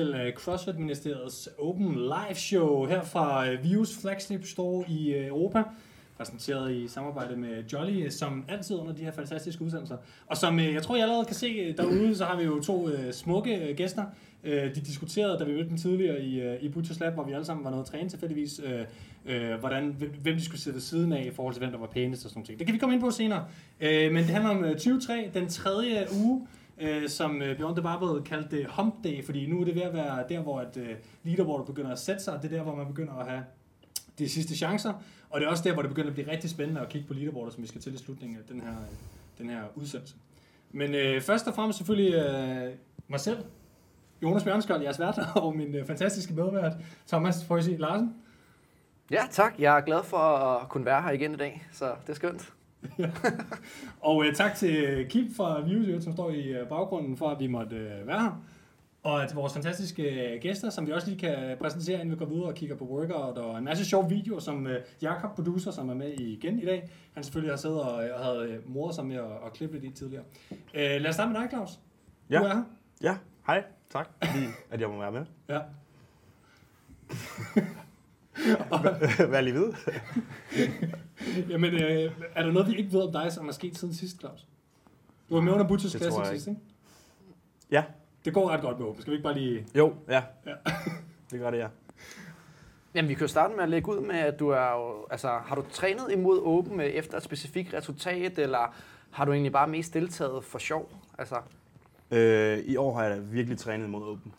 til øh, CrossFit Ministeriets Open Live Show her fra øh, Vius Flagship Store i øh, Europa. Præsenteret i samarbejde med Jolly, som altid under de her fantastiske udsendelser. Og som jeg tror, jeg allerede kan se derude, så har vi jo to smukke gæster. De diskuterede, da vi mødte dem tidligere i, i Butchers Lab, hvor vi alle sammen var noget træne tilfældigvis, øh, hvordan, hvem de skulle sidde ved siden af i forhold til, hvem der var pænest og sådan noget. Det kan vi komme ind på senere. Øh, men det handler om 23, den tredje uge, øh, som øh, Beyond the Barbell kaldte det Hump Day, fordi nu er det ved at være der, hvor at, øh, leaderboardet begynder at sætte sig. Det er der, hvor man begynder at have de sidste chancer. Og det er også der, hvor det begynder at blive rigtig spændende at kigge på leaderboardet, som vi skal til i slutningen af den her, øh, den her udsendelse. Men øh, først og fremmest selvfølgelig øh, mig selv, Jonas Bjørnskold, jeres vært, og min øh, fantastiske medvært, Thomas Frøsi Larsen. Ja, tak. Jeg er glad for at kunne være her igen i dag, så det er skønt. og øh, tak til Kim fra Views, som står i øh, baggrunden for, at vi måtte øh, være her. Og til vores fantastiske øh, gæster, som vi også lige kan præsentere, inden vi går videre og kigger på workout, og en masse sjove videoer, som øh, Jakob, producer, som er med igen i dag, han selvfølgelig har siddet og, og havde øh, moret sig med at, at klippe lidt i tidligere. Øh, lad os starte med dig, Claus. Ja. Du er her. Ja, hej. Tak, fordi at jeg må være med. Ja. Hvad lige ved? Jamen, øh, er der noget, vi ikke ved om dig, som er sket siden sidst, Claus? Du var med under Butchers Classic jeg sidst, ikke? Ja. Det går ret godt med Open. Skal vi ikke bare lige... Jo, ja. Ja. Det gør det, ja. Jamen, vi kan jo starte med at lægge ud med, at du er jo, altså, har du trænet imod Open øh, efter et specifikt resultat, eller har du egentlig bare mest deltaget for sjov? Altså, Øh, I år har jeg virkelig trænet mod Open.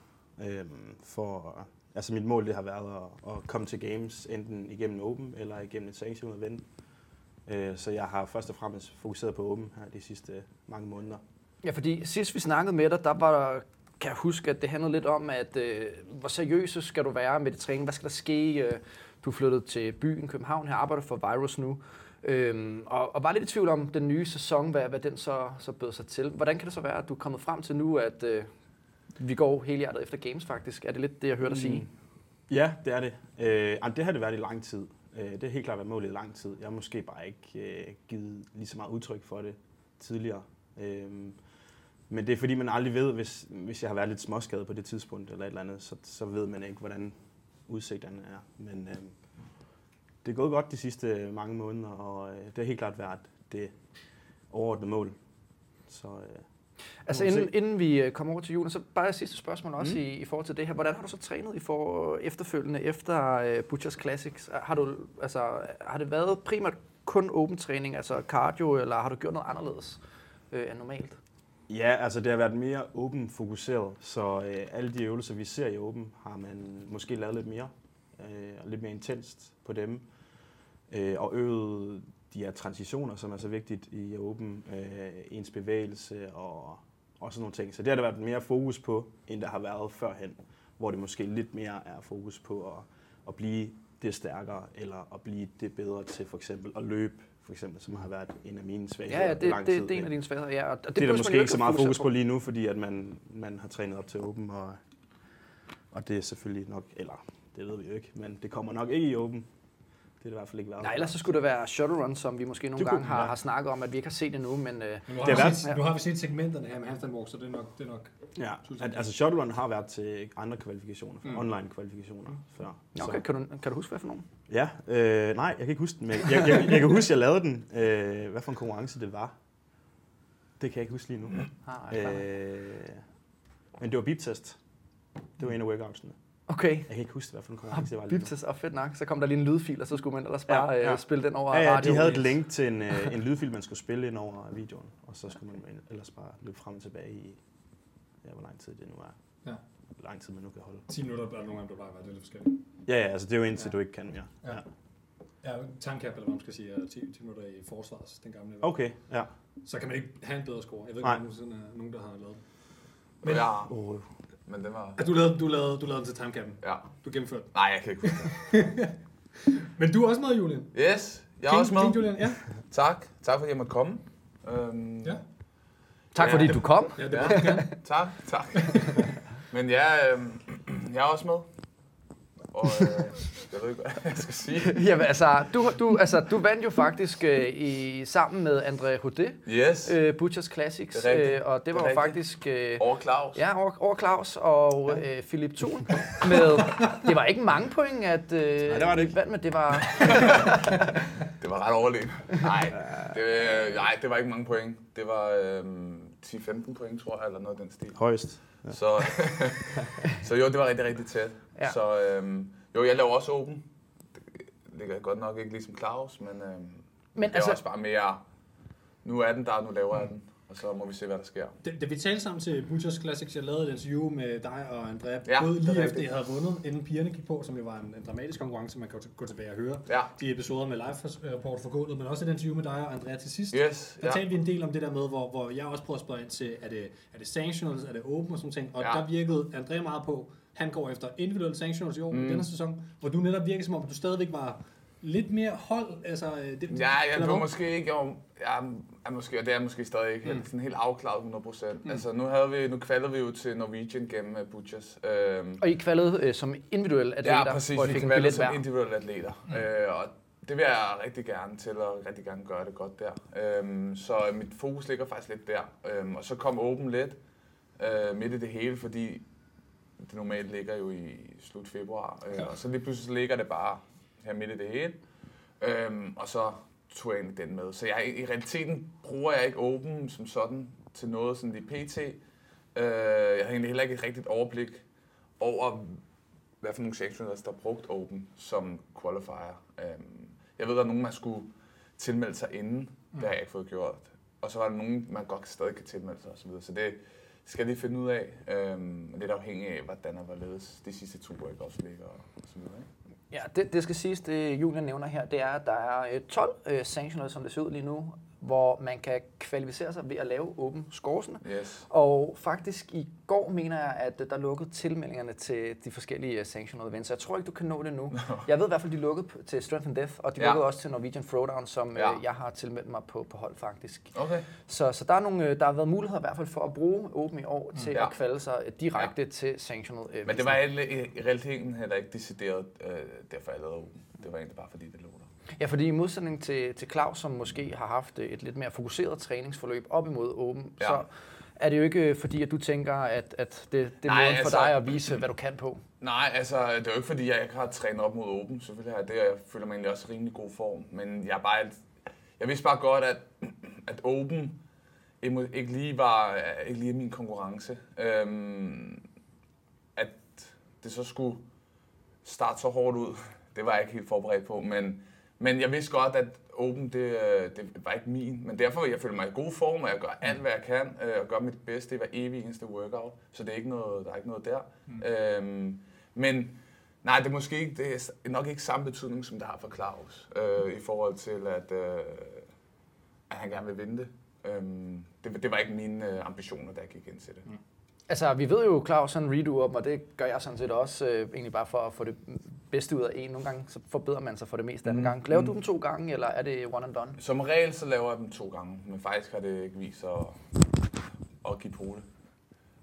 Øh, for, altså mit mål det har været at, at komme til games, enten igennem Open eller igennem et sanctioned event. Øh, så jeg har først og fremmest fokuseret på Open her de sidste mange måneder. ja, fordi sidst vi snakkede med dig, der var der, kan jeg huske, at det handlede lidt om, at øh, hvor seriøs skal du være med det træning? Hvad skal der ske? Øh, du er flyttet til byen København, her arbejder for Virus nu. Øhm, og, og var lidt i tvivl om den nye sæson, hvad, hvad den så, så bød sig til. Hvordan kan det så være, at du er kommet frem til nu, at øh, vi går hele hjertet efter games faktisk? Er det lidt det, jeg hørte dig sige? Ja, det er det. Øh, det har det været i lang tid. Øh, det har helt klart været målet i lang tid. Jeg har måske bare ikke øh, givet lige så meget udtryk for det tidligere. Øh, men det er fordi, man aldrig ved, hvis, hvis jeg har været lidt småskadet på det tidspunkt eller et eller andet, så, så ved man ikke, hvordan udsigterne er. Men øh, det er gået godt de sidste mange måneder, og øh, det har helt klart været det overordnede mål. Så øh, Altså inden, inden vi øh, kommer over til julen, så bare et sidste spørgsmål også Mm. mm. i, i forhold til det her. Hvordan har du så trænet i for, efterfølgende efter uh, Butchers Classics? Har, du, altså, har det været primært kun åben træning, altså cardio, eller har du gjort noget anderledes øh, end normalt? Ja, altså det har været mere åben fokuseret, så øh, alle de øvelser, vi ser i åben, har man måske lavet lidt mere, øh, og lidt mere intenst på dem, øh, og øvet de her transitioner, som er så vigtigt i åben, øh, ens bevægelse og, og sådan nogle ting. Så det har der været mere fokus på, end der har været førhen, hvor det måske lidt mere er fokus på at, at blive det stærkere, eller at blive det bedre til for eksempel at løbe, for eksempel, som har været en af mine svagheder Ja, ja det, lang det, tid. det er en af dine svagheder, ja. Og Det, det, det er der måske ikke så meget fokus på på. lige nu, fordi at man, man har trænet op til Open, og, og det er selvfølgelig nok, eller det ved vi jo ikke, men det kommer nok ikke i Open. Det er det i hvert fald ikke været. Nej, ellers så skulle det være shuttle run, som vi måske nogle Det gange har, ja. har snakket om, at vi ikke har set endnu, men øh, Men nu har, Det vi er set, nu har vi set segmenterne her med handstand walk, så det er nok... Det er nok Ja, at, altså shuttle run har været til andre kvalifikationer, Mm. mm. online kvalifikationer før. ja, okay, kan, du, kan du huske, hvad for nogen? Ja, øh, nej, jeg kan ikke huske den, men jeg, jeg, jeg, jeg kan huske, at jeg lavede den. Øh, hvad for en konkurrence det var. Det kan jeg ikke huske lige nu. Ah, øh, Øh, men det var beep-test. Det var en af workoutsene. Okay. Jeg kan ikke huske, hvad for en konkurrence det var. Biptest og fedt nok. Så kom der lige en lydfil, og så skulle man ellers bare Ja, ja, ja. spille den over Ja, ja, radio. de havde et link til en, øh, en lydfil, man skulle spille ind over videoen, og så skulle man ellers bare løbe frem og tilbage i, ja, hvor lang tid det nu er. Ja. Hvor lang tid man nu kan holde. 10 minutter, der er nogle gange, der bare være lidt forskelligt. Ja, ja, altså det er jo indtil Ja. du ikke kan mere. Ja. Ja. Ja, tankcap, eller hvad man skal sige, er 10, 10 minutter i forsvars, den gamle. Okay, ja. Så kan man ikke have en bedre score. Jeg ved ikke, om der er nogen, der har lavet den. Men, ja, Oh, men det var... Ja, du lavede, du lavede, du lavede den til timecappen. Ja. Du gennemførte den. Nej, jeg kan ikke huske det. Men du er også med, Julian. Yes, jeg er King, også med. King Julian, ja. Tak. Tak fordi jeg måtte komme. Øhm, Ja. Tak fordi Ja. du kom. Ja, det Ja. var du gerne. Tak, tak. Men ja, øhm, jeg er også med. Og øh, jeg ved ikke, hvad jeg skal sige. Jamen altså, du, du, altså, du vandt jo faktisk øh, i, sammen med André Houdet, Yes, øh, Butchers Classics, Det øh, og det var Det jo faktisk... Øh, over Claus. Ja, over, over Claus og øh, Philip Thun med... Det var ikke mange point, at øh, Nej, det var det ikke. vandt, men det var... Det var ret overlegen. Nej, det, øh, nej, det var ikke mange point. Det var øh, 10-15 point, tror jeg, eller noget af den stil. Højst. Så, så jo, det var rigtig, rigtig tæt. Ja. Ja. Så øhm, jo, jeg laver også åben. Det ligger godt nok ikke ligesom Claus, men, øhm, men Men det er altså, også bare mere, nu er den der, nu laver jeg den, og så må vi se, hvad der sker. Da, da vi talte sammen til Butchers Classics, jeg lavede et interview med dig og Andrea, Ja, både det lige efter jeg havde vundet, inden pigerne gik på, som jo var en, en dramatisk konkurrence, man kan gå tilbage og høre Ja, de episoder med live-rapport for gulvet, men også et interview med dig og Andrea til sidst. yes, Der ja. talte vi en del om det der med, hvor, hvor jeg også prøver at spørge ind til, er det, er det sanctionals, er det open og sådan ting, og Ja. der virkede Andrea meget på, han går efter individuelle sanctionals i år, mm. Denne sæson, hvor du netop virkede som om, du stadigvæk var lidt mere hold, altså... øh, Det, Ja, jeg var hvad? måske ikke, jeg, jeg er måske, og det er måske stadig ikke, Mm. helt, sådan helt afklaret 100%. Mm. Altså, nu, havde vi, nu kvalede vi jo til Norwegian gennem uh, Butchers. Øhm, og I kvalede øh, som individuelle atleter, Ja, præcis. hvor I Vi fik en kvalede som individuelle atleter. Mm. Øh, og det vil jeg rigtig gerne til, og rigtig gerne gøre det godt der. Øhm, så mit fokus ligger faktisk lidt der. Øhm, og så kom Open lidt øh, midt i det hele, fordi det normalt ligger jo i slut februar. Øh, Ja. Og så lige pludselig ligger det bare her midt i det hele. Øhm, og så tog jeg den med. Så jeg, i realiteten bruger jeg ikke Open som sådan til noget sådan i PT. Øh, jeg har egentlig heller ikke et rigtigt overblik over, hvad for nogle sectionals, der er brugt Open som qualifier. Øhm, jeg ved, der er nogen, man skulle tilmelde sig inden. Det har jeg ikke fået gjort. Og så var der nogen, man godt stadig kan tilmelde sig osv. Så det skal jeg lige finde ud af. Øhm, lidt afhængig af, hvordan og hvorledes de sidste to også ligger og så videre. Ikke? Ja, det, det skal siges, det Julian nævner her, det er, at der er 12 øh, øh sanctionals, som det ser ud lige nu, hvor man kan kvalificere sig ved at lave åben scoresene. Yes. Og faktisk i går mener jeg, at der lukkede tilmeldingerne til de forskellige øh, sanctioned events. Så Jeg tror ikke, du kan nå det nu. Jeg ved i hvert fald, de lukkede til Strength and Death, og de Ja. lukkede også til Norwegian Throwdown, som Ja. øh, jeg har tilmeldt mig på, på hold faktisk. Okay. Så, så der, er nogle, øh, der har været muligheder i hvert fald for at bruge Open i år til Ja. at kvalde sig direkte til sanctioned events. Men det var i, realiteten heller ikke decideret, øh, derfor jeg lavede Open. Det var egentlig bare fordi, det lå. Ja, fordi i modsætning til, til Claus, som måske har haft øh, et lidt mere fokuseret træningsforløb op imod Open, Ja. så er det jo ikke øh, fordi, at du tænker, at, at det, det er måden for altså- dig at vise, hvad du kan på. Nej, altså, det er jo ikke fordi, jeg ikke har trænet op mod Open. Selvfølgelig har jeg det, og jeg føler mig egentlig også i rimelig god form. Men jeg er bare... Jeg vidste bare godt, at, at Open ikke lige var ikke lige min konkurrence. Øhm, at det så skulle starte så hårdt ud, det var jeg ikke helt forberedt på. Men, men jeg vidste godt, at Open, det, øh, det var ikke min. Men derfor jeg føler mig i god form, og jeg gør alt, hvad jeg kan, øh, og gør mit bedste i hver evig eneste workout. Så det er ikke noget, der er ikke noget der. Mm. Øhm, men nej, det er måske ikke, det er nok ikke samme betydning, som det har for Claus, øh, i forhold til, at, øh, at han gerne vil vinde det. Øhm, det, det var ikke mine øh, ambitioner, da jeg gik ind til det. Altså, vi ved jo, Claus han redo op, og det gør jeg sådan set også, øh, egentlig bare for at få det bedste ud af en. Nogle gange så forbedrer man sig for det meste anden Mm. gang. Laver du Mm. dem to gange, eller er det one and done? Som regel, så laver jeg dem to gange, men faktisk har det ikke vist sig at, at give på det.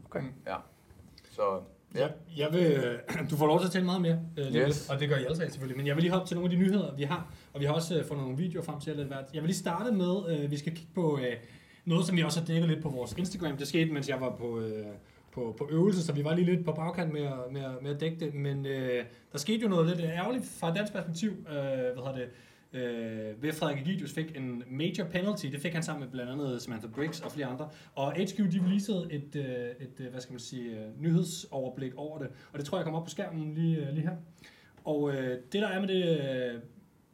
Okay. Ja. Så ja. Jeg vil, du får lov til at tale meget mere, øh, lige Yes. og det gør I alle tre selvfølgelig. Men jeg vil lige hoppe til nogle af de nyheder, vi har. Og vi har også øh, fået nogle videoer frem til lidt hvert. Jeg vil lige starte med, øh, vi skal kigge på øh, noget, som vi også har dækket lidt på vores Instagram. Det skete, mens jeg var på, øh, på, på øvelse, så vi var lige lidt på bagkant med at, med, at- med at dække det. Men øh, der skete jo noget lidt ærgerligt fra et dansk perspektiv. Øh, hvad hedder det? Øh, ved Frederik Egidius fik en major penalty. Det fik han sammen med blandt andet Samantha Briggs og flere andre. Og HQ de releasede et, øh, et øh, hvad skal man sige, øh, nyhedsoverblik over det. Og det tror jeg kommer op på skærmen lige, øh, lige her. Og øh, det der er med det, øh,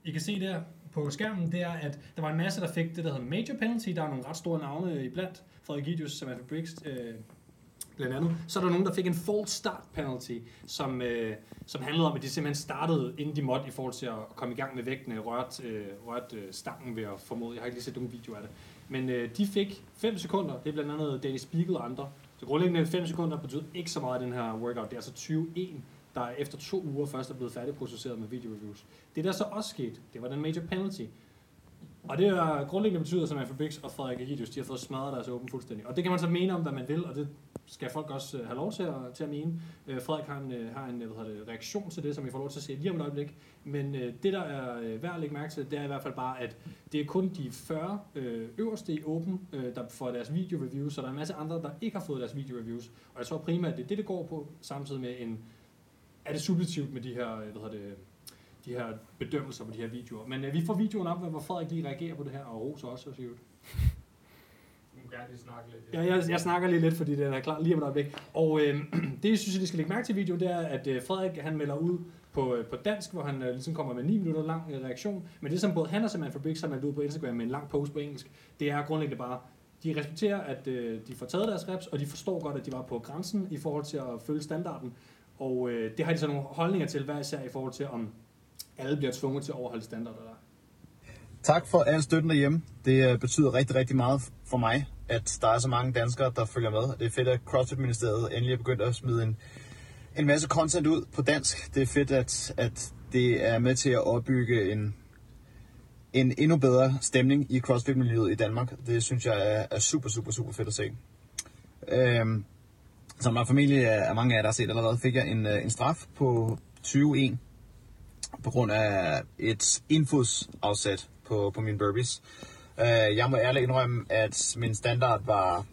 I kan se der på skærmen, det er, at der var en masse, der fik det, der hedder major penalty. Der er nogle ret store navne iblandt. Frederik Egidius, Samantha Briggs, øh, blandt andet. Så er der nogen, der fik en false start penalty, som, øh, som handlede om, at de simpelthen startede, inden de måtte, i forhold til at komme i gang med vægtene, øh, rørt, øh, rørt øh, stangen ved at formode. Jeg har ikke lige set nogen video af det. Men øh, de fik 5 sekunder. Det er blandt andet Danny Spiegel og andre. Så grundlæggende 5 sekunder betyder ikke så meget i den her workout. Det er altså 21, der efter to uger først er blevet færdigprocesseret med video reviews. Det der så også skete, det var den major penalty. Og det er grundlæggende betyder, som Alpha Bix og Frederik Agidius, de har fået smadret deres åben fuldstændig. Og det kan man så mene om, hvad man vil, og det skal folk også øh, have lov til at, til at mene. Øh, Frederik har en, øh, har en hvad hedder det, reaktion til det, som vi får lov til at se lige om et øjeblik. Men øh, det, der er øh, værd at lægge mærke til, det er i hvert fald bare, at det er kun de 40 øh, øverste i Open, øh, der får deres video-reviews, så der er en masse andre, der ikke har fået deres video-reviews. Og jeg tror primært, det er det, det går på, samtidig med en... Er det subjektivt med de her, øh, hvad hedder det, de her bedømmelser på de her videoer. Men øh, vi får videoen op, hvor Frederik lige reagerer på det her, og Rosa også, snakke lidt. Ja, jeg, jeg snakker lige lidt, fordi den er klar lige om et øjeblik. Og øh, det, jeg synes, de skal lægge mærke til i videoen, det er, at øh, Frederik han melder ud på, øh, på dansk, hvor han øh, ligesom kommer med 9 minutter lang øh, reaktion. Men det, som både han og Samantha Fabriks har meldt ud på Instagram med en lang post på engelsk, det er grundlæggende bare, de respekterer, at øh, de får taget deres reps, og de forstår godt, at de var på grænsen i forhold til at følge standarden. Og øh, det har de så nogle holdninger til, hver især i forhold til, om alle bliver tvunget til at overholde standarder. Der. Tak for al støtten derhjemme. Det øh, betyder rigtig, rigtig meget for mig, at der er så mange danskere, der følger med. Det er fedt, at CrossFit-ministeriet endelig er begyndt at smide en, en masse content ud på dansk. Det er fedt, at, at det er med til at opbygge en, en endnu bedre stemning i CrossFit-miljøet i Danmark. Det synes jeg er, er super, super, super fedt at se. Øhm, som er familie af mange af jer, der har set allerede, fik jeg en, øh, en straf på 21 på grund af et infodsafsæt på, på mine burpees. Uh, jeg må ærligt indrømme, at min standard var,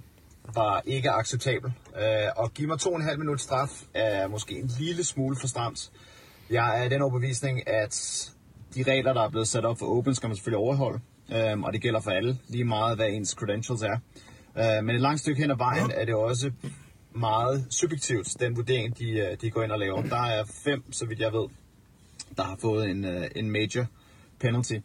var ikke acceptabel. Uh, og give mig to og en halv minut straf er måske en lille smule for stramt. Jeg er af den overbevisning, at de regler, der er blevet sat op for Open, skal man selvfølgelig overholde. Um, og det gælder for alle, lige meget hvad ens credentials er. Uh, men et langt stykke hen ad vejen er det også meget subjektivt, den vurdering, de, de går ind og laver. Der er fem, så vidt jeg ved, der har fået en, uh, en major penalty.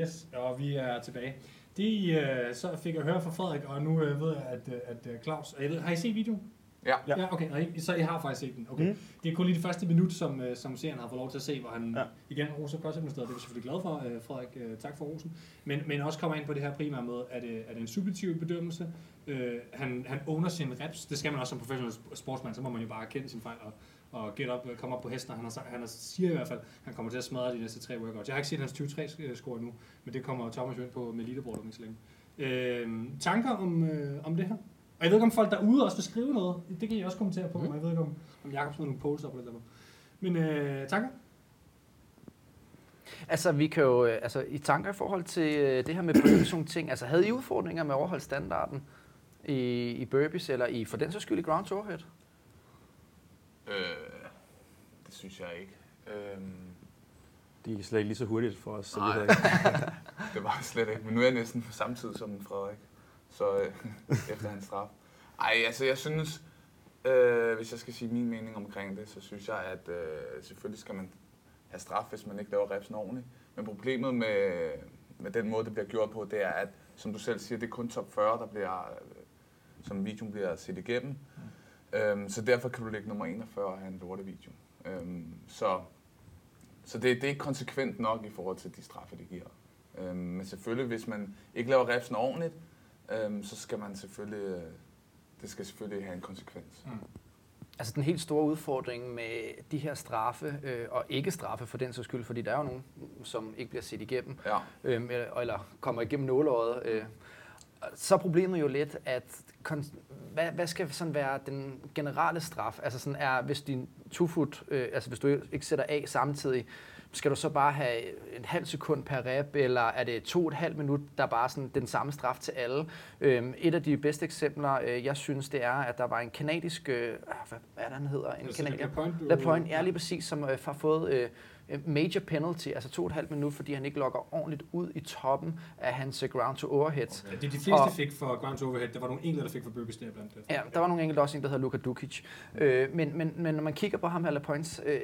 Yes, og vi er tilbage. Det øh, så fik jeg høre fra Frederik, og nu øh, ved jeg, at, øh, at øh, Claus... Jeg ved, har I set videoen? Ja. Ja, okay. Og I, så I har faktisk set den. Okay. Mm. Det er kun lige det første minut, som, øh, som seeren har fået lov til at se, hvor han Ja. igen roser CrossFit-ministeriet. Det er vi selvfølgelig glade for, øh, Frederik. Øh, tak for rosen. Men, men også kommer ind på det her primære med, at det, er det en subjektiv bedømmelse. Øh, han, han owner sine reps. Det skal man også som professionel sportsmand. Så må man jo bare erkende sin fejl og, og get op, komme op på hesten. Og han, har, han har, siger i hvert fald, at han kommer til at smadre de næste tre workouts. Jeg har ikke set hans 20-3-score nu, men det kommer Thomas jo ind på med leaderboardet om ikke så længe. Øh, tanker om, øh, om det her? Og jeg ved ikke, om folk derude også vil skrive noget. Det kan I også kommentere på. Mm. Jeg ved ikke, om, om Jacob smider nogle polls op det der. Men øh, tanker? Altså, vi kan jo, øh, altså, i tanker i forhold til øh, det her med burpees og ting, altså, havde I udfordringer med at overholde standarden i, i burpees, eller i, for den så skyld i ground overhead? Øh, det synes jeg ikke. Øhm, De er slet ikke lige så hurtigt for os. Så Nej. det det var slet ikke. Men nu er jeg næsten på samme tid som Frederik. Så øh, efter hans straf. Ej, altså jeg synes, øh, hvis jeg skal sige min mening omkring det, så synes jeg, at øh, selvfølgelig skal man have straf, hvis man ikke laver repsen ordentligt. Men problemet med, med den måde, det bliver gjort på, det er, at som du selv siger, det er kun top 40, der bliver, øh, som videoen bliver set igennem. Øhm, så derfor kan du lægge nummer 41 og have en lortevideo. Øhm, så så det, det er ikke konsekvent nok i forhold til de straffe, det giver. Øhm, men selvfølgelig, hvis man ikke laver repsen ordentligt, øhm, så skal man selvfølgelig, øh, det skal selvfølgelig have en konsekvens. Mm. Altså den helt store udfordring med de her straffe, øh, og ikke straffe for den så skyld, fordi der er jo nogen, som ikke bliver set igennem, Ja. øh, eller, eller kommer igennem nåleøjet. Øh. Så er problemet jo lidt, at hvad, hvad skal sådan være den generelle straf? Altså sådan er, hvis din two-foot, øh, altså hvis du ikke sætter af samtidig, skal du så bare have en halv sekund per rep, eller er det to og et halvt minut, der er bare sådan den samme straf til alle? Øhm, et af de bedste eksempler, øh, jeg synes, det er, at der var en kanadisk, øh, hvad er det, han hedder? En Altså, kanadier. Point, du- LaPointe er lige præcis, som øh, har fået øh, major penalty, altså to og et halvt minut, fordi han ikke logger ordentligt ud i toppen af hans øh, ground to overhead. Ja, det de fleste Og- fik for ground to overhead. Der var nogle enkelte, der fik for burpees der blandt det. Ja, der var nogle enkelte også en, der hedder Luka Dukic. Øh, men, men, men når man kigger på ham her, LaPointes øh,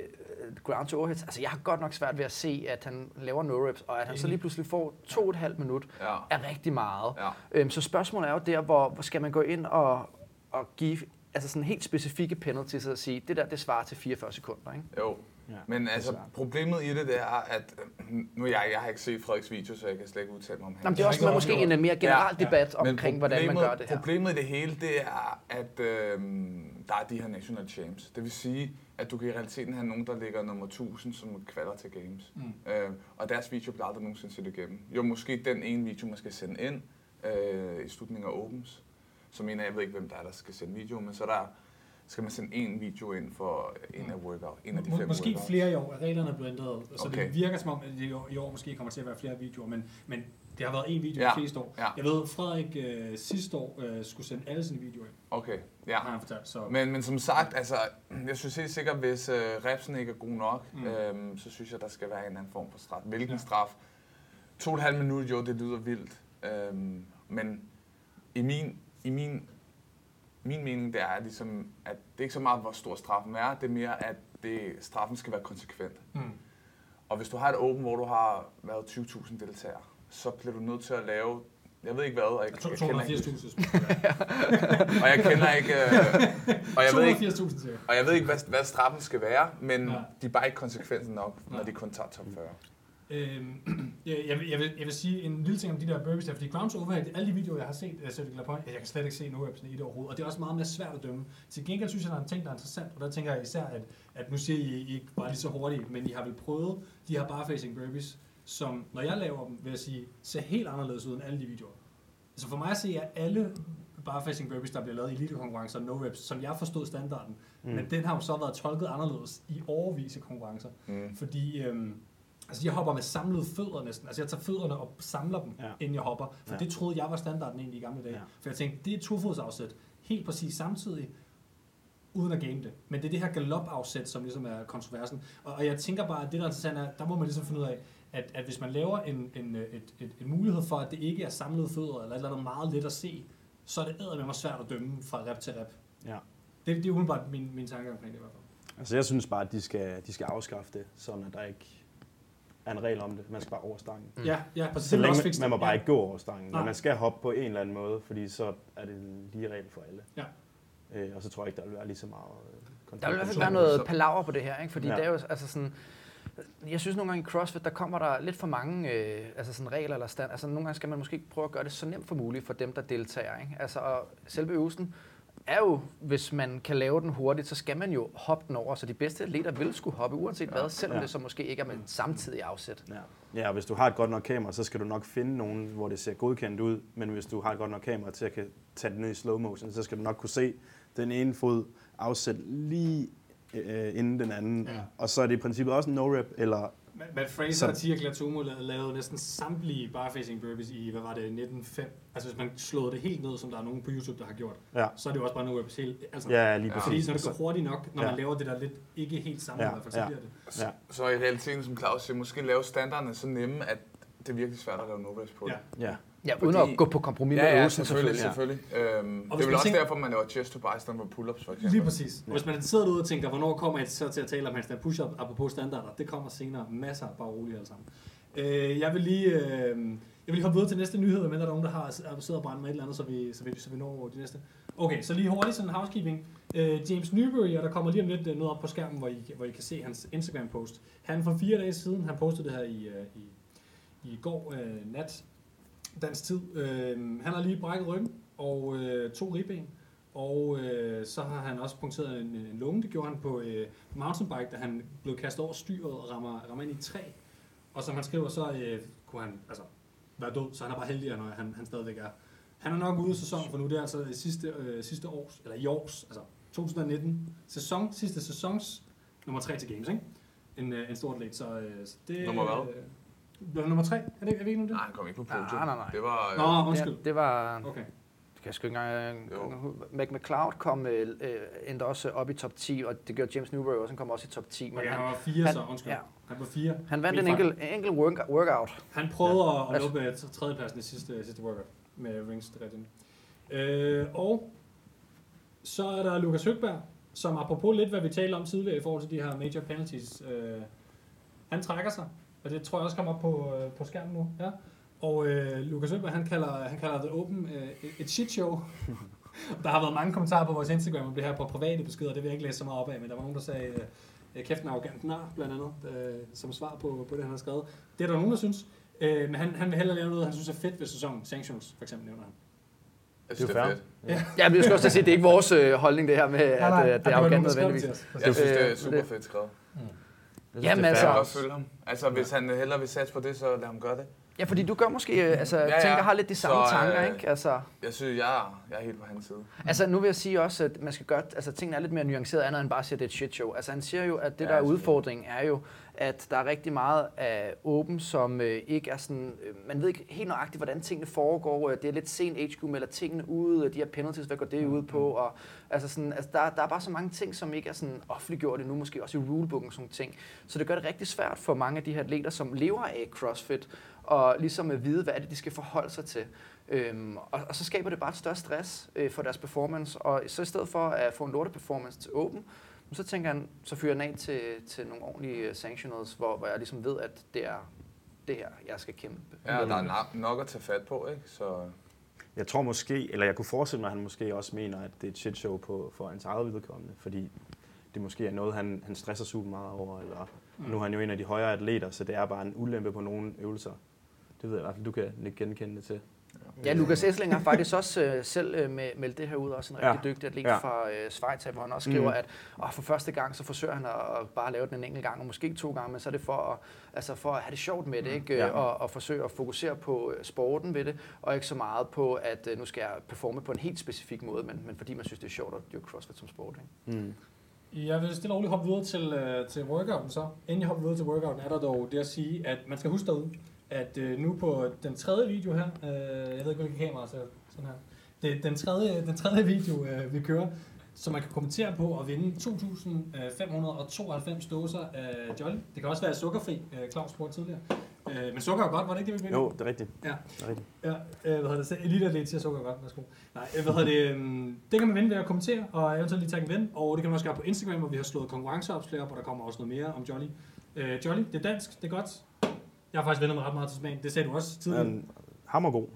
ground to overhead, altså jeg har godt nok svært ved at se, at han laver no reps, og at han så lige pludselig får to og et halvt minut, Ja. er rigtig meget. Ja. Øhm, så spørgsmålet er jo der, hvor, hvor skal man gå ind og, og give altså sådan helt specifikke penalties at sige, det der, det svarer til 44 sekunder, ikke? Jo, Ja, men er altså problemet i det, det er, at øh, nu er jeg, jeg har ikke set Frederiks video, så jeg kan slet ikke udtale mig om Nå, men det er også med måske en mere generel Ja, debat Men omkring, hvordan man gør det her. Problemet i det hele, det er, at øh, der er de her national champs. Det vil sige, at du kan i realiteten have nogen, der ligger nummer 1000, som kvalder til games. Mm. Øh, og deres video bliver aldrig nogensinde set igennem. Jo, måske den ene video, man skal sende ind øh, i slutningen af Opens. Så mener jeg, jeg ved ikke, hvem der er, der skal sende video, men så der skal man sende en video ind for en af workout, en af de Må, fem måske workouts. flere i år. Reglerne er blevet ændret, så Okay. det virker som om, at det i år, måske kommer til at være flere videoer, men, men det har været en video Ja, de fleste år. ja. Jeg ved, Frederik øh, sidste år øh, skulle sende alle sine videoer ind, Okay, ja. har han fortalt. Så Men, men som sagt, altså, jeg synes helt sikkert, hvis øh, repsen ikke er god nok, Mm. øhm, så synes jeg, der skal være en eller anden form for straf. Hvilken ja. straf? To og et halvt minut, jo, det lyder vildt. Øhm, men i min, i min, min mening, det er ligesom, at det er ikke så meget, hvor stor straffen er, det er mere, at det, straffen skal være konsekvent. mm. Og hvis du har et åben, hvor du har været 20.000 deltagere, så bliver du nødt til at lave, jeg ved ikke hvad, og jeg, To- jeg kender ikke, 280.000. og jeg kender ikke, øh, og jeg ved ikke, 280.000 cirka. og jeg ved ikke, hvad, hvad straffen skal være, men ja. de er bare ikke konsekvensen nok, når Nej. de kun tager top 40. Øhm, jeg, jeg, vil, jeg, vil, jeg vil sige en lille ting om de der burpees der, fordi grounds overhead, alle de videoer, jeg har set, uh, Cedric Lapointe, jeg kan slet ikke se no reps i det overhovedet, og det er også meget mere svært at dømme. Til gengæld synes jeg, der er en ting, der er interessant, og der tænker jeg især, at, at nu siger I, I ikke bare lige så hurtigt, men I har vel prøvet de her barfacing burpees, som når jeg laver dem, vil jeg sige, ser helt anderledes ud end alle de videoer. Så for mig at se, alle barfacing burpees, der bliver lavet i elitekonkurrencer, no reps, som jeg forstod standarden, mm. men den har jo så været tolket anderledes i overvis i konkurrencer. Mm. Fordi øhm, altså jeg hopper med samlede fødder næsten. Altså jeg tager fødderne og samler dem, ja. Inden jeg hopper. For ja. Det troede jeg var standarden egentlig i gamle dage. Ja. For jeg tænkte, det er tofodsafsæt. Helt præcis samtidig, uden at game det. Men det er det her galopafsæt, som ligesom er kontroversen. Og, og jeg tænker bare, at det der er interessant er, der må man ligesom finde ud af, at, at hvis man laver en, en, et, et, en mulighed for, at det ikke er samlede fødder, eller et eller andet meget let at se, så er det eddermame svært at dømme fra rep til rep. Ja. Det, det er umiddelbart min, min tanke omkring det i hvert fald. Altså jeg synes bare, at de skal, de skal afskaffe det, sådan at der ikke er en regel om det. Man skal bare over stangen. Mm. Ja, ja, præcis. Så Det vil også længe, fikse man må bare Ja. ikke gå over stangen, Nej. men man skal hoppe på en eller anden måde, fordi så er det en lige regel for alle. Ja. Øh, og så tror jeg ikke, der vil være lige så meget øh, Der vil i hvert fald konflikt. være noget palaver på det her, ikke? fordi. Ja. det er jo altså sådan... Jeg synes nogle gange i CrossFit, der kommer der lidt for mange øh, altså sådan regler eller stand. Altså nogle gange skal man måske prøve at gøre det så nemt for muligt for dem, der deltager. Ikke? Altså, og selve øvelsen er jo, hvis man kan lave den hurtigt, så skal man jo hoppe den over. Så de bedste atleter vil skulle hoppe uanset hvad, selvom Ja. det så måske ikke er med samtidig afsæt. Ja. ja, og hvis du har et godt nok kamera, så skal du nok finde nogen, hvor det ser godkendt ud. Men hvis du har et godt nok kamera til at kan tage det ned i slow motion, så skal du nok kunne se den ene fod afsæt lige øh, inden den anden. Ja. Og så er det i princippet også en no-rep, eller Matt- Fraser Så- og Tia Glatomo lavede, næsten samtlige barfacing burpees i, hvad var det, 1905. Altså hvis man slåede det helt ned, som der er nogen på YouTube, der har gjort, Ja. så er det jo også bare no reps helt. Altså, ja, lige Ja. Fordi præcis. når det går hurtigt nok, når Ja. man laver det der lidt ikke helt sammen, Ja, i hvert fald, så ja. bliver det. Ja. Så i realiteten, som Claus siger, måske lave standarderne så nemme, at det er virkelig svært at lave no på det. Ja. Ja, uden Fordi- at gå på kompromis med Ja, ja, øvelsen selvfølgelig, selvfølgelig. selvfølgelig. Øhm, hvis det er vel også tænker- derfor, man laver chest to bar i stedet for pull-ups, for eksempel. Lige præcis. Og hvis man sidder derude og tænker, hvornår kommer jeg så til at tale om hans push-up, apropos standarder, det kommer senere. Masser, bare roligt alle sammen. Øh, jeg vil lige... Øh, jeg vil lige hoppe videre til næste nyhed, men der er nogen, der har siddet og brændt med et eller andet, så vi, så vi, så vi når de næste. Okay, så lige hurtigt sådan en housekeeping. Øh, James Newbury, og der kommer lige om lidt øh, noget op på skærmen, hvor I, hvor I kan se hans Instagram-post. Han for fire dage siden, han postede det her i, øh, i, i går øh, nat, dansk tid. Øh, han har lige brækket ryggen og øh, to ribben. Og øh, så har han også punkteret en, en lunge. Det gjorde han på øh, mountainbike, da han blev kastet over styret og rammer, rammer ind i et træ. Og som han skriver, så øh, kunne han altså, være død, så han er bare heldig, når han, han stadigvæk er. Han er nok ude af sæsonen, for nu det er altså i sidste, øh, sidste års, eller i års, altså 2019, sæson, sidste sæsons nummer 3 til Games, ikke? En, øh, en stor atlet, så, øh, så det... Nummer hvad? Øh, blev han nummer 3? Er det, er vi ikke nu det? Nej, han kom ikke på podium. Nej, nej, nej. Det var... Nå, undskyld. Ja, det var... Okay. Det kan jeg sgu ikke engang... Jo. Mac McCloud kom øh, øh, endte også op i top 10, og det gjorde James Newbury også, han kom også i top 10. Men Okay, han han, var 4 han- så, undskyld. ja. Han var 4. han vandt en enkelt, enkelt work, workout. Han prøvede ja. at Altså- lukke tredjepladsen i sidste, sidste workout med rings det. Øh, og så er der Lukas Høgberg, som apropos lidt, hvad vi talte om tidligere i forhold til de her major penalties, øh, han trækker sig, og det tror jeg også kommer op på, øh, på skærmen nu. Ja. Og øh, Lukas Høgberg, han kalder, han kalder The Open øh, et- shit show. Der har været mange kommentarer på vores Instagram om det her på private beskeder, det vil jeg ikke læse så meget op af, men der var nogen, der sagde, øh, kæft en arrogant nar, blandt andet, øh, som svar på, på det, han har skrevet. Det er der nogen, der synes. Øh, men han, han vil hellere lave noget, han synes er fedt ved sæsonen. Sanctions, for eksempel, nævner han. Jeg synes, Det det er er jo fedt. Ja, men jeg skal også sige, at det er ikke vores øh, holdning, det her med, at, Nej, nej, øh, at det er arrogant det nødvendigvis. Jeg synes, det er Øh, super det- fedt skrevet. Jeg Jamen, det er altså- fair. Kan også følge ham. Altså, hvis han hellere vil satse på det, så lad ham gøre det. Ja, fordi du gør måske, øh, altså, Ja, ja. tænker, har lidt de samme Så, tanker, øh, ikke? Altså, Jeg synes, jeg er, jeg er helt på hans side. altså, nu vil jeg sige også, at man skal gøre, altså, tingene er lidt mere nuanceret, andet end bare at sige, at det er et shit show. Altså, han siger jo, at det, Ja, der er udfordringen, er jo, at der er rigtig meget af åben, som øh, ikke er sådan, øh, man ved ikke helt nøjagtigt, hvordan tingene foregår. Øh, Det er lidt sent HQ melder tingene ud, og de her penalties, hvad går det ud på? Og, altså sådan, altså der, der er bare så mange ting, som ikke er sådan offentliggjort endnu, måske også i rulebooken og sådan ting. Så det gør det rigtig svært for mange af de her atleter, som lever af CrossFit, og ligesom at vide, hvad er det, de skal forholde sig til. Øhm, og, og så skaber det bare et større stress øh, for deres performance, og så i stedet for at få en lorte performance til åben, så tænker han, så fyrer han af til, til nogle ordentlige øh, sanctionals, hvor, hvor jeg ligesom ved, at det er det her, jeg skal kæmpe. Ja, der er nok- nok at tage fat på, ikke? Så Jeg tror måske, eller jeg kunne forestille mig, at han måske også mener, at det er et shit show på, for hans eget vedkommende, fordi det måske er noget, han, han stresser super meget over, eller mm. nu er han jo en af de højere atleter, så det er bare en ulempe på nogle øvelser. Det ved jeg i hvert fald, du kan ikke genkende det til. Ja, Lukas Essling har faktisk også øh, selv øh, med, meldt det her ud, også en rigtig Ja. dygtig atlet Ja. fra øh, Schweiz, hvor han også skriver, Mm. at åh, for første gang, så forsøger han at, at bare lave den en enkelt gang, og måske ikke to gange, men så er det for at, altså for at have det sjovt med det, ikke? Ja. Ja. Og, og forsøge at fokusere på øh, sporten ved det, og ikke så meget på, at øh, nu skal jeg performe på en helt specifik måde, men, men fordi man synes, det er sjovt at dyrke CrossFit som sport. Ikke? Mm. Jeg vil stille og roligt hoppe videre til, øh, til workouten så. Inden jeg hopper videre til workouten, er der dog det at sige, at man skal huske derude, at øh, nu på den tredje video her, øh, jeg ved ikke, hvilke kamera ser sådan her, det den tredje, den tredje video, øh, vi kører, som man kan kommentere på og vinde 2.592 dåser af Jolly. Det kan også være sukkerfri, øh, Claus spurgte tidligere. Øh, men sukker er godt, var det ikke det, vi ville? Jo, det er rigtigt. Ja. Det er rigtigt. Ja, øh, hvad hedder det? Så Elite Atlet siger sukker er godt, værsgo. Nej, øh, hvad hedder det? øhm, Det kan man vinde ved at kommentere, og eventuelt lige tage en ven. Og det kan man også gøre på Instagram, hvor vi har slået konkurrenceopslag op, og der kommer også noget mere om Jolly. Øh, Jolly, det er dansk, det er godt. Jeg har faktisk vendt mig ret meget til smagen. Det sagde du også tidligere. Men hammergod.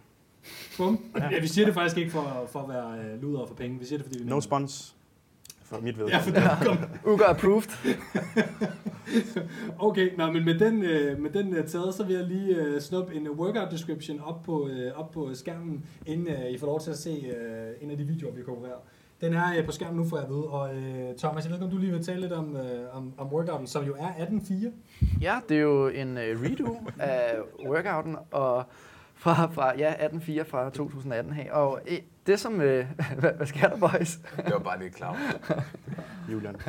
Bum. Ja, vi siger det faktisk ikke for, for at være øh, luder for penge. Vi siger det, fordi vi No mener det. spons for mit Ja, vedkommende. for kom. Uga approved. Okay, nå, men med den, øh, med den øh, taget, så vil jeg lige øh, snuppe en workout description op på, øh, op på skærmen, inden øh, I får lov til at se øh, en af de videoer, vi konkurrerer. Den er øh, på skærmen nu, får jeg ved. Og øh, Thomas, jeg ved ikke, om du lige vil tale lidt om, øh, om, om workouten, som jo er 18.4. Ja, det er jo en uh, redo af workouten, og fra, fra ja, 18.4 fra 2018 her. Og øh, det som... Øh, hvad, hvad sker der, boys? det var bare det klar. Julian.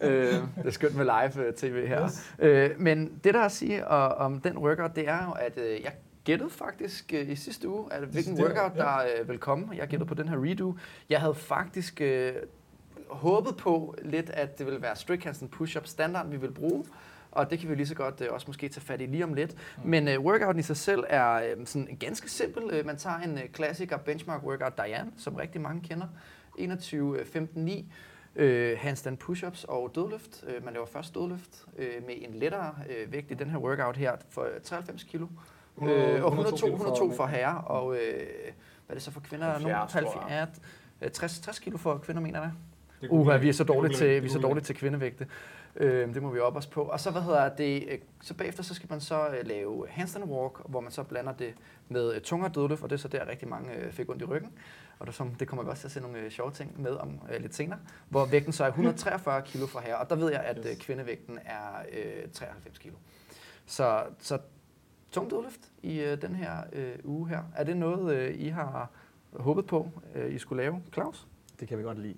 Øh, det er skønt med live øh, tv her. Yes. Øh, men det der er at sige og, om den workout, det er jo, at øh, jeg gættede faktisk øh, i sidste uge, at hvilken workout ja. der øh, vil komme. Jeg gættede på den her redo. Jeg havde faktisk øh, håbet på lidt, at det ville være strict handstand push-up standard, vi vil bruge. Og det kan vi lige så godt øh, også måske tage fat i lige om lidt. Mm. Men øh, workouten i sig selv er øh, sådan ganske simpel. Øh, man tager en øh, klassiker benchmark workout Diane, som rigtig mange kender. 21, øh, 15, 9 øh, handstand push-ups og dødløft. Øh, man laver først dødløft øh, med en lettere øh, vægt i den her workout her for øh, 93 kilo. Øh, og 102, 102 for herrer, og øh, hvad er det så for kvinder? 70, tror jeg. 70, ja, 60, 60 kilo for kvinder, mener jeg. Uha, vi er så dårligt jeg. til, vi er så dårligt til kvindevægte. Øh, det må vi op os på. Og så, hvad hedder det, øh, så bagefter så skal man så øh, lave handstand walk, hvor man så blander det med øh, tungere dødløft, og det er så der rigtig mange fik ondt i ryggen. Og det, som, det kommer vi også til at se nogle sjove ting med om øh, lidt senere, hvor vægten så er 143 kilo fra her, og der ved jeg, at øh, kvindevægten er øh, 93 kilo. Så, så tung dødløft i øh, den her øh, uge her. Er det noget, øh, I har håbet på, øh, I skulle lave, Claus? Det kan vi godt lide.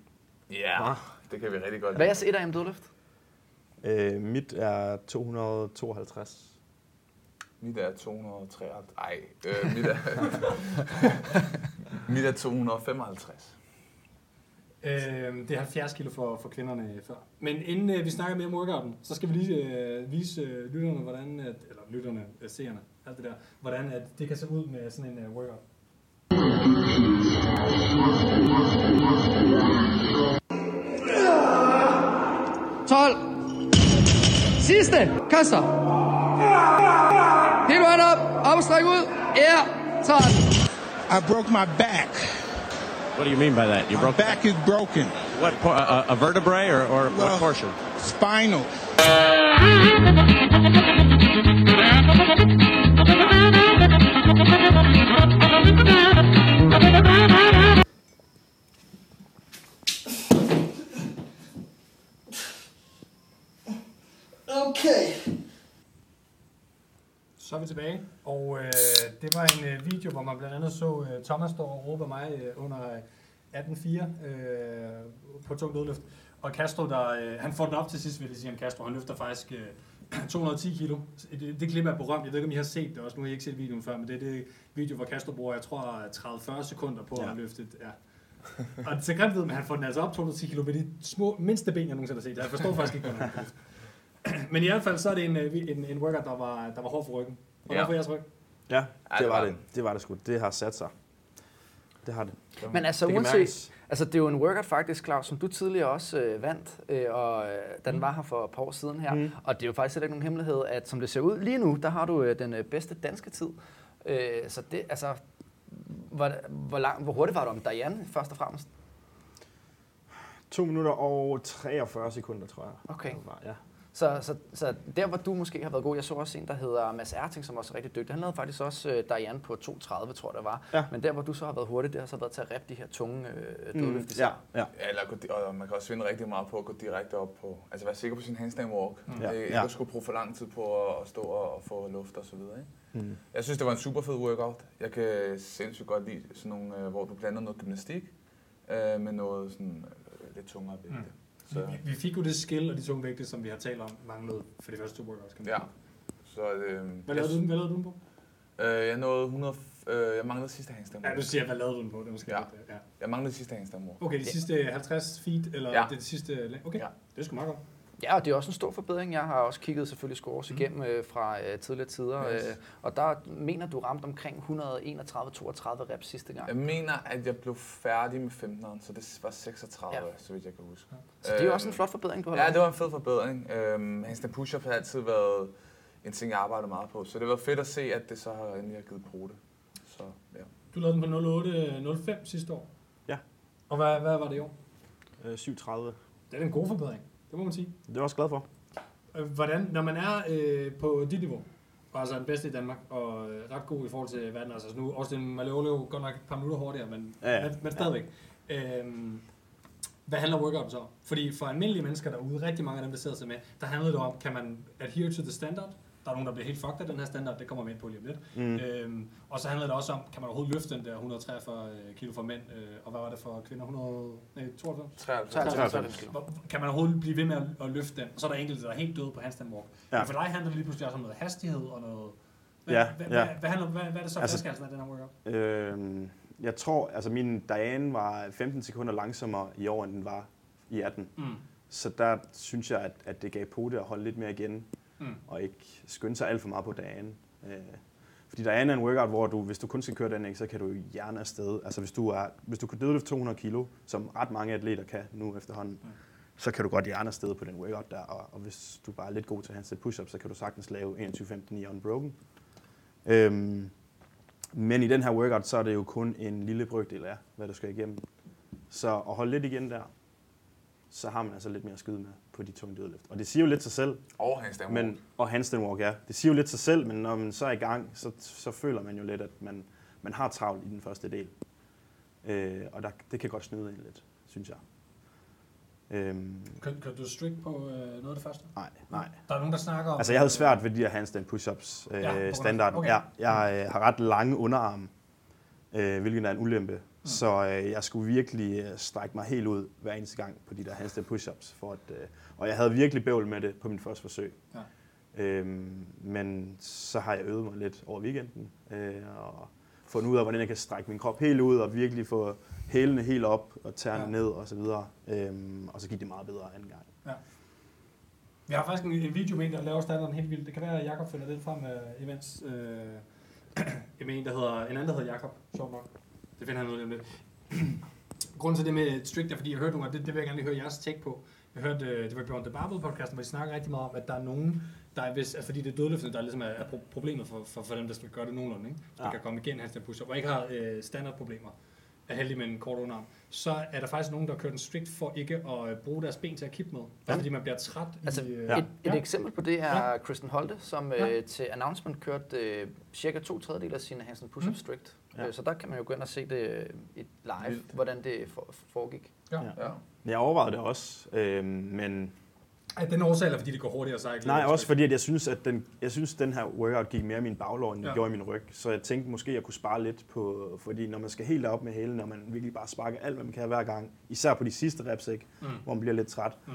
Ja, det kan vi rigtig godt Hvad er lide. jeres 1 AM dødløft? Øh, mit er 252. Mit er 253. Ej, øh, mit er... mit er 255. Øh, det er 70 kilo for, for kvinderne før. Men inden øh, vi snakker mere om workouten, så skal vi lige øh, vise øh, lytterne, hvordan, at, eller lytterne, øh, seerne, alt det der, hvordan at det kan se ud med sådan en øh, workout. Sidste. Kaster. Helt vejen op. Opstræk ud. Ja. 12. I broke my back What do you mean by that? You My broke back is broken. what? A, uh, uh, a vertebrae or, or Well- what portion? Spinal. Så er vi tilbage, og øh, det var en øh, video, hvor man blandt andet så øh, Thomas stå og råbe af mig øh, under øh, 18.4 øh, på tung dødløft. Og Castro, der, øh, han får den op til sidst, vil jeg sige om Castro. Han løfter faktisk øh, 210 kilo. Det, det klip er berømt. Jeg ved ikke, om I har set det også. Nu har I ikke set videoen før, men det er det video, hvor Castro bruger, jeg tror, 30-40 sekunder på Ja. at løfte. Ja. Og det er så grimt ved, men han får den altså op 210 kilo med de små, mindste ben, jeg nogensinde har set. Jeg forstår faktisk ikke, hvordan han kan løfte. Men i hvert fald så er det en, øh, en, en workout, der var, der var hård for ryggen. Og Ja. for jeres ryg? Ja, det det var det. Det var det sgu. Det har sat sig. Det har det. Men altså Det uanset, altså det er jo en workout faktisk, Claus, som du tidligere også øh, vandt, øh, og øh, den var her for et par år siden her. Mm. Og det er jo faktisk ikke nogen hemmelighed, at som det ser ud lige nu, der har du øh, den øh, bedste danske tid. Øh, så det, altså, hvor, hvor, lang, hvor hurtigt var du om Diane, først og fremmest? 2 minutter og 43 sekunder, tror jeg. Okay. Det var, ja. Så, så, så der, hvor du måske har været god, jeg så også en, der hedder Mads Erting, som også er rigtig dygtig. Han lavede faktisk også øh, Diane på 2.30, tror jeg det var. Ja. Men der, hvor du så har været hurtig, det har så været til at rep de her tunge øh, Mm, dødløft. ja, ja. Ja, eller og man kan også vinde rigtig meget på at gå direkte op på, altså være sikker på sin handstand walk. Mm. Ja, Ikke ja. at skulle bruge for lang tid på at, at stå og, og få luft og så videre. Ikke? Mm. Jeg synes, det var en super fed workout. Jeg kan sindssygt godt lide sådan nogle, øh, hvor du blander noget gymnastik øh, med noget sådan, øh, lidt tungere vægte. Mm. Så, Vi, vi fik jo det skill og de tunge vægte, som vi har talt om, manglede for de første to workouts. Kan man ja. Så, øh, Hvad lavede du, hvad lavede du den på? Øh, jeg nåede 100, øh, jeg manglede sidste handstand Ja, du siger, hvad lavede du den på? Det måske Ja. lidt, ja. Jeg manglede sidste handstand. Okay, de sidste 50 feet, eller Ja. det, det sidste... Okay, Ja. det er sgu meget godt. Ja, og det er også en stor forbedring. Jeg har også kigget selvfølgelig scores igennem øh, fra øh, tidligere tider, Yes. øh, og der mener du ramte omkring 131-32 reps sidste gang. Jeg mener, at jeg blev færdig med 15'eren, så det var 36, Ja. så vidt jeg kan huske. Så det er jo også en Øhm, flot forbedring, du har Ja, lavet. det var en fed forbedring. Øhm, handstand push-up har altid været en ting, jeg arbejdet meget på. Så det var fedt at se, at det så har endelig har givet på det. Så ja. Du lavede den på 08.05 sidste år. Ja. Og hvad, hvad var det i år? Øh, 7.30. Det er en god forbedring, det må man sige. Det er jeg også glad for. Øh, Hvordan, når man er øh, på dit niveau, og altså den bedste i Danmark, og øh, ret god i forhold til verden, altså nu, også den Malolo godt nok et par minutter hurtigere, men, Ja, ja. men, men stadigvæk. Øhm, hvad handler workouten så? Fordi for almindelige mennesker derude, rigtig mange af dem, der sidder sig med, der handler det om, kan man adhere to the standard? Der er nogen, der bliver helt fucked af den her standard, det kommer vi ind på lige om lidt. Mm. Øhm, og så handler det også om, kan man overhovedet løfte den der 143 kilo for mænd, øh, og hvad var det for kvinder? 100, nej, 92? 93. 93 kilo. Kan man overhovedet blive ved med at, at løfte den? Og så er der enkelte, der er helt døde på handstand walk. Ja. Men for dig handler det lige pludselig også om noget hastighed og noget... Hvad, Ja, hvad, ja. Hvad, hvad, handler, hvad, hvad er det så Altså- flaskehalsen af den her workout? Øhm, jeg tror, altså min Diane var 15 sekunder langsommere i år, end den var i 18. Mm. Så der synes jeg, at, at det gav på det at holde lidt mere igen, Mm. og ikke skynde sig alt for meget på Diane. Øh, fordi Diane er en workout, hvor du, hvis du kun skal køre den, ikke, så kan du jo gerne afsted. Altså hvis du, er, hvis du kan dødløfte 200 kilo, som ret mange atleter kan nu efterhånden, Mm. så kan du godt hjerne afsted på den workout der. Og, og hvis du bare er lidt god til handstand push-up, så kan du sagtens lave 21.15 i unbroken. Øhm, men i den her workout, så er det jo kun en lille brøkdel af, hvad du skal igennem. Så at holde lidt igen der, så har man altså lidt mere at skyde med på de tunge dødløft. Og det siger jo lidt sig selv, Og handstand walk. men, og handstand walk, ja. Det siger jo lidt sig selv, men når man så er i gang, så, så føler man jo lidt, at man, man har travlt i den første del. Øh, og der, det kan godt snyde en lidt, synes jeg. Øhm, Kan, kan du strict på øh, noget af det første? nej, nej. Der er nogen, der snakker om... Altså, jeg havde svært ved de her handstand push-ups øh, Ja, på grund af- standard. okay. Ja, jeg øh, har ret lange underarme, øh, hvilket er en ulempe. Så øh, jeg skulle virkelig øh, strække mig helt ud hver eneste gang på de der handstand push-ups. For at, øh, og jeg havde virkelig bøvl med det på min første forsøg. Ja. Øhm, men så har jeg øvet mig lidt over weekenden, øh, og fundet ud af, hvordan jeg kan strække min krop helt ud, og virkelig få hælene helt op, og tæerne Ja. ja. ned, og så videre. Øhm, og så gik det meget bedre anden gang. Vi har faktisk en, en video med en, der laver standarden helt vildt. Det kan være, at Jakob finder den frem uh, imens. Uh, med en, der hedder, en anden, der hedder Jakob. Sjovt nok. Det finder han noget om lidt. Grunden til det med strict er, fordi jeg hørte nogle gange, det, det vil jeg gerne lige høre jeres take på. Jeg hørte, uh, det var Bjørn The Barbell podcasten, hvor de snakker rigtig meget om, at der er nogen, der er hvis, altså fordi det er dødløftene, der ligesom er, er pro- problemet for, for, for, dem, der skal gøre det nogenlunde. Ikke? De Ja. kan komme igen hans push og ikke har uh, standardproblemer. er heldig med en kort underarm, så er der faktisk nogen, der har kørt en strict for ikke at øh, bruge deres ben til at kippe med. Ja. Fordi man bliver træt Altså, i... Øh, et, et ja. eksempel på det er ja. Kristen Holte, som Ja. øh, til announcement kørte øh, cirka to tredjedel af sine handstand push-up Mm. strict. Ja. Øh, så der kan man jo gå ind og se det øh, i live, Vildt. hvordan det for, foregik. Ja. Ja. Jeg overvejede det også, øh, men Er den årsag, eller fordi det går hurtigere, er ikke nej, også fordi at jeg synes, at den, jeg synes, den her workout gik mere i min baglår, end den Ja. ja. gjorde i min ryg. Så jeg tænkte måske, at jeg kunne spare lidt på, fordi når man skal helt op med hælen, når man virkelig bare sparker alt, hvad man kan hver gang, især på de sidste reps, ikke, Mm. hvor man bliver lidt træt, Mm.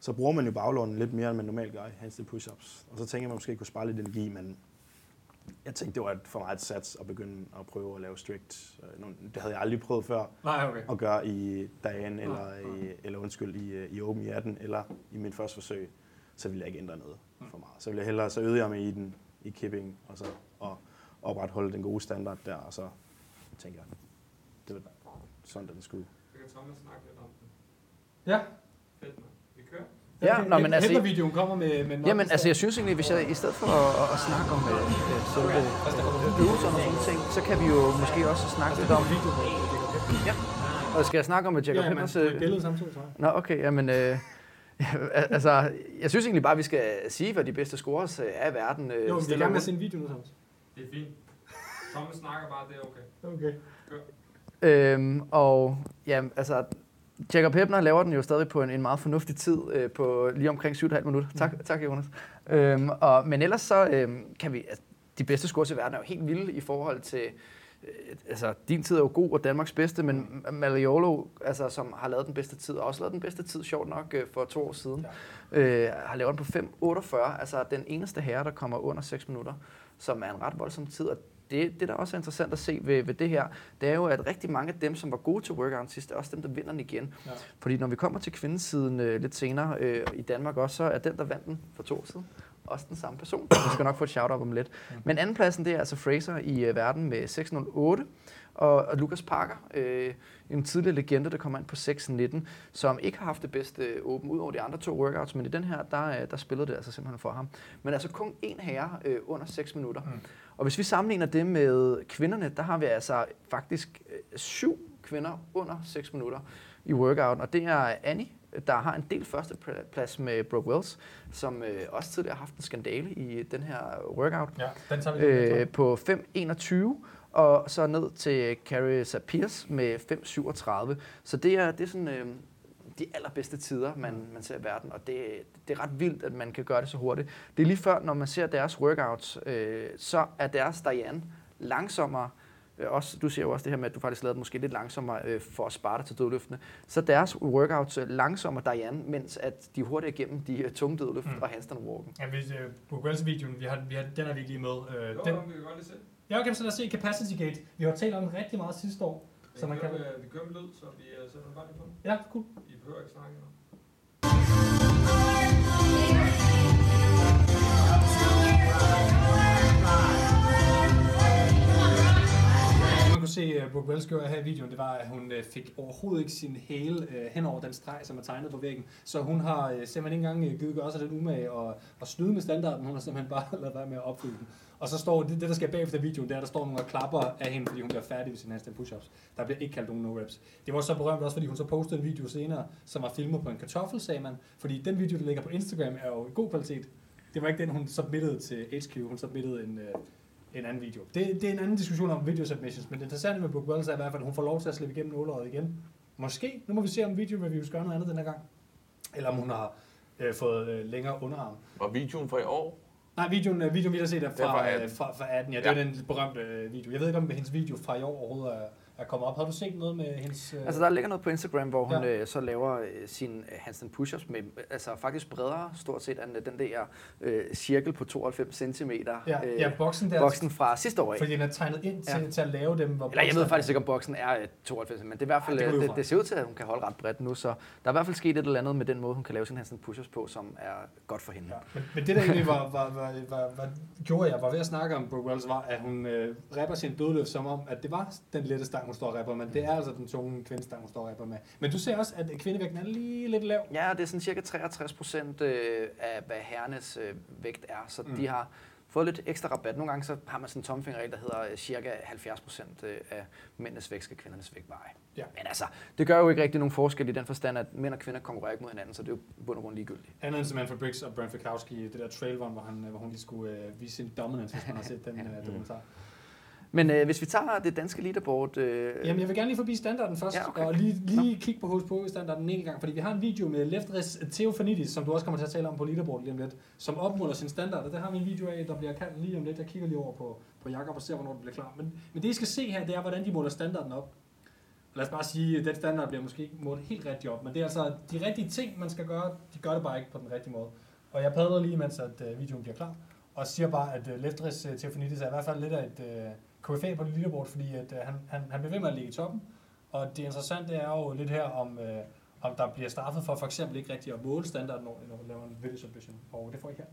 så bruger man jo baglåren lidt mere, end man normalt gør i handstand push-ups. Og så tænker jeg, at man måske kunne spare lidt energi, men jeg tænkte, det var for meget et sats at begynde at prøve at lave strict. Øh, Det havde jeg aldrig prøvet før Nej, okay. at gøre i dagen, eller, i, eller undskyld, i, øh, i Open i 18, eller i min første forsøg, så ville jeg ikke ændre noget for meget. Så ville jeg hellere, så øvede jeg mig i den, i kipping, og så og opretholde den gode standard der, og så tænker jeg, det var sådan, den skulle. Så kan Thomas snakke lidt om det. Ja. Fedt, man. Ja, nå, men altså- videoen kommer med... med Jamen, altså jeg synes egentlig, hvis jeg i stedet for at, at snakke om øh, øh, selve øvelserne og sådan ting, så kan vi jo måske også snakke lidt om... Ja. Og skal jeg snakke om at Jacob Ja, man Hippers... får et billede samtidig, tror jeg. Nå, okay, jamen... Øh, altså, jeg synes egentlig bare, at vi skal sige, hvad de bedste scores øh, er i verden. Øh, Jo, men vi er i gang med at roligt. se en video nu, Thomas. Det er fint. Thomas snakker bare, det er okay. Okay. Øhm, og ja, altså, Jacob Hepner laver den jo stadig på en, en meget fornuftig tid, øh, på lige omkring 7,5 minutter. Tak, tak Jonas. Øhm, og, men ellers så øhm, kan vi, altså, de bedste scores i verden er jo helt vilde i forhold til, øh, altså din tid er jo god og Danmarks bedste, men Maliolo, altså, som har lavet den bedste tid, og også lavet den bedste tid, sjovt nok, øh, for to år siden, øh, har lavet den på 5.48, altså den eneste herre, der kommer under 6 minutter, som er en ret voldsom tid, og det, det, der også er interessant at se ved, ved det her, det er jo, at rigtig mange af dem, som var gode til workout sidst, er også dem, der vinder den igen. Ja. Fordi når vi kommer til kvindesiden øh, lidt senere øh, i Danmark også, så er den, der vandt den for to år siden, også den samme person. Vi skal nok få et shout-out om lidt. Men andenpladsen, det er altså Fraser i øh, verden med 608, og, og Lucas Parker, øh, en tidligere legende, der kommer ind på 6.19, som ikke har haft det bedste øh, åben ud over de andre to workouts, men i den her, der, øh, der spillede det altså simpelthen for ham. Men altså kun én herre øh, under 6 minutter. Mm. Og hvis vi sammenligner det med kvinderne, der har vi altså faktisk øh, syv kvinder under 6 minutter i workouten, og det er Annie, der har en del førsteplads med Brooke Wells, som øh, også tidligere har haft en skandale i den her workout. Ja, den tager øh, på 5.21, og så ned til Carrie Sapirs med 5.37. Så det er, det er sådan øh, de allerbedste tider, man, man ser i verden, og det, det er ret vildt, at man kan gøre det så hurtigt. Det er lige før, når man ser deres workouts, øh, så er deres Diane langsommere, øh, også, du siger jo også det her med, at du faktisk lavede måske lidt langsommere øh, for at spare dig til dødløftene. Så deres workouts øh, langsommere Diane, mens at de er hurtigere igennem de øh, tunge dødløft Mm. og handstand walken. Ja, hvis uh, Bugwells videoen, vi har, vi har, den er vi ikke lige med. Uh, Jo, den, vi kan godt lige se. ja, okay, så lad os se Capacity Gate. Vi har talt om den rigtig meget sidste år. Så man vi, kan... med- vi kører med lyd, så vi uh, sætter den bare lige på. Ja, cool. I behøver ikke snakke nu. Se, øh, Brooke Wells gøre her i videoen, det var, at hun øh, fik overhovedet ikke sin hæle øh, hen over den streg, som er tegnet på væggen. Så hun har simpelthen ikke engang givet gøre sig den umage og, og snyde med standarden. Hun har simpelthen bare lavet være med at opfylde den. Og så står det, det der sker bagefter videoen, det er, at der står nogle og klapper af hende, fordi hun bliver færdig med sin handstand push-ups. Der bliver ikke kaldt nogen no-reps. Det var så berømt også, fordi hun så postede en video senere, som var filmet på en kartoffel, sagde man. Fordi den video, der ligger på Instagram, er jo i god kvalitet. Det var ikke den, hun submittede til HQ. Hun submittede en, øh, en anden video. Det, det er en anden diskussion om video submissions, men det interessante med Brooke Wells er i hvert fald, at hun får lov til at slippe igennem nåløjet igen. Måske. Nu må vi se, om video reviews gør noget andet den her gang. Eller om hun har øh, fået øh, længere underarm. Var videoen fra i år? Nej, videoen, øh, videoen vi har set er er fra, fra øh, 18. fra, fra 18. Ja, det Ja. er den berømte øh, video. Jeg ved ikke, om hendes video fra i år overhovedet er, er kommet op. Har du set noget med hendes... Øh... Altså der ligger noget på Instagram, hvor hun Ja. ja. øh, så laver øh, sin øh, handstand push-ups med, altså faktisk bredere stort set end øh, den der øh, cirkel på 92 cm. ja, ja, boksen der. boksen fra sidste år af. Fordi den er tegnet ind til, Ja. til at lave dem, hvor Eller jeg ved faktisk ikke, om boksen er øh, 92, men det, er i hvert fald, Ej, det øh, det, det, ser ud til, at hun kan holde ret bredt nu, så der er i hvert fald sket et eller andet med den måde, hun kan lave sin handstand push-ups på, som er godt for hende. Ja, men, men det der egentlig var, var, var, var, var, gjorde jeg, var ved at snakke om Brooke Wells, var, at hun øh, rapper sin dødløft som om, at det var den lette stang, hun står og rapper, men det er altså den tunge kvindestang, hun står og rapper med. Men du ser også, at kvindevægten er lige lidt lav. Ja, det er sådan cirka 63 procent øh, af, hvad herrenes øh, vægt er, så Mm. de har fået lidt ekstra rabat. Nogle gange så har man sådan en tomfingerregel, der hedder øh, cirka 70 procent af mændenes vægt skal kvindernes vægt veje. Ja. Men altså, det gør jo ikke rigtig nogen forskel i den forstand, at mænd og kvinder konkurrerer ikke mod hinanden, så det er jo bund og grund ligegyldigt. Andet end Samantha Briggs og Brent Fikowski, det der trail hvor, han, hvor hun lige skulle øh, vise sin dominance, hvis man har set den øh, dokumentar. Men øh, hvis vi tager det danske leaderboard... Øh, Jamen, jeg vil gerne lige forbi standarden først, Ja, okay. og lige, lige kigge på HSPO-standarden en gang, fordi vi har en video med Leftris Theofanidis, som du også kommer til at tale om på leaderboard lige om lidt, som opmåler sin standard, og der har vi en video af, der bliver kaldt lige om lidt. Jeg kigger lige over på, på Jakob og ser, hvornår det bliver klar. Men, men det, I skal se her, det er, hvordan de måler standarden op. Og lad os bare sige, at den standard bliver måske ikke målt helt rigtigt op, men det er altså de rigtige ting, man skal gøre, de gør det bare ikke på den rigtige måde. Og jeg padler lige, mens at, øh, videoen bliver klar, og siger bare, at øh, Leftris øh, Theofanidis er i hvert fald lidt af et øh, KFA på det leaderboard, fordi at, øh, han, han, han bliver ved med at ligge i toppen, og det interessante er jo lidt her, om, øh, om der bliver straffet for for eksempel ikke rigtig at måle standarden ordentligt, når man laver en video submission. Og det får I her.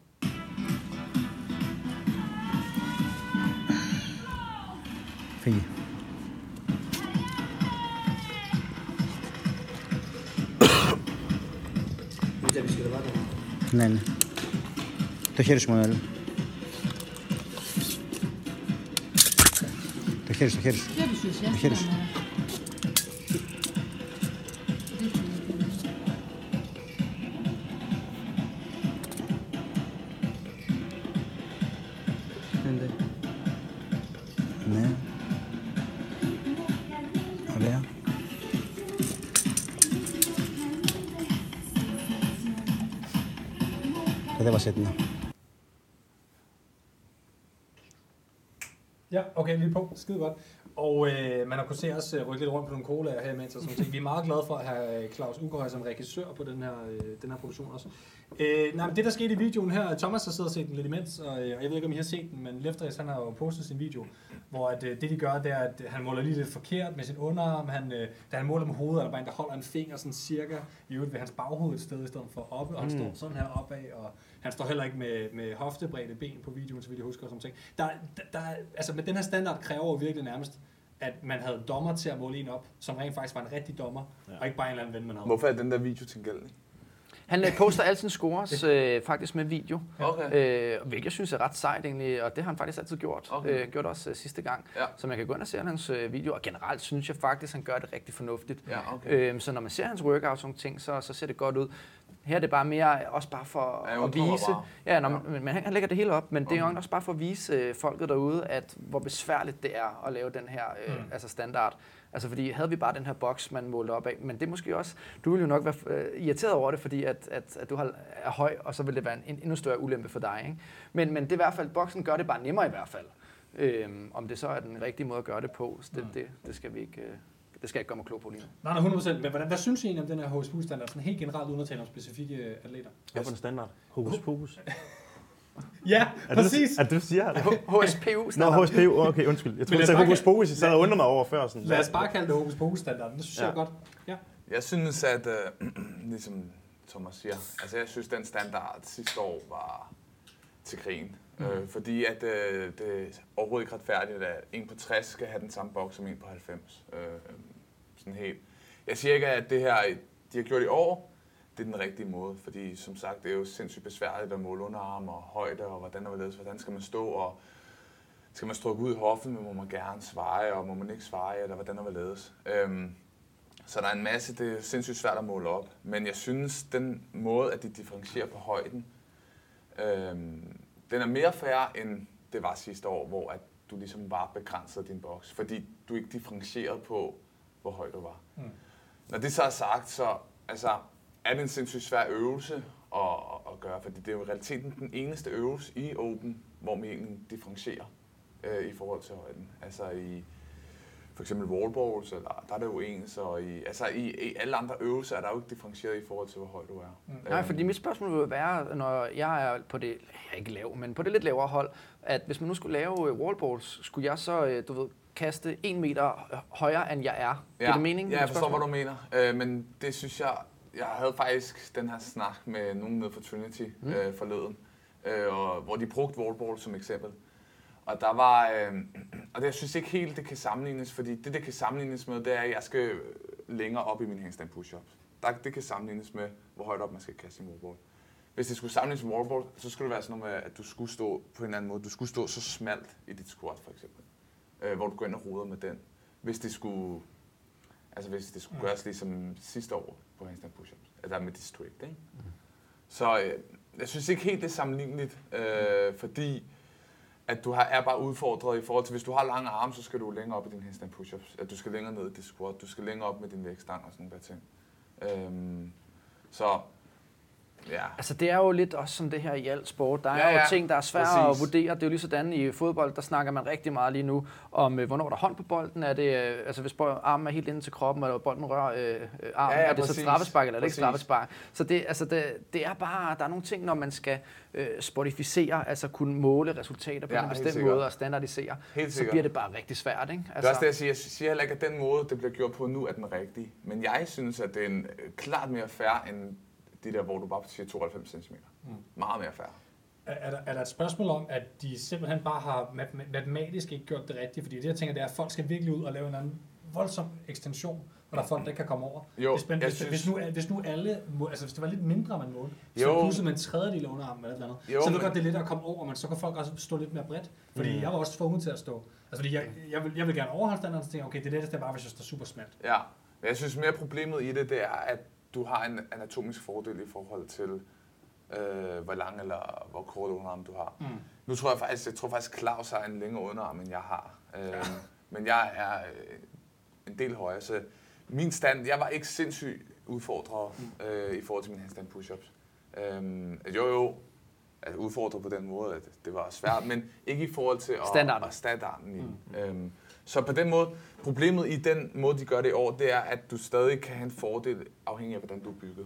Φύγει. Ναι, ναι. Το χέρι σου μόνο, Χέρι σου, το χέρι σου. Το χέρι σου. Ναι. Ωραία. Κατέβασε την. Ja, okay, lige på. Skide godt. Og øh, man har kunnet se os øh, rykke lidt rundt på nogle colaer her imens og sådan ting. Vi er meget glade for at have øh, Claus Ugerhøj som regissør på den her, øh, den her produktion også. Øh, nej, men det der skete i videoen her, Thomas har siddet og set den lidt imens, og, øh, og jeg ved ikke om I har set den, men Lefteris han har jo postet sin video, hvor at, øh, det de gør, det er, at han måler lige lidt forkert med sin underarm. Han, øh, da han måler med hovedet, er der bare en, der holder en finger sådan cirka i øvrigt ved hans baghoved et sted i stedet for oppe, og han Mm. står sådan her opad, og han står heller ikke med, med hoftebredde ben på videoen, så vidt jeg husker, og sådan ting. Der, der, der, altså med den her standard kræver virkelig nærmest, at man havde dommer til at måle en op, som rent faktisk var en rigtig dommer, ja. og ikke bare en eller anden ven, man havde. Hvorfor er den der video tilgældelig? Han øh, poster alle sine scores øh, faktisk med video, Okay. øh, hvilket jeg synes er ret sejt egentlig, og det har han faktisk altid gjort. Okay. Øh, gjort også øh, sidste gang. Ja. Så man kan gå ind og se hans øh, video, og generelt synes jeg faktisk, han gør det rigtig fornuftigt. Ja, okay. Øhm, så når man ser hans workout og sådan ting, så, så ser det godt ud. Her er det bare mere også bare for Ja, at vise. bare. Ja, når, Ja. Men, han, han lægger det hele op, men det er Okay. jo også bare for at vise øh, folket derude, at hvor besværligt det er at lave den her øh, Mm. altså standard. Altså fordi havde vi bare den her boks, man målte op af, men det er måske også, du vil jo nok være øh, irriteret over det, fordi at, at, at du har, er høj, og så vil det være en, en endnu større ulempe for dig. Ikke? Men, men det er i hvert fald, boksen gør det bare nemmere i hvert fald. Øhm, om det så er den rigtige måde at gøre det på, så det, Mm. det, det skal vi ikke, øh, det skal jeg ikke gøre mig klog på lige nu. Nej, nej, 100%. Men hvordan, hvad synes I egentlig om den her HSPU-standard? Sådan helt generelt uden at tale om specifikke atleter. Hvad for en standard? Hokus pokus. Ja, Er præcis. det, er det, du siger? HSPU Nå, standard. HSPU, okay, undskyld. Jeg troede, sagde bare hokus pokus. Jeg sad og undrede mig over før. Sådan. Lad os bare kalde det HSPU-standarden. Det synes ja. jeg er godt. Ja. Jeg synes, at, øh, ligesom Thomas siger, altså jeg synes, den standard sidste år var til krigen. Mm. Øh, fordi at øh, det er overhovedet ikke retfærdigt, at en på 60 skal have den samme boks som en på 90. Øh, sådan helt. Jeg siger ikke, at det her, de har gjort i år, det er den rigtige måde. Fordi som sagt, det er jo sindssygt besværligt at måle underarm og højde, og hvordan, og ledes, hvordan skal man stå, og skal man strukke ud i hoften, men må man gerne svare, og må man ikke svare, eller hvordan og hvorledes. Øhm, så der er en masse, det er sindssygt svært at måle op. Men jeg synes, den måde, at de differentierer på højden, øhm, den er mere fair, end det var sidste år, hvor at du ligesom bare begrænsede din boks. Fordi du ikke differencierede på, hvor høj du var. Mm. Når det så er sagt, så altså, er det en sindssygt svær øvelse at, at gøre, fordi det er jo i realiteten den eneste øvelse i Open, hvor man egentlig differentierer øh, i forhold til højden. Altså i for eksempel wallballs, eller, der er det jo ens, og i, altså i, i alle andre øvelser er der jo ikke differentieret i forhold til, hvor høj du er. Mm. Nej, Øhm, fordi mit spørgsmål vil være, når jeg er på det, jeg er ikke lav, men på det lidt lavere hold, at hvis man nu skulle lave øh, wallballs, skulle jeg så, øh, du ved, kaste en meter højere, end jeg er? Ja, Giver det mening? Ja, jeg forstår, hvad du mener. Øh, men det synes jeg, jeg havde faktisk den her snak med nogen nede fra Trinity Mm. øh, forleden, øh, og, hvor de brugte wallball som eksempel. Og der var, øh, og det, jeg synes ikke helt, det kan sammenlignes, fordi det, det kan sammenlignes med, det er, at jeg skal længere op i min handstand push-ups. Der, det kan sammenlignes med, hvor højt op man skal kaste sin wallball. hvis det skulle sammenlignes med wallball, så skulle det være sådan noget med, at du skulle stå på en anden måde. Du skulle stå så smalt i dit squat, for eksempel. Øh, hvor du går ind og roder med den. Hvis det skulle, altså hvis det skulle gøres ligesom sidste år på handstand push-ups. Altså med district, ikke? Så øh, jeg synes ikke helt, det er sammenligneligt, øh, fordi at du har, er bare udfordret i forhold til, hvis du har lange arme, så skal du længere op i din handstand push-ups. At du skal længere ned i dit squat, du skal længere op med din vægtstang og sådan nogle ting. Øhm, så ja, Altså det er jo lidt også som det her i alt sport. Der er Ja, ja, jo ting, der er svære Præcis. at vurdere. Det er jo lige sådan i fodbold, der snakker man rigtig meget lige nu om, øh, hvornår der er hånd på bolden. Er det, øh, altså hvis armen er helt inde til kroppen, eller bolden rører øh, øh, armen, Ja, ja, er det så straffespark, eller er det ikke straffespark? Så det, altså det, det er bare, der er nogle ting, når man skal øh, sportificere, altså kunne måle resultater på Ja, en bestemt sikkert. måde og standardisere, Helt så sikkert. bliver det bare rigtig svært. Ikke? Altså, Det er også det, jeg siger. Jeg siger heller ikke, at den måde, det bliver gjort på nu, er den rigtige. Men jeg synes, at det er en, øh, klart mere fair, end de der, hvor du bare siger 92 cm. Mm. Meget mere fair. Er, er, der, er der et spørgsmål om, at de simpelthen bare har mat- matematisk ikke gjort det rigtigt? Fordi det, jeg tænker, det er, at folk skal virkelig ud og lave en anden voldsom ekstension, og der er folk, der ikke kan komme over. Jo, hvis, man, hvis, synes- hvis, nu, hvis nu alle, altså hvis det var lidt mindre, man målte, så Jo. pludselig med en tredjedel af underarmen eller et eller andet, Jo, så jeg men- godt, det er lidt at komme over, men så kan folk også stå lidt mere bredt. Fordi mm. jeg var også tvunget til at stå. Altså fordi jeg, jeg, vil, jeg vil gerne overholde standarden, så tænker okay, det letteste er bare, hvis jeg står super smalt. Ja, men jeg synes mere problemet i det, det er, at du har en anatomisk fordel i forhold til, øh, hvor lang eller hvor kort underarm du har. Mm. Nu tror jeg faktisk, jeg tror faktisk, Claus har en længere underarm, end jeg har. Øh, men jeg er øh, en del højere, så min stand, jeg var ikke sindssygt udfordret øh, i forhold til mine handstand push-ups. Øh, jo, jo, altså udfordret på den måde, at det var svært, men ikke i forhold til at, Standarden. at standarden i. Mm. Øhm, så på den måde, problemet i den måde, de gør det i år, det er, at du stadig kan have en fordel, afhængig af, hvordan du er bygget.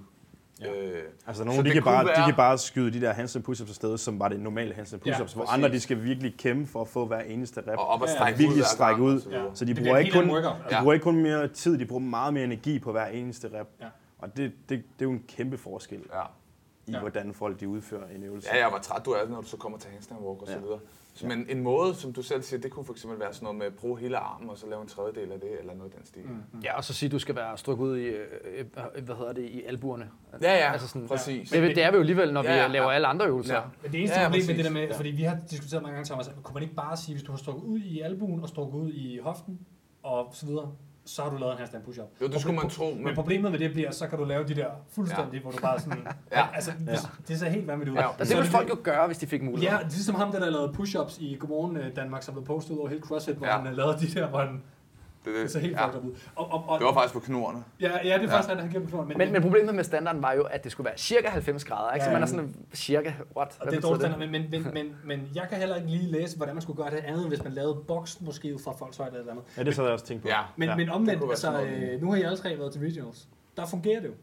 Ja. Øh, Altså Så nogle, de kan, bare, de være- kan bare skyde de der handstand push-ups afsted, som var det normale handstand Ja, push-ups, hvor præcis. andre de skal virkelig kæmpe for at få hver eneste rep. og op og Ja, strække virkelig ud, hver strække ud. så. Ja. Så de Det bruger, ikke kun, de Ja. bruger ikke kun mere tid, de bruger meget mere energi på hver eneste rep. Ja. Og det, det, det er jo en kæmpe forskel Ja. i, Ja. hvordan folk de udfører en øvelse. Ja, jeg var træt, du er, når du så kommer til handstand walk og så Ja. videre. Så, men en måde, som du selv siger, det kunne for eksempel være sådan noget med at bruge hele armen, og så lave en tredjedel af det, eller noget i den stil. Mm. Ja, og så sige, at du skal være strukket ud i, øh, øh, hvad hedder det, i albuerne. Ja, ja, Altså altså sådan- præcis. Det, det er vi jo alligevel, når vi Ja, ja, laver ja. alle andre øvelser. Ja. Men det eneste Ja, ja, problem med det der med, Ja. ja. fordi vi har diskuteret mange gange, Thomas, kunne man ikke bare sige, hvis du har strukket ud i albuen og strukket ud i hoften og så videre, så har du lavet en handstand push-up. Jo, det skulle man tro, Men, men- problemet med det bliver, så kan du lave de der fuldstændig, ja. hvor du bare sådan... Ja. Altså, ja. det ser helt vanvittigt ud. Ja. Og det Så er vil folk jo gøre, hvis de fik mulighed. Ja, det er ligesom ham, der, der lavede push-ups i Godmorgen øh, Danmark, som blev postet over hele CrossFit, hvor Ja. ja. han øh, lavede de der, hvor han det, det ser helt ja. ud. Og, og, og, det var faktisk på knurrene. Ja, ja, det er Ja. faktisk, at han giver på men, Men, men problemet med standarden var jo, at det skulle være cirka 90 grader, ikke? Så Ja. man er sådan, cirka, what? Og det er dårligt standard, men, men, men, men, men jeg kan heller ikke lige læse, hvordan man skulle gøre det andet, hvis man lavede boks måske fra folks højde eller andet. Ja, det så jeg også tænkt på. Ja. Men, Ja. men det omvendt, altså, øh, nu har I alle tre været til regionals. Der fungerer det jo.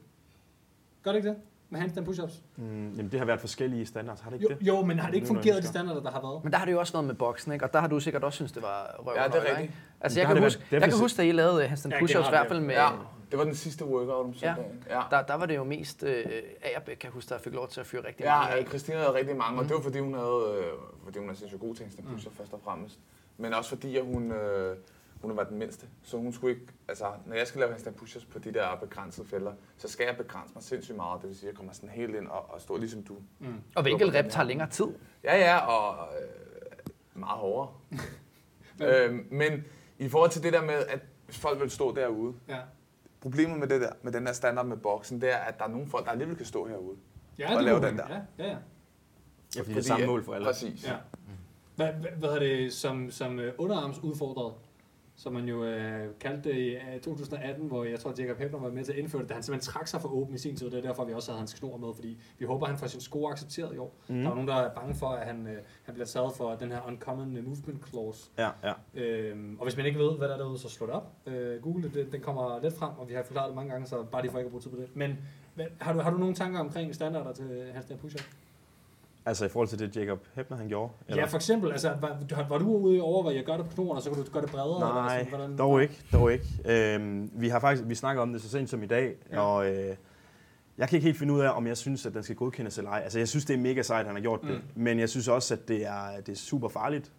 Gør det ikke det? Med handstand push-ups? Mm, jamen, det har været forskellige standards, har det ikke Jo, det? jo, men har det ikke fungeret, de standarder, der har været? Men der har det jo også været med boksen, ikke? Og der har du sikkert også synes det var røv Ja, det er rigtigt. Altså, jeg kan, huske, jeg kan huske, da I lavede handstand Ja, push-ups, i hvert fald med... Ja, det var den sidste workout om Ja. søndagen. Ja. Der, der var det jo mest øh, Agerbæk, kan jeg huske, der fik lov til at fyre rigtig Ja, mange ja. Christina havde rigtig mange, og det var fordi hun havde, øh, fordi hun er sindssygt god til handstand push først og fremmest. Men også fordi, at hun, øh, hun var den mindste. Så hun skulle ikke, altså, når jeg skal lave handstand push på de der begrænsede felter, så skal jeg begrænse mig sindssygt meget. Det vil sige, at jeg kommer sådan helt ind og, og står ligesom du. Og hver enkelt rep tager længere tid. Ja, ja, og øh, meget hårdere. øhm, men i forhold til det der med, at folk vil stå derude, Ja. problemet med, det der, med den der standard med boksen, det er, at der er nogle folk, der alligevel kan stå herude. Ja, Og det lave den der. Ja, ja, ja. Ja, fordi det er samme mål for alle. Præcis. ja. Hvad, hvad, hvad hedder det, som, som uh, underarmsudfordret, som man jo uh, kaldte det i uh, 2018, hvor jeg tror, Jacob Hebner var med til at indføre det, da han simpelthen trak sig for åben i sin tid. Det er derfor, vi også havde hans snor med, fordi vi håber, at han får sin sko accepteret i år. Mm. Der er nogen, der er bange for, at han, uh, han bliver taget for den her uncommon movement clause. Ja, ja. Øhm, og hvis man ikke ved, hvad der er derude, så slå det op. Øh, Google det, den, kommer let frem, og vi har forklaret det mange gange, så bare de får ikke at bruge tid på det. Men hvad, har, du, har du nogle tanker omkring standarder til handstand push-up? Altså i forhold til det, Jacob Hebner han gjorde? Ja, for eksempel, altså, var, var, var du ude over, hvad jeg gør det på knoren, og så kan du gøre det bredere? eller Nej, sådan, hvordan, dog ikke. Dog ikke. Øhm, vi har faktisk vi snakker om det så sent som i dag, Ja. og øh, jeg kan ikke helt finde ud af, om jeg synes, at den skal godkendes eller ej. Altså, jeg synes, det er mega sejt, at han har gjort det, men jeg synes også, at det er, det er super farligt.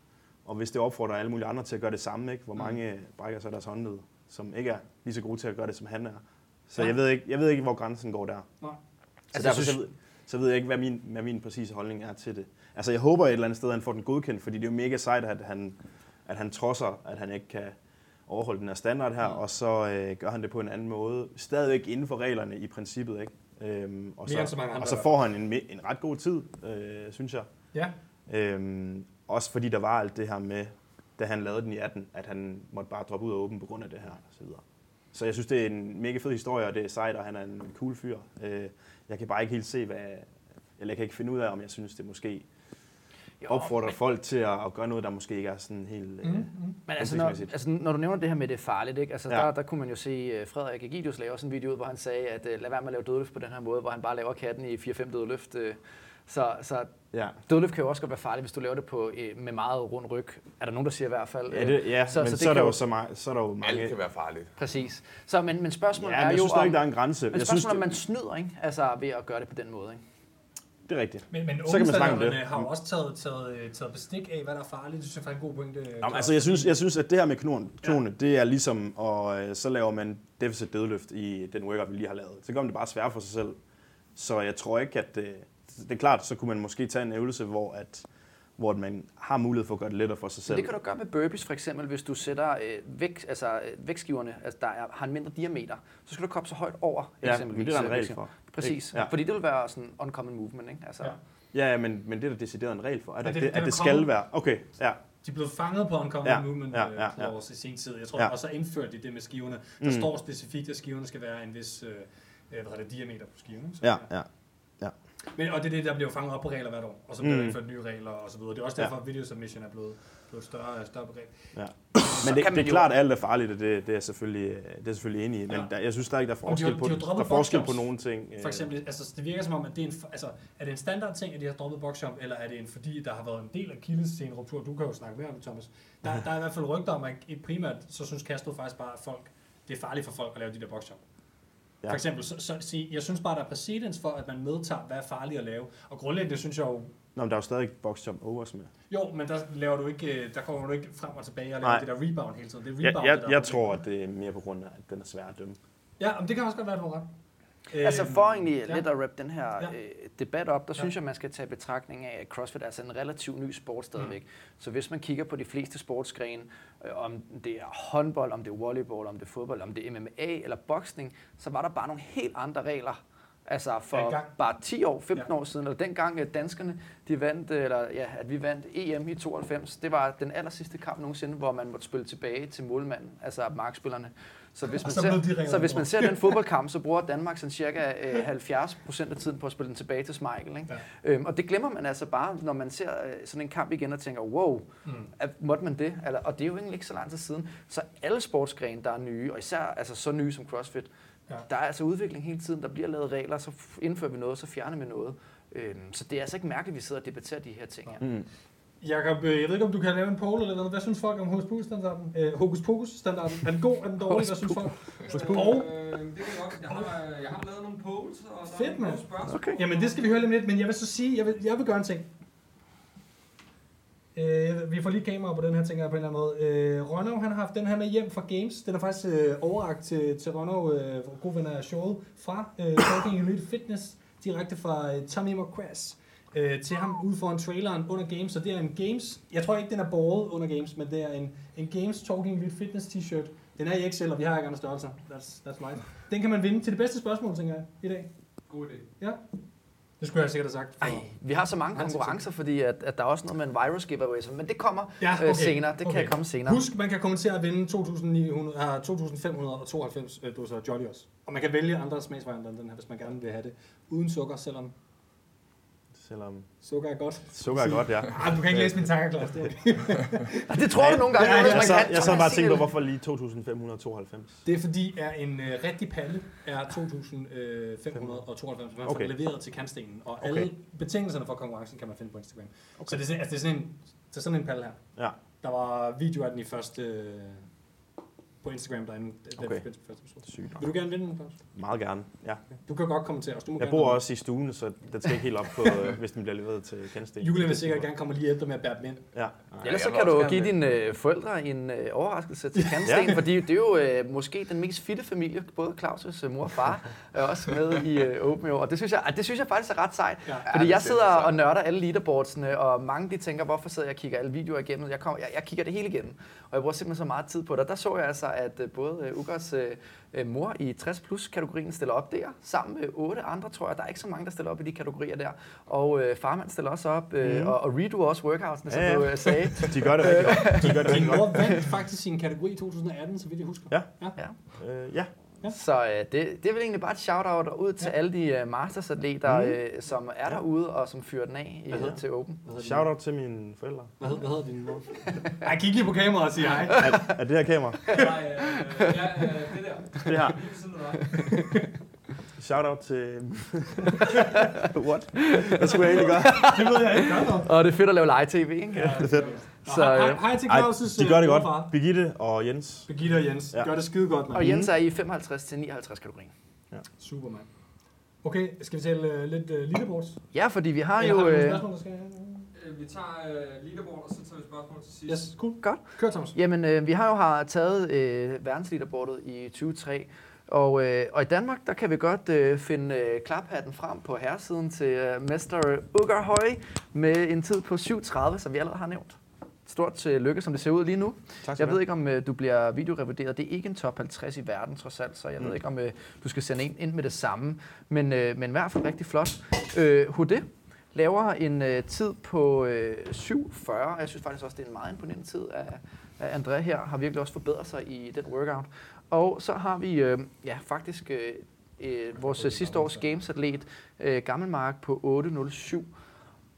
Og hvis det opfordrer alle mulige andre til at gøre det samme, ikke? hvor mange brækker så deres håndled, som ikke er lige så gode til at gøre det, som han er. Så Ja. jeg, ved ikke, jeg ved ikke, hvor grænsen går der. Nej. Så Altså, jeg derfor, synes- så, ved, så ved jeg ikke, hvad min, hvad min præcise holdning er til det. Altså, jeg håber et eller andet sted, at han får den godkendt, fordi det er jo mega sejt, at han, at han trodser, at han ikke kan overholde den her standard her, og så øh, gør han det på en anden måde. Stadigvæk inden for reglerne i princippet, ikke? Øhm, og, Mere så, så mange andre og så får han en, en ret god tid, øh, synes jeg. Ja. Øhm, også fordi der var alt det her med, da han lavede den i 18, at han måtte bare droppe ud af åben på grund af det her og så videre. Så jeg synes, det er en mega fed historie, og det er sejt, og han er en cool fyr. Øh, jeg kan bare ikke helt se, hvad... Eller jeg kan ikke finde ud af, om jeg synes, det måske Jo, opfordrer men- folk til at, at gøre noget, der måske ikke er sådan helt... Mhm. Mm, mm. Men altså når, altså, når du nævner det her med, det er farligt, ikke? Altså, Ja. der, der kunne man jo se, uh, Frederik Egidius lave også en video ud, hvor han sagde, at uh, lad være med at lave dødløft på den her måde, hvor han bare laver katten i 4-5 dødløft. Uh, så, så Ja. dødløft kan jo også godt være farligt, hvis du laver det på, uh, med meget rund ryg. Er der nogen, der siger i hvert fald? Ja, det, ja så, men så, så, er der jo så, meget, så er der jo mange... Alt kan være farligt. Præcis. Så, men, men spørgsmålet Ja, er men jeg jo, synes om, der er en grænse. Men Jeg spørgsmålet synes, er, om det- man snyder, ikke? Altså ved at gøre det på den måde, ikke? Det er rigtigt. Men, men så kan man snakke om det. har jo også taget, taget, øh, taget bestik af, hvad der er farligt. Det synes jeg faktisk er en god pointe. Nå, men altså, jeg synes, jeg synes, at det her med knoren, knone, ja. det er ligesom, og øh, så laver man deficit dødløft i den workout, vi lige har lavet. Så gør man det bare svært for sig selv. Så jeg tror ikke, at det, det er klart, så kunne man måske tage en øvelse, hvor, at, hvor man har mulighed for at gøre det lettere for sig Men selv. det kan du gøre med burpees for eksempel, hvis du sætter øh, vægt, altså, øh, vægtskiverne, altså, der er, har en mindre diameter, så skal du komme så højt over Ja, eksempelvis. men det er der en øh, regel vægtskiverne. for. Præcis, Ikke? Ja. fordi det vil være sådan uncommon movement, ikke? Altså, Ja. Ja, men, men det er der decideret en regel for, at, Ja, det- det, er at det kommet. skal være. Okay, ja. De blev fanget på Uncommon Ja, Movement ja, ja, ja, ja. Clause i sin tid. Jeg tror, Ja. og så indførte de det med skiverne. Der Mm. står specifikt, at skiverne skal være en vis øh, øh, hvad hedder det, diameter på skiven. Så, Ja, ja. Ja. Men, og det er det, der bliver fanget op på regler hvert år, og så bliver Mm. der indført nye regler og så videre. Det er også Ja. derfor, at video submission er blevet, blevet et større, større begreb. ja. Men det, det er klart, at alt er farligt, og det, det, er, selvfølgelig, det er selvfølgelig enig i. Men Ja. der, jeg synes der ikke, der er Og de har- forskel, på, de har der er forskel på nogle ting. For øh, eksempel, altså, det virker som om, at det er en, altså, er det en standard ting, at de har droppet boxjump, eller er det en, fordi der har været en del af kildesceneruptur? Du kan jo snakke mere om det, Thomas. Der, der er i hvert fald rygter om, at et primært, så synes Castro faktisk bare, at folk, det er farligt for folk at lave de der boxjump. Ja. For eksempel, så, så, sige, jeg synes bare, der er præcedens for, at man medtager, hvad er farligt at lave. Og grundlæggende synes jeg jo, Nå, men der er jo stadig box jump overs med. jo, men der, laver du ikke, øh, der kommer du ikke frem og tilbage og laver Nej. det der rebound hele tiden. Det er Jeg, rebound, jeg, der er jeg problemet. tror, at det er mere på grund af, at den er svær at dømme. Ja, men det kan også godt være, at du har ret. Altså Øhm, for egentlig ja. lidt at wrap den her Ja. øh, debat op, der Ja. synes jeg, man skal tage betragtning af, at CrossFit er altså en relativt ny sport stadigvæk. Mm. Så hvis man kigger på de fleste sportsgrene, øh, om det er håndbold, om det er volleyball, om det er fodbold, om det er MMA eller boksning, så var der bare nogle helt andre regler. Altså for Dengang. bare 10 år, 15 Ja. år siden, eller dengang at danskerne, de vandt, øh, eller ja, at vi vandt EM i 92, det var den aller sidste kamp nogensinde, hvor man måtte spille tilbage til målmanden, altså markspillerne. Så hvis man, så ser, så hvis man ser den fodboldkamp, så bruger Danmark sådan cirka øh, 70 procent af tiden på at spille den tilbage til Schmeichel. Ikke? Ja. Øhm, og det glemmer man altså bare, når man ser øh, sådan en kamp igen og tænker, wow, Mm. at, måtte man det? Eller, og det er jo egentlig ikke så lang tid siden. Så alle sportsgrene, der er nye, og især altså så nye som CrossFit, Ja. der er altså udvikling hele tiden. Der bliver lavet regler, så indfører vi noget, så fjerner vi noget. Øhm, så det er altså ikke mærkeligt, at vi sidder og debatterer de her ting her. Mm. Jakob, øh, jeg ved ikke, om du kan lave en poll eller noget. Hvad synes folk om Hokus Pokus-standarden? Øh, Hokus Pokus-standarden. Er den god? Er den dårlig? Hvad synes folk? Og, Øh, det kan jeg godt. Jeg har, jeg har lavet nogle polls, og der Fedt, er nogle spørgsmål. Okay. jamen, det skal vi høre lidt lidt, men jeg vil så sige, jeg vil, jeg vil gøre en ting. Øh, vi får lige kamera på den her, tænker jeg på en eller anden måde. Øh, Ronov, han har haft den her med hjem fra Games. Den er faktisk øh, overragt til, til Ronov, øh, god ven af showet, fra øh, Talking Elite Fitness, direkte fra øh, Tommy McQuass, øh, til ham ude foran traileren under Games. Så det er en Games, jeg tror ikke, den er båret under Games, men det er en, en Games Talking Elite Fitness t-shirt. Den er i XL, og vi har ikke andre størrelser. That's, that's right. Den kan man vinde til det bedste spørgsmål, tænker jeg, i dag. God idé. Ja. Det skulle jeg sikkert have sagt. for- Ej, vi har så mange konkurrencer, fordi at, at der er også noget med en virus giveaway, så- men det kommer Ja, øh, senere. Det kan okay. komme senere. Husk, man kan kommentere at vinde 2.900, ah, 2.592 øh, doser Jolly også. Og man kan vælge andre smagsvarianter end den her, hvis man gerne vil have det uden sukker, selvom Selvom sukker er godt. sukker er godt, ja. Ah, du kan ikke læse min tanker, Klaas. Det er, det tror du nogle gange, Ja, ja, hvis Jeg kan. jeg sad bare og tænkte på, hvorfor lige 2592? det er fordi, at en øh, rigtig palle er 2.592, man får Okay. leveret til kantstenen. Og Okay. alle betingelserne for konkurrencen kan man finde på Instagram. Okay. Så det er, sådan- altså, det, er sådan en, det er sådan en palle her. Ja. Der var video af den i første, øh, på Instagram derinde, da Okay. vi spillede første episode. Sygt. Vil du gerne vinde den, Claus? Meget gerne, ja. Du kan godt kommentere os. Du må Jeg gerne bor også i stuen, så den skal ikke helt op på, øh, hvis den bliver leveret til Kensten. Julian vil sikkert gerne komme lige dig med at bære dem ind. Ja. Ellers så kan du give dine øh, forældre en øh, overraskelse til Kantsten, Ja. fordi det er jo øh, måske den mest fitte familie, både Claus' øh, mor og far er også med i øh, Open år, og det synes, jeg, det synes jeg faktisk er ret sejt. Ja. Fordi det jeg er sidder og nørder alle leaderboardsene, og mange de tænker, hvorfor sidder jeg og kigger alle videoer igennem? Jeg, kommer, jeg, jeg kigger det hele igennem, og jeg bruger simpelthen så meget tid på det. Og der så jeg altså, at øh, både øh, Ugars øh, mor i 60 plus kategorien stiller op der, sammen med otte andre, tror jeg. Der er ikke så mange, der stiller op i de kategorier der. Og øh, farmand stiller også op, øh, Mhm. og, og redo også workoutsene, som Ja, ja. du øh, sagde. De gør det rigtig godt. De gør det Din rigtig mor godt. vandt faktisk sin kategori i 2018, så vidt jeg husker. Ja. ja. Øh, ja. Så øh, det, det er vel egentlig bare et shout-out ud til Ja. alle de uh, mastersatleter, Mhm. øh, som er Ja. derude og som fyrer den af i, hedder- til Open. Hvad hedder din- Shout out til mine forældre. Hvad, hed, hvad hedder din mor? Ej, kig lige på kameraet og sig hej. Er, er det her kamera? Nej, øh, ja, øh, det der. Det her. Lige ved siden af dig. Shout out til... What? Hvad skulle jeg egentlig gøre? Det ved jeg ikke. Og det er fedt at lave live-tv, ikke? Ja, Det er fedt. Så, Så, hej, øh, hej til Claus' de gør det øh, godt. morfar. Birgitte og Jens. Birgitte og Jens. Ja. Gør det skide godt, mand. Og Jens er i 55 til 59 kategorien. Super, mand. Okay, skal vi tale uh, lidt uh, leaderboards? Ja, fordi vi har Eller jo... har vi nogle spørgsmål, der skal Øh, Vi tager øh, leaderboard, og så tager vi spørgsmål til sidst. Yes, cool. Godt. Kør, Thomas. Jamen, øh, vi har jo har taget øh, verdensleaderboardet i 2023, og, øh, og i Danmark, der kan vi godt øh, finde øh, klaphatten frem på herresiden til øh, Mester Ugar Høj med en tid på 7.30, som vi allerede har nævnt. Stort tillykke, som det ser ud lige nu. Tak Jeg ved ikke, om øh, du bliver videorevurderet. Det er ikke en top 50 i verden, trods alt, så jeg Mm. ved ikke, om øh, du skal sende en ind med det samme. Men, øh, men i hvert fald rigtig flot. Øh, Hude laver en øh, tid på øh, 7.40. Jeg synes faktisk også, det er en meget imponerende tid af, af Andrea her. Har virkelig også forbedret sig i den workout. Og så har vi øh, ja, faktisk øh, øh, vores øh, sidste års Games-atlet, øh, Gammelmark, på 8.07.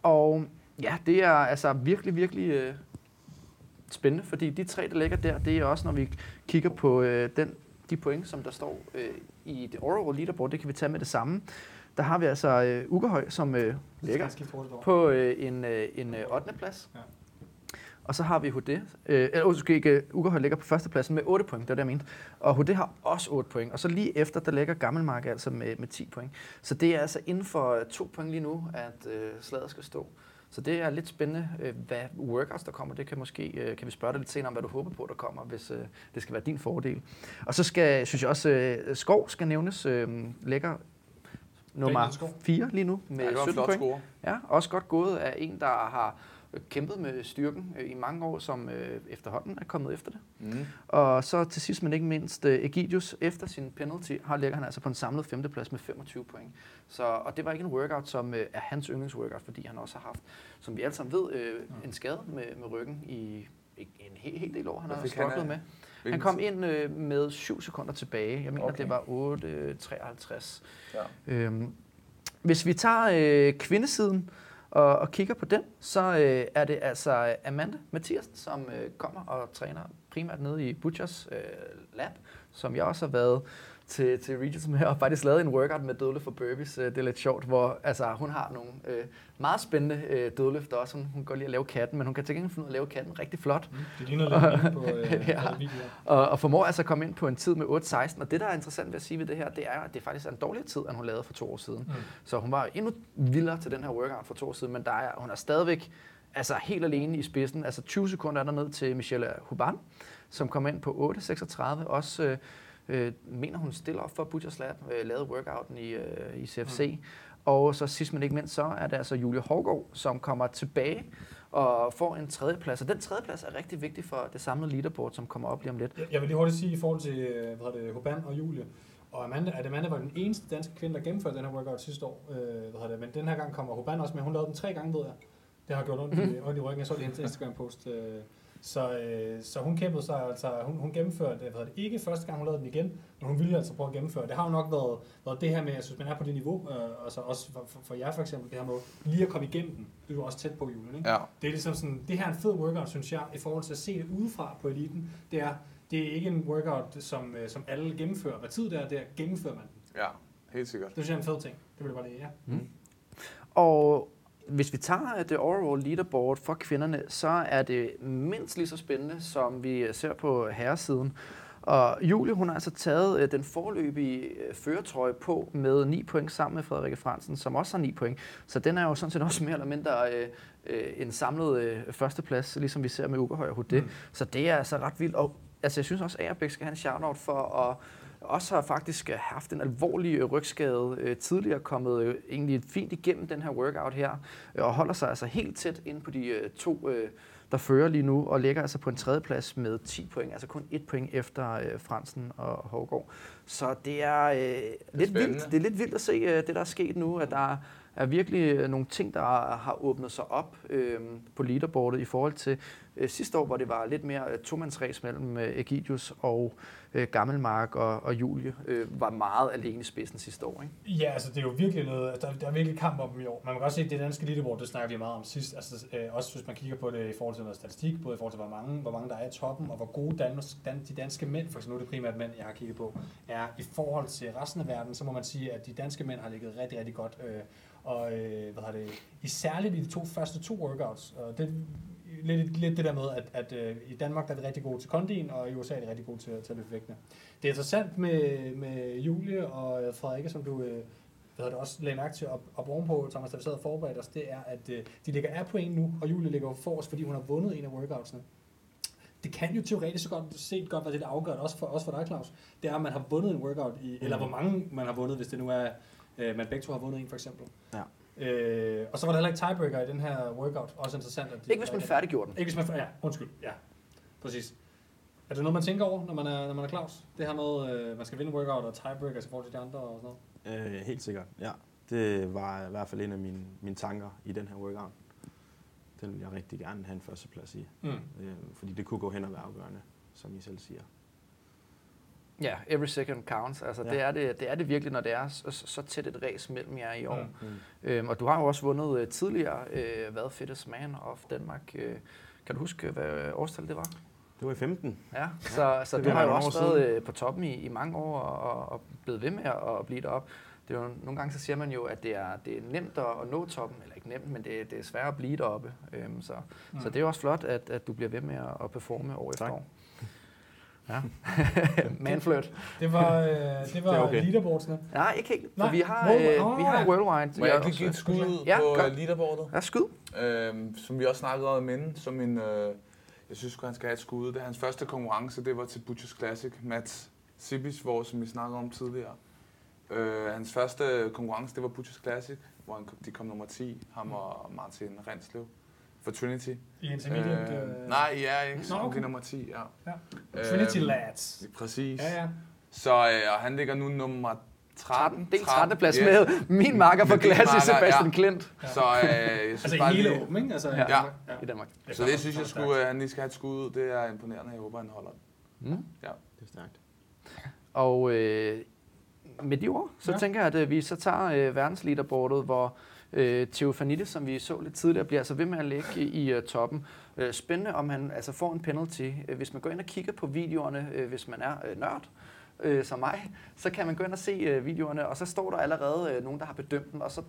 Og ja, det er altså virkelig, virkelig øh, spændende, fordi de tre, der ligger der, det er også, når vi kigger på øh, den, de point, som der står øh, i det overall leaderboard, det kan vi tage med det samme. Der har vi altså øh, Ugerhøj, som øh, ligger på øh, en, øh, en øh, 8. plads. Ja. Og så har vi HD. Øh, eller undskyld, ikke, Ugerhøj ligger på førstepladsen med 8 point, det var det, jeg mente. Og HD har også 8 point. Og så lige efter, der ligger Gammelmark altså med, med 10 point. Så det er altså inden for to point lige nu, at øh, slaget skal stå. Så det er lidt spændende, øh, hvad workouts der kommer. Det kan måske øh, kan vi spørge dig lidt senere om, hvad du håber på, der kommer, hvis øh, det skal være din fordel. Og så skal, synes jeg også, Skov skal nævnes. Daniel nummer Skov. 4 lige nu med Ja, det var en 17 flot point. score. Ja, også godt gået af en, der har kæmpet med styrken øh, i mange år, som øh, efterhånden er kommet efter det. Mm. Og så til sidst, men ikke mindst, øh, Egidius efter sin penalty, har ligger han altså på en samlet femteplads med 25 point. Så, og det var ikke en workout, som øh, er hans yndlingsworkout, fordi han også har haft, som vi alle sammen ved, øh, en skade med, med ryggen i en hel, hel del år, han har han strugglet med. Han kom ind øh, med 7 sekunder tilbage. Jeg mener, Okay. det var 8.53. Ja. Øhm, hvis vi tager øh, kvindesiden og, og kigger på den, så øh, er det altså Amanda Mathiasen, som øh, kommer og træner primært nede i Butchers øh, lab, som jeg også har været til, til Regents med, og faktisk lavet en workout med dødløft for burpees. Øh, Det er lidt sjovt, hvor altså, hun har nogle øh, meget spændende øh, dødløfter også. Hun, hun godt lide at lave katten, men hun kan til gengæld finde ud af at lave katten rigtig flot. Det ligner lidt på øh, Ja. Og, og formår altså at komme ind på en tid med 8.16. Og det, der er interessant ved at sige ved det her, det er, at det faktisk er en dårlig tid, end hun lavede for to år siden. Mm. Så hun var endnu vildere til den her workout for to år siden, men der er, hun er stadigvæk altså helt alene i spidsen. Altså 20 sekunder er der ned til Michelle Huban, som kom ind på 8.36. Også øh, øh, mener hun stiller op for Butchers Lab, øh, lavede workouten i, øh, i CFC. Mm. Og så sidst men ikke mindst, så er det altså Julie Hårgaard, som kommer tilbage og får en tredjeplads. Og den tredjeplads er rigtig vigtig for det samlede leaderboard, som kommer op lige om lidt. Jeg- vil lige hurtigt sige i forhold til øh, hvad det, Hoban og Julie. Og Amanda, at Amanda var den eneste danske kvinde, der gennemførte den her workout sidste år. Øh, hvad det, men den her gang kommer Hoban også med. Hun lavede den tre gange, ved jeg. Det har gjort ondt i, ondt i ryggen. Jeg så lige hendes Instagram-post. Øh, så, øh, så hun kæmpede sig, altså hun, hun gennemførte, hvad det, ikke første gang hun lavede den igen, men hun ville altså prøve at gennemføre. Det har jo nok været, været det her med, jeg synes, man er på det niveau, øh, altså også for, for, for, jer for eksempel, det her med lige at komme igennem den. Det er jo også tæt på julen, ikke? Ja. Det er ligesom sådan, det her er en fed workout, synes jeg, i forhold til at se det udefra på eliten. Det er, det er ikke en workout, som, øh, som alle gennemfører. Hvad tid det er, det er, gennemfører man den. Ja, helt sikkert. Det synes jeg er en fed ting. Det vil jeg bare lige, ja. Og hvis vi tager det overall leaderboard for kvinderne, så er det mindst lige så spændende, som vi ser på herresiden. Og Julie, hun har altså taget øh, den forløbige øh, føretrøje på med 9 point sammen med Frederikke Fransen, som også har 9 point. Så den er jo sådan set også mere eller mindre øh, øh, en samlet øh, førsteplads, ligesom vi ser med Uberhøj og Hudet. Mm. Så det er altså ret vildt. Og altså, jeg synes også, at Agerbæk skal have en shout-out for at også har faktisk øh, haft en alvorlig øh, rygskade øh, tidligere, kommet øh, egentlig fint igennem den her workout her, øh, og holder sig altså helt tæt ind på de øh, to, øh, der fører lige nu, og ligger altså på en tredjeplads med 10 point, altså kun et point efter øh, Fransen og Hågård. Så det er, øh, lidt spændende. vildt. det er lidt vildt at se øh, det, der er sket nu, at der er virkelig øh, nogle ting, der har åbnet sig op øh, på leaderboardet i forhold til øh, sidste år, hvor det var lidt mere øh, tomandsræs mellem øh, Egidius og øh, Gammelmark og, og Julie, øh, var meget alene i spidsen sidste år. Ikke? Ja, altså det er jo virkelig noget, altså, der, der er virkelig kamp om i år. Man kan godt se, at det danske leaderboard, det snakker vi meget om sidst. Altså, øh, også hvis man kigger på det i forhold til noget statistik, både i forhold til, hvor mange, hvor mange der er i toppen, og hvor gode Danmarks, dan, de danske mænd, for nu er det primært mænd, jeg har kigget på, er i forhold til resten af verden, så må man sige, at de danske mænd har ligget rigtig, rigtig godt. Øh, og øh, hvad har det, i særligt i de to første to workouts, og det lidt, lidt det der med, at, at øh, i Danmark der er vi rigtig gode til kondien, og i USA er de rigtig gode til, til at løfte vægtene. Det er interessant med, med Julie og øh, Frederikke, som du øh, hvad det, også lagde mærke til op, op ovenpå, Thomas, da vi sad og forberedte os, det er, at øh, de ligger af point nu, og Julie ligger for os, fordi hun har vundet en af workoutsene. Det kan jo teoretisk godt, set godt være det, der afgør det, også for, også for dig, Claus. Det er, at man har vundet en workout, i, eller hvor mange man har vundet, hvis det nu er, øh, man begge to har vundet en, for eksempel. Ja. Øh, og så var der heller ikke tiebreaker i den her workout. Også interessant. At de, Ikke hvis man færdiggjorde den. Ikke hvis man... Ja, undskyld. Ja, præcis. Er det noget, man tænker over, når man er, når man er Claus? Det her med, øh, man skal vinde workout og tiebreakers i forhold til de andre og sådan noget? Øh, helt sikkert, ja. Det var i hvert fald en af mine, mine tanker i den her workout. Den vil jeg rigtig gerne have en førsteplads i. Mm. Øh, fordi det kunne gå hen og være afgørende, som I selv siger. Ja, every second counts. Altså, ja. Ja. det, er det, det er det virkelig, når det er så, så tæt et race mellem jer i år. Mm. Mm. Øhm, og du har jo også vundet øh, tidligere, øh, hvad fittest man of Danmark. Øh, kan du huske, hvad årstal det var? Det var i 15. Ja, så, så det du har jo også været øh, på toppen i, i mange år og, og blevet ved med at at blive deroppe. Det er jo, nogle gange så siger man jo, at det er, det er nemt at, at nå toppen, eller ikke nemt, men det, det er svært at blive deroppe. Øhm, så, mm. så det er jo også flot, at, at du bliver ved med at, at performe år efter Tak. år. Ja. Manflirt. Det var, øh, det var Det okay. leaderboardsene. Nej, ikke helt, for Nej, vi har, øh, vi har. Worldwide. Må jeg lige give et skud ud Ja, på gør. øh, leaderboardet? Ja, skyd. Øhm, som vi også snakkede om inden, som en, øh, jeg synes han skal have et skud. Det er hans første konkurrence, det var til Butchers Classic. Mats Sibis, hvor, som vi snakkede om tidligere. Øh, hans første konkurrence, det var Butchers Classic, hvor han, de kom nummer 10, ham og Martin Renslev for Trinity. I intermediate... Øh, nej, I er ikke, Nå, okay. er nummer 10, ja. Ja. Trinity Lads. Præcis. Ja, ja. Så øh, og han ligger nu nummer 13. 13. Det er 13. plads yes. med min marker for klasse, Sebastian ja. Klint Så øh, jeg synes Altså bare i hele lige, åben, ikke? Altså, i Ja. Danmark. i Danmark. Så det synes jeg skulle, at han lige skal have et skud ud. Det er imponerende. Jeg håber, han holder den. Mm. Det er stærkt. Og øh, med de ord, så Ja. ja. tænker jeg, at øh, vi så tager øh, verdensleaderboardet, hvor øh, Theofanidis, som vi så lidt tidligere, bliver altså ved med at ligge i, øh, toppen. Øh, spændende, om han altså får en penalty. Øh, hvis man går ind og kigger på videoerne, øh, hvis man er øh, nørd, øh, som mig, så kan man gå ind og se øh, videoerne, og så står der allerede øh, nogen, der har bedømt den, og så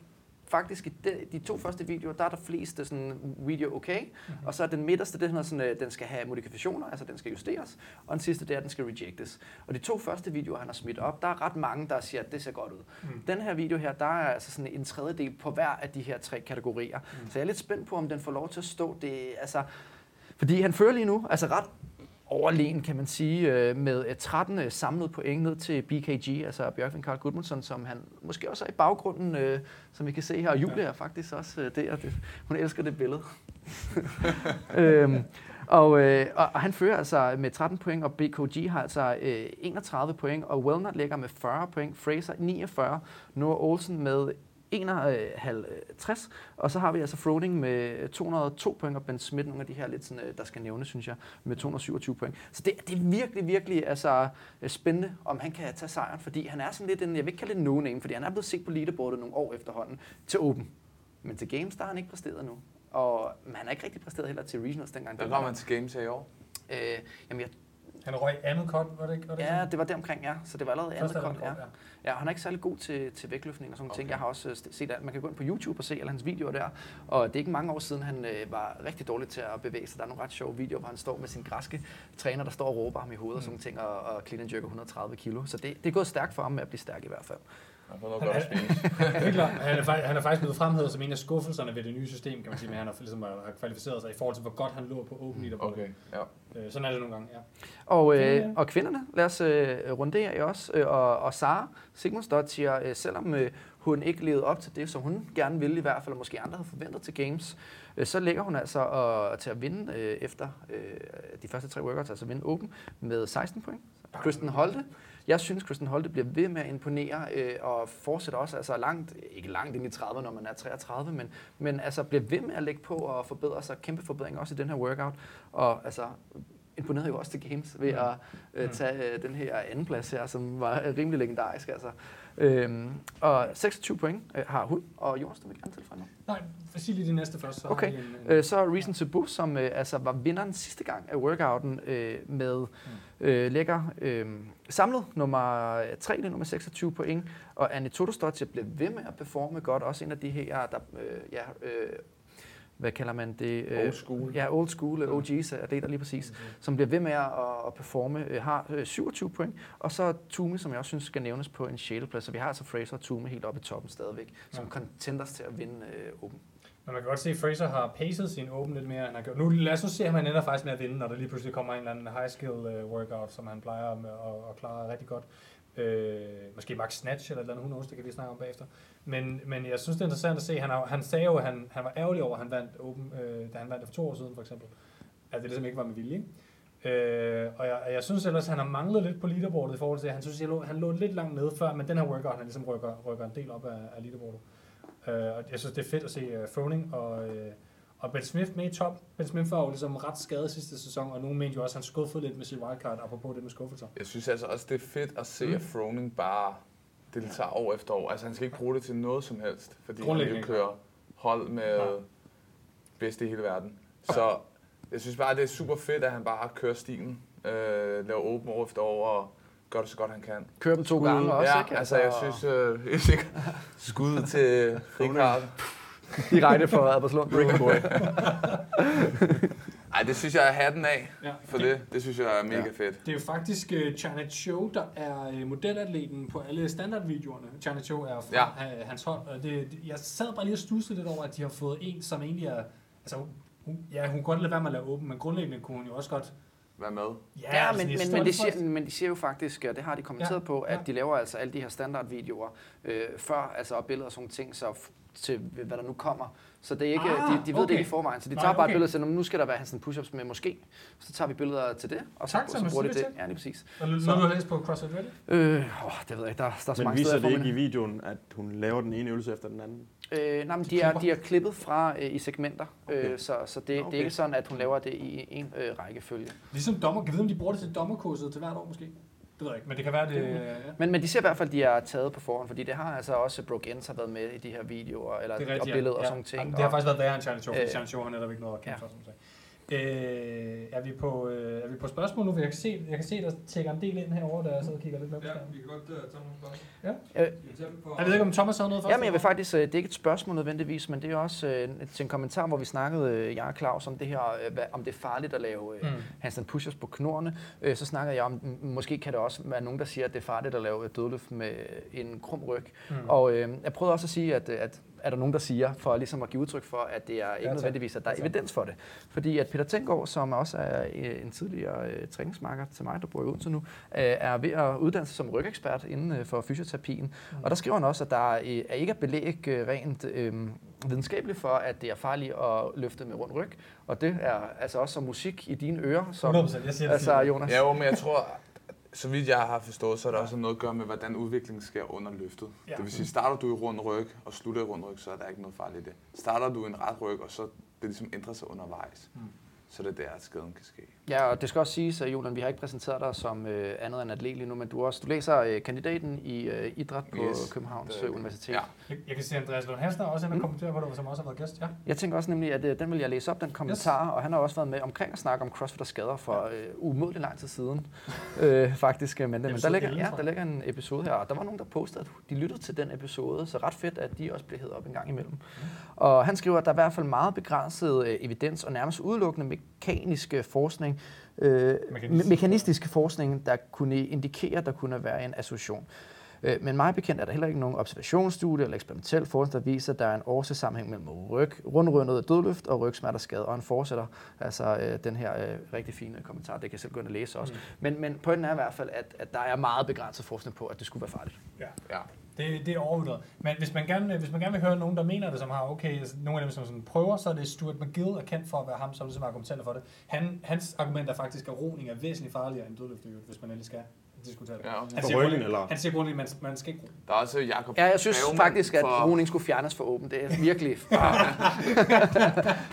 faktisk i de, de to første videoer, der er der fleste sådan video okay, mm-hmm. og så er den midterste, det er sådan, øh, den skal have modifikationer, altså den skal justeres, og den sidste, det er, at den skal rejectes. Og de to første videoer, han har smidt op, der er ret mange, der siger, at det ser godt ud. Mm. Den her video her, der er altså sådan en tredjedel på hver af de her tre kategorier. Mm. Så jeg er lidt spændt på, om den får lov til at stå. Det, altså, fordi han fører lige nu, altså ret overlegen, kan man sige, øh, med øh, 13 øh, samlet point ned til BKG, altså Bjørkvin Karl Gudmundsson, som han måske også er i baggrunden, som vi kan se her. Og Julie er faktisk også der. Det, hun elsker det billede. øhm, og, øh, og, og han fører altså med 13 point, og BKG har altså øh, 31 point, og Wellner ligger med 40 point, Fraser 49, Noah Olsen med 51, og så har vi altså Froding med 202 point, og Ben Smith, nogle af de her lidt sådan, øh, der skal nævne, synes jeg, med 227 point. Så det, det er virkelig, virkelig altså, øh, spændende, om han kan tage sejren, fordi han er sådan lidt en, jeg vil ikke kalde det no-name, fordi han er blevet set på leaderboardet nogle år efterhånden til Open. Men til Games, der har han ikke præsteret nu. Og men han har ikke rigtig præsteret heller til Regionals dengang. Der Det kommer var- man til Games her i år. Øh, jamen, jeg, Han røg andet cut, var det ikke? Var det Ja, det var det omkring, ja. Så det var allerede andet cut, ja. ja. Ja, han er ikke særlig god til, til vægtløftning og sådan okay. ting. Jeg har også øh, set, at man kan gå ind på YouTube og se alle hans videoer der. Og det er ikke mange år siden, han øh, var rigtig dårlig til at bevæge sig. Der er nogle ret sjove videoer, hvor han står med sin græske træner, der står og råber ham i hovedet og sådan ting, og, og clean and jerker 130 kilo. Så det, det er gået stærkt for ham med at blive stærk i hvert fald. Han får noget godt at spise. Det er klart. Han er, faktisk, han er faktisk blevet fremhævet som en af skuffelserne ved det nye system, kan man sige, men han har, ligesom, har kvalificeret sig i forhold til, hvor godt han lå på Open Leaderboard. Okay, ja. Øh, sådan er det nogle gange, ja. Og, øh, og kvinderne, lad os øh, runde af også. Øh, og, og Sara Sigmundsdottir, øh, selvom øh, hun ikke levede op til det, som hun gerne ville i hvert fald, og måske andre havde forventet til Games, øh, så ligger hun altså og, til at vinde øh, efter øh, de første tre workouts, altså vinde Open med 16 point. Kristen Holte. Jeg synes, Kristen Holte bliver ved med at imponere øh, og fortsætter også altså langt, ikke langt ind i 30, når man er 33, men, men altså bliver ved med at lægge på og forbedre sig. Kæmpe forbedring også i den her workout. Og altså imponerede jo også til Games ved at øh, tage øh, den her anden plads her, som var øh, rimelig legendarisk. Altså. Øhm, og 26 point øh, har hun, og Jonas, du vil gerne tilføje noget. Nej, sig lige de næste først. Så Okay. en, en, Øh, så Reason to Boost, som øh, altså var vinderen sidste gang af workouten øh, med øh, lægger øh, samlet nummer 3, det er nummer 26 point, og Annie Todostottir blev ved med at performe godt, også en af de her, der, øh, ja, øh, hvad kalder man det? Øh, Old school. Ja, old school, øh, OG's er det der lige præcis, som bliver ved med at, at performe, øh, har øh, 27 point, og så Tume, som jeg også synes skal nævnes på en 6. plads, så vi har altså Fraser og Tume helt oppe i toppen stadigvæk, som Ja. contenders til at vinde øh, Open. Men man kan godt se, at Fraser har pacet sin Open lidt mere, end han har gjort. Nu lad os nu se, om han ender faktisk med at vinde, når der lige pludselig kommer en eller anden high skill uh, workout, som han plejer med at, at klare rigtig godt. Øh, måske Max Snatch eller et eller andet, hun det kan vi snakke om bagefter. Men, men jeg synes, det er interessant at se, han, har, han sagde jo, at han, han var ærgerlig over, at han vandt Open, øh, da han vandt det for to år siden for eksempel. At det ligesom ikke var med vilje. Øh, og jeg, jeg synes ellers, han har manglet lidt på leaderboardet i forhold til, at han synes, at lå, han lå lidt langt nede før, men den her workout, han ligesom rykker, rykker en del op af, af leaderboardet. Øh, og jeg synes, det er fedt at se uh, Froning og, øh, og Ben Smith med i top. Ben Smith var jo ligesom ret skadet sidste sæson, og nogen mente jo også, at han skuffede lidt med sit wildcard, apropos det med skuffelser. Jeg synes altså også, det er fedt at se, Mm. at Froning bare deltager år efter år. Altså han skal ikke bruge det til noget som helst, fordi han jo ikke. kører hold med Ja. bedste i hele verden. Så jeg synes bare, det er super fedt, at han bare kører stilen, øh, laver åben år efter år og gør det så godt han kan. Kører dem to gange også, ja, ikke? altså jeg synes, øh, helt sikkert, skud til Rikard. Direkte for Albertslund. Ricky boy. Ej, det synes jeg er hatten af Ja. for det. Det synes jeg er mega Ja. fedt. Det er jo faktisk uh, China Cho, der er uh, modelatleten på alle standardvideoerne. China Cho er fra Ja. uh, hans hold. Og det, det, jeg sad bare lige og stussede lidt over, at de har fået en, som egentlig er... Altså, hun, ja, hun kunne godt lade være med at lave åben, men grundlæggende kunne hun jo også godt... Vær med. Ja, altså, men, det men, men, de siger, men de siger jo faktisk, og det har de kommenteret Ja, ja, på, at ja. de laver altså alle de her standardvideoer øh, før, altså og billeder og sådan ting, så f- til hvad der nu kommer. Så det er ikke, Ah, de, de ved det okay. ikke i forvejen, så de Nej, tager bare okay. et billede til, "Nå, men nu skal der være handstand push-ups med måske. Så tager vi billeder til det, og så, Tak, så Thomas, bruger de det det. Ja, lige præcis. Og noget, du har læst på CrossFit Reddit? Øh, åh, det ved jeg ikke, der, der er så Men mange viser det ikke i videoen, at hun laver den ene øvelse efter den anden? Øh, nej, men De de er, de er klippet fra øh, i segmenter, øh, Okay. så, så det, det Okay. er ikke sådan, at hun laver det i en øh, rækkefølge. Ligesom dommer. Kan vi vide, om de bruger det til dommerkurset til hvert år måske? Det ved jeg ikke, men det kan være, det... Ja. Men, men de ser i hvert fald, at de er taget på forhånd, fordi det har altså også Brooke Ends har været med i de her videoer, eller Det er og rigtigt, billeder ja. og sådan Ja. ting. Jamen, det har og- faktisk været værre end Charlie Show, fordi Øh, Charlie Show har netop ikke noget at kæmpe ja. for, som du sagde. Øh, er, vi på, øh, er vi på spørgsmål nu? Jeg kan se, jeg kan se der tækker en del ind herovre, der jeg sidder og kigger lidt med på Ja, vi kan godt uh, tage nogle spørgsmål. Ja. Øh? Jeg ved ikke, om Thomas havde noget først? Ja, men jeg vil faktisk, øh, det er ikke et spørgsmål nødvendigvis, men det er også øh, til en kommentar, hvor vi snakkede, øh, jeg og Claus, om det her, øh, hvad- om det er farligt at lave øh, Mm. handstand push-ups på knorene. Øh, så snakkede jeg om, måske kan det også være nogen, der siger, at det er farligt at lave dødløft med en krum ryg. Mm. Og øh, jeg prøvede også at sige, at, at er der nogen, der siger, for ligesom at give udtryk for, at det er ikke tak. nødvendigvis, at der er Ja, evidens for det. Fordi at Peter Tenggaard, som også er øh, en tidligere øh, træningsmarker til mig, der bor i Odense nu, øh, er ved at uddanne sig som rygekspert inden øh, for fysioterapien. Mm. Og der skriver han også, at der øh, er ikke er belæg øh, rent øh, videnskabeligt for, at det er farligt at løfte med rund ryg. Og det er altså også som musik i dine ører. Som, 100%, jeg siger altså. Jonas. Ja, jo, men jeg tror, så vidt jeg har forstået, så er der også noget at gøre med, hvordan udviklingen sker under løftet. Ja. Det vil sige, starter du i rund ryg og slutter i rund ryg, så er der ikke noget farligt i det. Starter du i en ret ryg, og så det ligesom ændrer sig undervejs, Mm så er det der, at skaden kan ske. Ja, og det skal også siges, at Julian, vi har ikke præsenteret dig som øh, andet end atlet lige nu, men du, også, du læser øh, kandidaten i øh, idræt på Yes, Københavns det øh. Universitet. Ja. Jeg, jeg kan se, Andreas Lund Hansen også inde og kommentere på det, som også har været gæst. Ja. Jeg tænker også nemlig, at øh, den vil jeg læse op, den kommentar, yes. og han har også været med omkring at snakke om CrossFit og skader for øh, umådelig lang tid siden, øh, faktisk. Men, men der, ligger, 11, ja, der ligger en episode her, og der var nogen, der postede, at de lyttede til den episode, så ret fedt, at de også blev hævet op en gang imellem. Og han skriver, at der er i hvert fald meget begrænset øh, evidens og nærmest udelukkende mekanisk øh, forskning, øh, Mekanistisk. me- mekanistisk forskning, der kunne indikere, at der kunne være en association. Øh, Men meget bekendt er der heller ikke nogen observationsstudie eller eksperimentel forskning, der viser, at der er en årsagssammenhæng mellem ryg, rundrundet dødløft og rygsmerterskade. Og han fortsætter altså øh, den her øh, rigtig fine kommentar. Det kan jeg selv gå ind og læse også. Mm. Men, men pointen er i hvert fald, at, at der er meget begrænset forskning på, at det skulle være farligt. ja. Ja. Det, det er overvurderet. Men hvis man, gerne, hvis man gerne vil høre nogen, der mener det, som har okay, altså, nogle af dem, som sådan prøver, så er det Stuart McGill er kendt for at være ham, som ligesom argumenter for det. Han, hans argument er faktisk, at roning er væsentligt farligere end dødløft, hvis man endelig skal diskutere det. Ja, han siger grundlæggende- eller? Han siger at man, man skal ikke. Der er også Jakob Ja, jeg synes Baumann faktisk, at for- roning skulle fjernes for åben. Det er virkelig...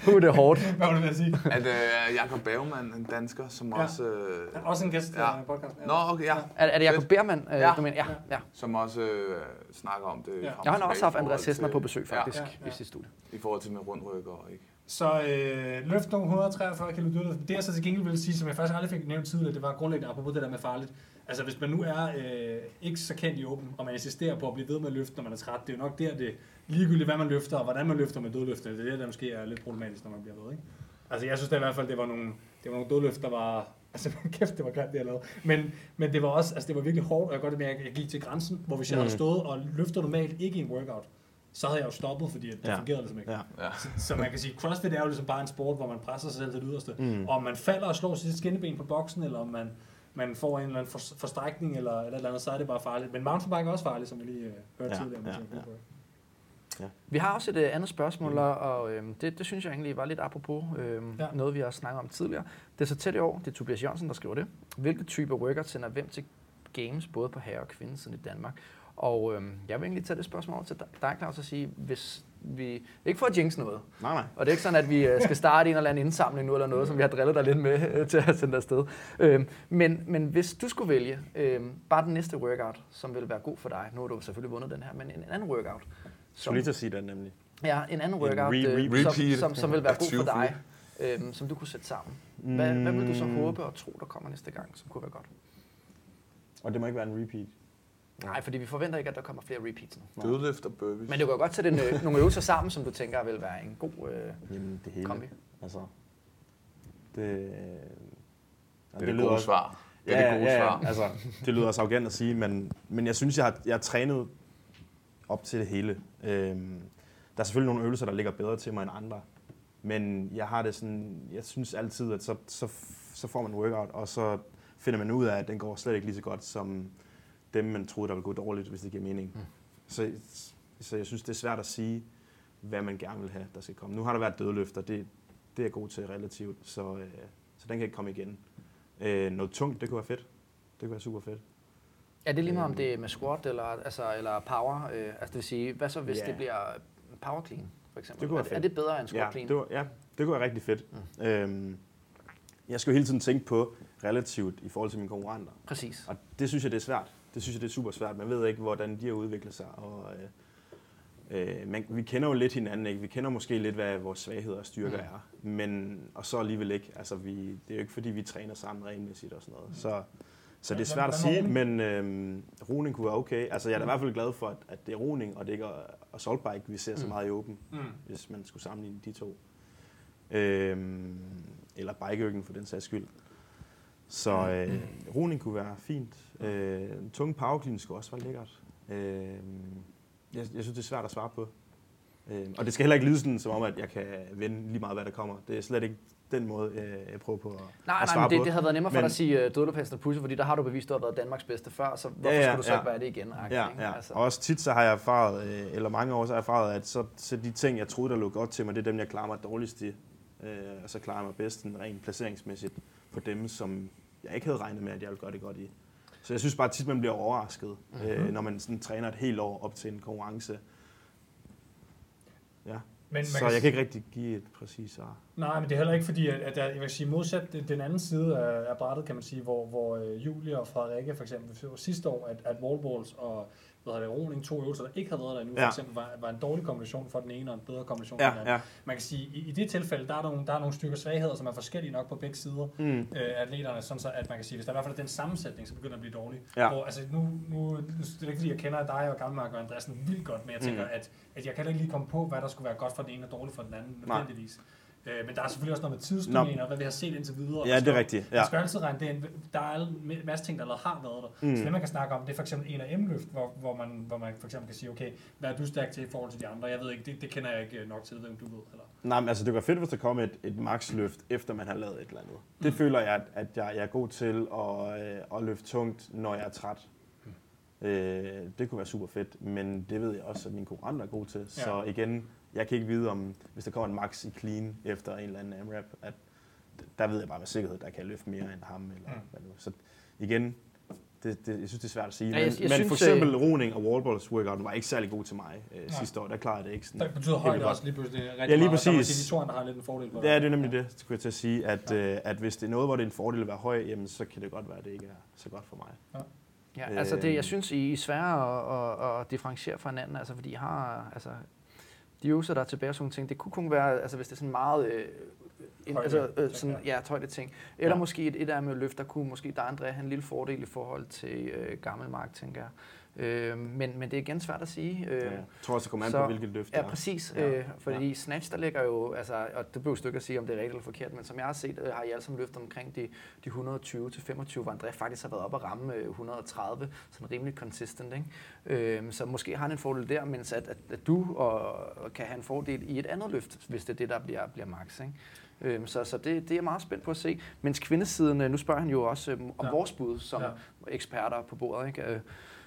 Uh, det er hårdt. Hvad var det at sige? At øh, Jakob Baumann, en dansker, som Ja. også... Øh, Han er også en gæst Ja. ja. i podcasten. Nå, okay, ja. Er, er det Jacob Bermann, øh, Ja. du mener? Ja, ja. Som også øh, snakker om det. Ja. Ja, han har og også haft Andreas Hessner på besøg, faktisk, Ja, ja, ja. i sit studie. Ja, i forhold til med rundrykker, ikke? Så øh, løft nogle 143 kilo dødløft. Det jeg så til gengæld vil sige, som jeg faktisk aldrig fik nævnt tidligere, det var grundlæggende apropos det der med farligt. Altså hvis man nu er øh, ikke så kendt i åben, og man insisterer på at blive ved med at løfte, når man er træt, det er jo nok der, det ligegyldigt, hvad man løfter, og hvordan man løfter med dødløftene. Det er det, der måske er lidt problematisk, når man bliver ved, ikke? Altså jeg synes da i hvert fald, det var nogle, det var nogle dødløft, der var... Altså kæft, det var grimt, det jeg lavede. Men, men det var også, altså det var virkelig hårdt, og jeg godt at jeg gik til grænsen, hvor hvis jeg havde Mm. stået og løftet normalt, ikke i en workout, så havde jeg jo stoppet, fordi at det Ja. fungerede ligesom ikke. Ja. Ja. Så man kan sige, CrossFit er jo ligesom bare en sport, hvor man presser sig selv til det yderste. Mm. Og om man falder og slår sit skinneben på boksen, eller om man, man får en eller anden for, forstrækning, eller et eller andet, så er det bare farligt. Men mountainbike er også farligt, som vi lige øh, hørte Ja, tidligere. ja, ja. Woodward. Vi har også et øh, andet spørgsmål, og øh, det, det synes jeg egentlig var lidt apropos øh, Ja. ja. noget, vi har snakket om tidligere. Det er så tæt i år, det er Tobias Jørgensen, der skriver det. Hvilke typer workout sender hvem til games, både på herre- og kvindesiden i Danmark? Og øh, jeg vil egentlig tage det spørgsmål over til dig, Claus, og sige, hvis vi... Ikke for at jinx noget, Nej, nej. og det er ikke sådan, at vi øh, skal starte en eller anden indsamling nu, eller noget, som vi har drillet dig lidt med øh, til at sende dig afsted. Øh, men, men hvis du skulle vælge øh, bare den næste workout, som vil være god for dig, nu har du selvfølgelig vundet den her, men en anden workout, Jeg skulle lige til at sige den nemlig. Ja, en anden En workout, re- øh, re- som, som, som vil være god for 20 dig, øhm, som du kunne sætte sammen. Hvad, hvad vil du så Mm. håbe og tro, der kommer næste gang, som kunne være godt? Og det må ikke være en repeat. Nej, fordi vi forventer ikke, at der kommer flere repeats nu. Dødløft og burpees. Men du kan jo godt sætte en, øh, nogle øvelser sammen, som du tænker vil være en god øh, Jamen, det hele. kombi. Altså, det... det er det gode svar. Det er ja, det gode ja, svar. Ja, altså, det lyder også arrogant at sige, men, men jeg synes, jeg har, jeg har trænet op til det hele. Øhm, der er selvfølgelig nogle øvelser, der ligger bedre til mig end andre. Men jeg har det sådan, jeg synes altid, at så, så, så får man en workout, og så finder man ud af, at den går slet ikke lige så godt, som dem, man troede, der ville gå dårligt, hvis det giver mening. Mm. Så, så jeg synes, det er svært at sige, hvad man gerne vil have, der skal komme. Nu har der været dødløfter, det, det er jeg god til relativt, så, øh, så den kan ikke komme igen. Øh, noget tungt, det kunne være fedt. Det kunne være super fedt. Er det lige meget om det er med squat eller, altså, eller power? Øh, altså det vil sige, hvad så hvis Ja. det bliver power clean, for eksempel? Det kunne er, være er fedt. det bedre end squat Ja, clean? det, var, ja, det kunne være rigtig fedt. Mm. Øhm, jeg skal jo hele tiden tænke på relativt i forhold til mine konkurrenter. Præcis. Og det synes jeg, det er svært. Det synes jeg, det er super svært. Man ved ikke, hvordan de har udviklet sig. Og, øh, øh, man, vi kender jo lidt hinanden, ikke? Vi kender måske lidt, hvad vores svagheder og styrker mm. er. Men, og så alligevel ikke. Altså, vi, det er jo ikke, fordi vi træner sammen regelmæssigt og sådan noget. Så, så det er svært at sige, men øh, roning kunne være okay. Altså, jeg er da i hvert fald glad for, at, at det er roning, og det ikke er assault bike, vi ser så meget i åben, Mm. hvis man skulle sammenligne de to. Øhm, eller bikeøkken for den sags skyld. Så øh, roning kunne være fint. Øh, tung powerclean skulle også være lækkert. Øh, jeg, jeg synes, det er svært at svare på. Øh, og det skal heller ikke lyde sådan, som om, at jeg kan vinde lige meget, hvad der kommer. Det er slet ikke den måde, øh, jeg prøver på at, Nej, at nej, svare men det, på. det havde været nemmere for Men- dig at sige uh, dødløbhesten og pusse, fordi der har du bevist, at du har været Danmarks bedste før, så hvorfor Ja, ja, skulle du så ja. ikke være det igen? agtigt, Ja, ja. Altså, Og også tit så har jeg erfaret, øh, eller mange år så har jeg erfaret, at så, så de ting, jeg troede, der lå godt til mig, det er dem, jeg klarer mig dårligst i. Øh, og så klarer jeg mig bedst sådan rent placeringsmæssigt på dem, som jeg ikke havde regnet med, at jeg ville gøre det godt i. Så jeg synes bare tit, man bliver overrasket, mm-hmm. øh, når man sådan træner et helt år op til en konkurrence. Ja. man så jeg kan ikke rigtig give et præcist svar. Nej, men det er heller ikke fordi, at, at jeg, jeg vil sige modsat den anden side af, af brættet, kan man sige, hvor, hvor øh, Julie og Frederikke for eksempel sidste år, at, at wallballs og hvad hedder det, roning, to øvelser, der ikke havde været der endnu, ja. For eksempel, var, var en dårlig kombination for den ene og en bedre kombination Ja, for den anden. ja. Man kan sige, i, i det tilfælde, der er, nogle, der er nogle stykker svagheder, som er forskellige nok på begge sider Mm. øh, atleterne, sådan så at man kan sige, hvis der i hvert fald er den sammensætning, så begynder det at blive dårlig. Ja. Hvor, altså, nu, nu, det er ikke fordi, jeg kender dig og Gammelmark og Andreasen vildt godt, men jeg tænker, Mm. at, at jeg kan ikke lige komme på, hvad der skulle være godt for den ene og dårligt for den anden, Nej. Øh, men der er selvfølgelig også noget med tidsdomæner, og hvad vi har set indtil videre. Ja, det er rigtigt, ja. Man skal altid regne det ind. Der er en masse ting, der allerede har været der. Mm. Mm. Så det, man kan snakke om, det er for eksempel en af M-løft, hvor, hvor, man, hvor man for eksempel kan sige, okay, hvad er du stærk til i forhold til de andre? Jeg ved ikke, det, det kender jeg ikke nok til, hvem du ved. Eller? Nej, men altså det være fedt, hvis der kom et, et maxløft, efter man har lavet et eller andet. Det Mm. føler jeg, at, at jeg, jeg er god til at, øh, at løfte tungt, når jeg er træt. Øh, det kunne være super fedt, men det ved jeg også, at mine konkurrenter er gode til. Så Ja. igen, jeg kan ikke vide, om hvis der kommer en max i clean efter en eller anden AMRAP, at der ved jeg bare med sikkerhed, at der kan jeg løfte mere end ham. Eller Mm. hvad nu. Så igen, det, det, jeg synes, det er svært at sige. Ja, men, jeg- jeg men synes, for eksempel øh, roning og wallballs workout var ikke særlig god til mig øh, Nej. sidste år. Der klarede jeg det ikke sådan. Der betyder højde også lige pludselig rigtig Ja, lige meget, præcis. sige, de to andre har lidt en fordel på Ja, det er nemlig det, skulle jeg til at sige, at, ja. øh, at hvis det er noget, hvor det er en fordel at være høj, jamen, så kan det godt være, at det ikke er så godt for mig. Ja, altså det, jeg Øhm. synes, I er svære at, at, at differentiere fra hinanden, altså fordi I har, altså, de øvelser, der er tilbage og sådan ting, det kunne kun være, altså hvis det er sådan meget, øh, en, altså, øh, sådan, ja. højde ting. Eller ja. Måske et, et af med løft, der kunne måske der André have en lille fordel i forhold til øh, Gammelmark, tænker jeg. Øh, men, men det er igen svært at sige. Øh, Ja. Jeg tror også, det kommer an så- på, hvilket løft det Ja, er. præcis. Ja. Øh, fordi ja. Snatch, der ligger jo, altså, og det behøver du ikke at sige, om det er rigtigt eller forkert, men som jeg har set, øh, har I alle sammen løftet omkring de, de 120 til 25, hvor André faktisk har været op at ramme øh, 130, sådan rimelig consistent. Ikke? Øh, så måske har han en fordel der, mens at, at, at du og, og kan have en fordel i et andet løft, hvis det er det, der bliver, bliver max. Ikke? Øhm, så så det, det er jeg meget spændt på at se. Mens kvindesiden, øh, nu spørger han jo også øhm, om Ja. vores bud som Ja. ja. eksperter på bordet. Ikke?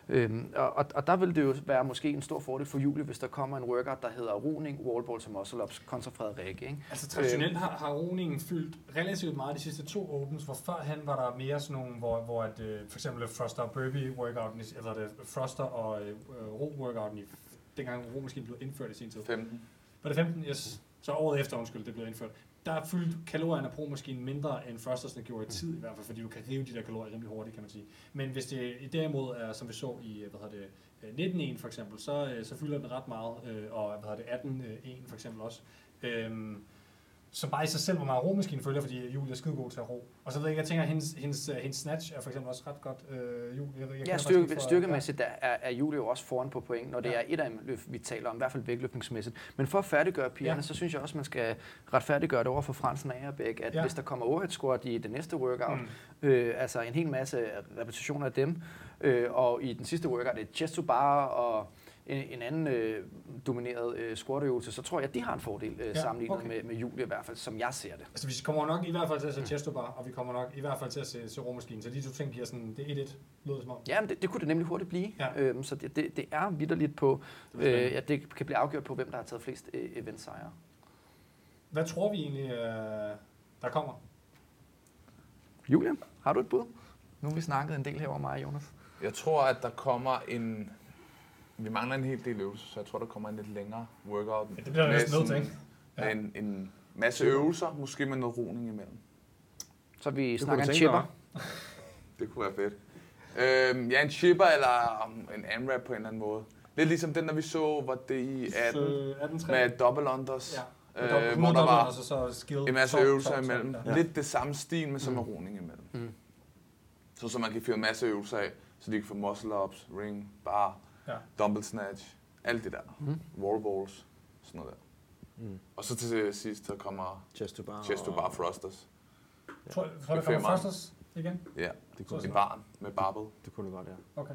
Øh, Øhm, og, og, der vil det jo være måske en stor fordel for Julie, hvis der kommer en workout, der hedder roning, wallballs og muscle-ups kontra Frederik. Ikke? Altså traditionelt har, har roningen fyldt relativt meget de sidste to opens, hvor førhen var der mere sådan nogle, hvor, hvor at, øh, for eksempel Froster og Burpee workouten, eller det Froster og øh, ro workouten, i, dengang romaskinen blev indført i sin tid. 15. Var det 15? Yes. Så året efter, undskyld, det blev indført. Der fyldte kalorierne på maskinen mindre end førstersne gjorde i tid i hvert fald, fordi du kan rive de der kalorier rimelig hurtigt, kan man sige. Men hvis det derimod er, som vi så i, øh, hvad hedder det, øh, 19.1 for eksempel, så, øh, så fylder den ret meget, og hvad hedder det, 18.1 for eksempel også. Øhm, som bare i sig selv, hvor meget romaskinen følger, fordi Julie er skide god til at ro. Og så ved jeg ikke, jeg tænker, at hendes, hendes, øh, hendes snatch er for eksempel også ret godt. Øh, Julie, jeg, jeg Ja, styrke, fra- styrkemæssigt der er, er Julie jo også foran på point, når det Ja. ja. er et af dem, vi taler om, i hvert fald vægtløftningsmæssigt. Men for at færdiggøre pigerne, Ja. ja. så synes jeg også, man skal retfærdiggøre det over for Fransen og Agerbæk, at Ja. ja. hvis der kommer overhead squat i det næste workout, Mm. øh, altså en hel masse repetitioner af dem, øh, og i den sidste workout et chest to bar og en, en anden øh, domineret øh, squat så tror jeg, at de har en fordel øh, Ja, sammenlignet okay. med, med Julie i hvert fald, som jeg ser det. Altså, vi kommer nok i hvert fald til at se Chesto Bar, og vi kommer nok i hvert fald til at se, se romaskinen. Så de to ting giver sådan, det er 1-1, lyder det som om. Ja, men det, det kunne det nemlig hurtigt blive. Ja. Øhm, så det, det, det er vidderligt på, Det øh, ja, det kan blive afgjort på, hvem der har taget flest øh, eventsejre. Hvad tror vi egentlig, øh, der kommer? Julian, har du et bud? Nu har vi snakket en del her over mig og Jonas. Jeg tror, at der kommer en... Vi mangler en hel del øvelser, så jeg tror, der kommer en lidt længere workout. Ja, det bliver med næsten nødt til? Ja. Med en, en masse øvelser, måske med noget roning imellem. Så vi kunne snakker en chipper. Det kunne være fedt. Øhm, ja, en chipper eller um, en AMRAP på en eller anden måde. Lidt ligesom den, der vi så, var det i 18 Så 18 med double unders. Ja. Øh, hvor der var så, så skill, en masse top, øvelser top, top, imellem. ja. Ja. Lidt det samme stil, men med Mm. roning imellem. Mm. Så, så man kan fyre en masse øvelser af, så de kan få muscle-ups, ring, bar, Ja. dumbbell snatch, alt det der. Mm. Wall balls, sådan noget der. Mm. Og så til sidst, så kommer Chest to bar. chest to og- bar thrusters. Tror, tror Det der kommer. Frosters igen? Ja, Det kunne, en barn med barbell. det kunne det godt, ja. Okay.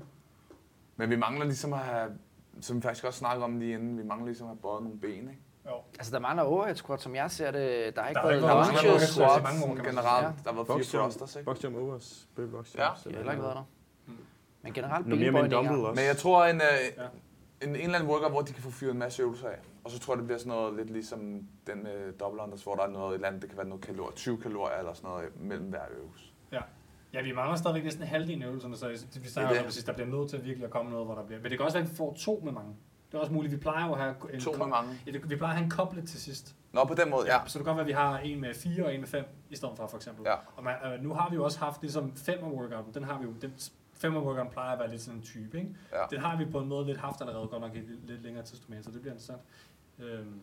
Men vi mangler ligesom at have, som vi faktisk også snakkede om lige inden, vi mangler ligesom at have bøjet nogle ben, ikke? Jo. Altså, der mangler overhead squat, som jeg ser det. Der har ikke Der været launches. squats generelt. Der har været Box fire jump, thrusters, ikke? box jump overs, baby box Ja. jumps. De har heller ikke været der. Men generelt Noget mere med en dumbbell benbøjninger. også. Men jeg tror, en, øh, Ja. en, en eller anden workout, hvor de kan få fyret en masse øvelser af. Og så tror jeg, det bliver sådan noget lidt ligesom den med double unders, hvor der er noget et eller andet, det kan være noget kalorier, 20 kalorier eller sådan noget mellem hver øvelse. Ja, vi mangler stadigvæk næsten halvdelen af øvelserne, så vi Det snakker er om, at der bliver nødt til virkelig at komme noget, hvor der bliver... Men det kan også være, at vi får to med mange. Det er også muligt. Vi plejer jo at have en, To med mange. Ja, vi plejer at have en koblet til sidst. Nå, på den måde, ja. Så det kan godt være, at vi har en med 4 og en med 5 i stedet for, for eksempel. Ja. Og man, øh, nu har vi jo også haft ligesom 5 workouten. Den har vi jo, den 5 workouten plejer at være lidt sådan en type, ikke? Ja. Den har vi på en måde lidt haft allerede, godt nok i et lidt længere tidsdomæne, så det bliver interessant. Øhm.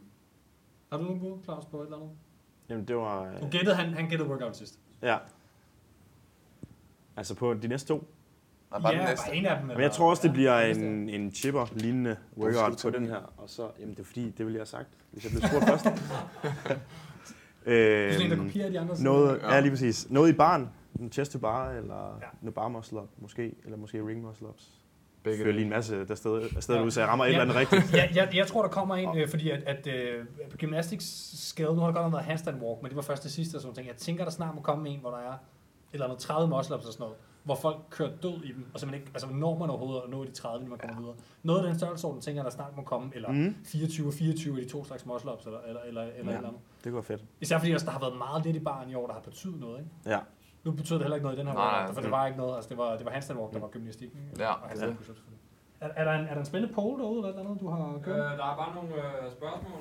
Har du nogen bud, Claus, på et eller andet? Jamen, det var... Du Øh, gættede, han, han gættede workout sidst. ja. Altså på de næste to. Og bare ja, den næste. bare en af dem. Men jeg tror også, det bliver Ja, en, en chipper-lignende workout på den her. Og så, jamen det er fordi, det ville jeg have sagt, hvis jeg blev spurgt først. Du er sådan en, der øhm, kopierer de andre. noget, Ja. ja, lige præcis. Noget i barn. En chest to bar, eller Ja. ja. en bar muscle up, måske. Eller måske ring muscle ups. Begge Fører lige en masse der sted, afsted Ja. ud, så jeg rammer et Ja. eller andet rigtigt. jeg, jeg, jeg tror, der kommer en, øh, fordi at, at øh, på gymnastics scale, nu har der godt nok været handstand walk, men det var først det sidste og sådan noget. Jeg tænker, der snart må komme en, hvor der er et eller andet 30 muscle ups og sådan noget, hvor folk kører død i dem, og så man ikke, altså når man overhovedet at nå de 30, når man kommer videre. Noget af den størrelsesorden, tænker jeg, der snart må komme, eller Mhm. 24 og 24 i de to slags muscle ups, eller, eller, eller, eller Ja. eller andet. Det kunne være fedt. Især fordi altså, der har været meget lidt i baren i år, der har betydet noget, ikke? Ja. Nu betyder det heller ikke noget i den her Nej, workout, nej. for det var ikke noget, altså det var, det var handstand walk, der var gymnastik? Ja. Og handstand push-ups, selvfølgelig. Er, er, der en, er der en spændende poll derude, eller et eller andet, du har Øh, kørt? der er bare nogle øh, spørgsmål,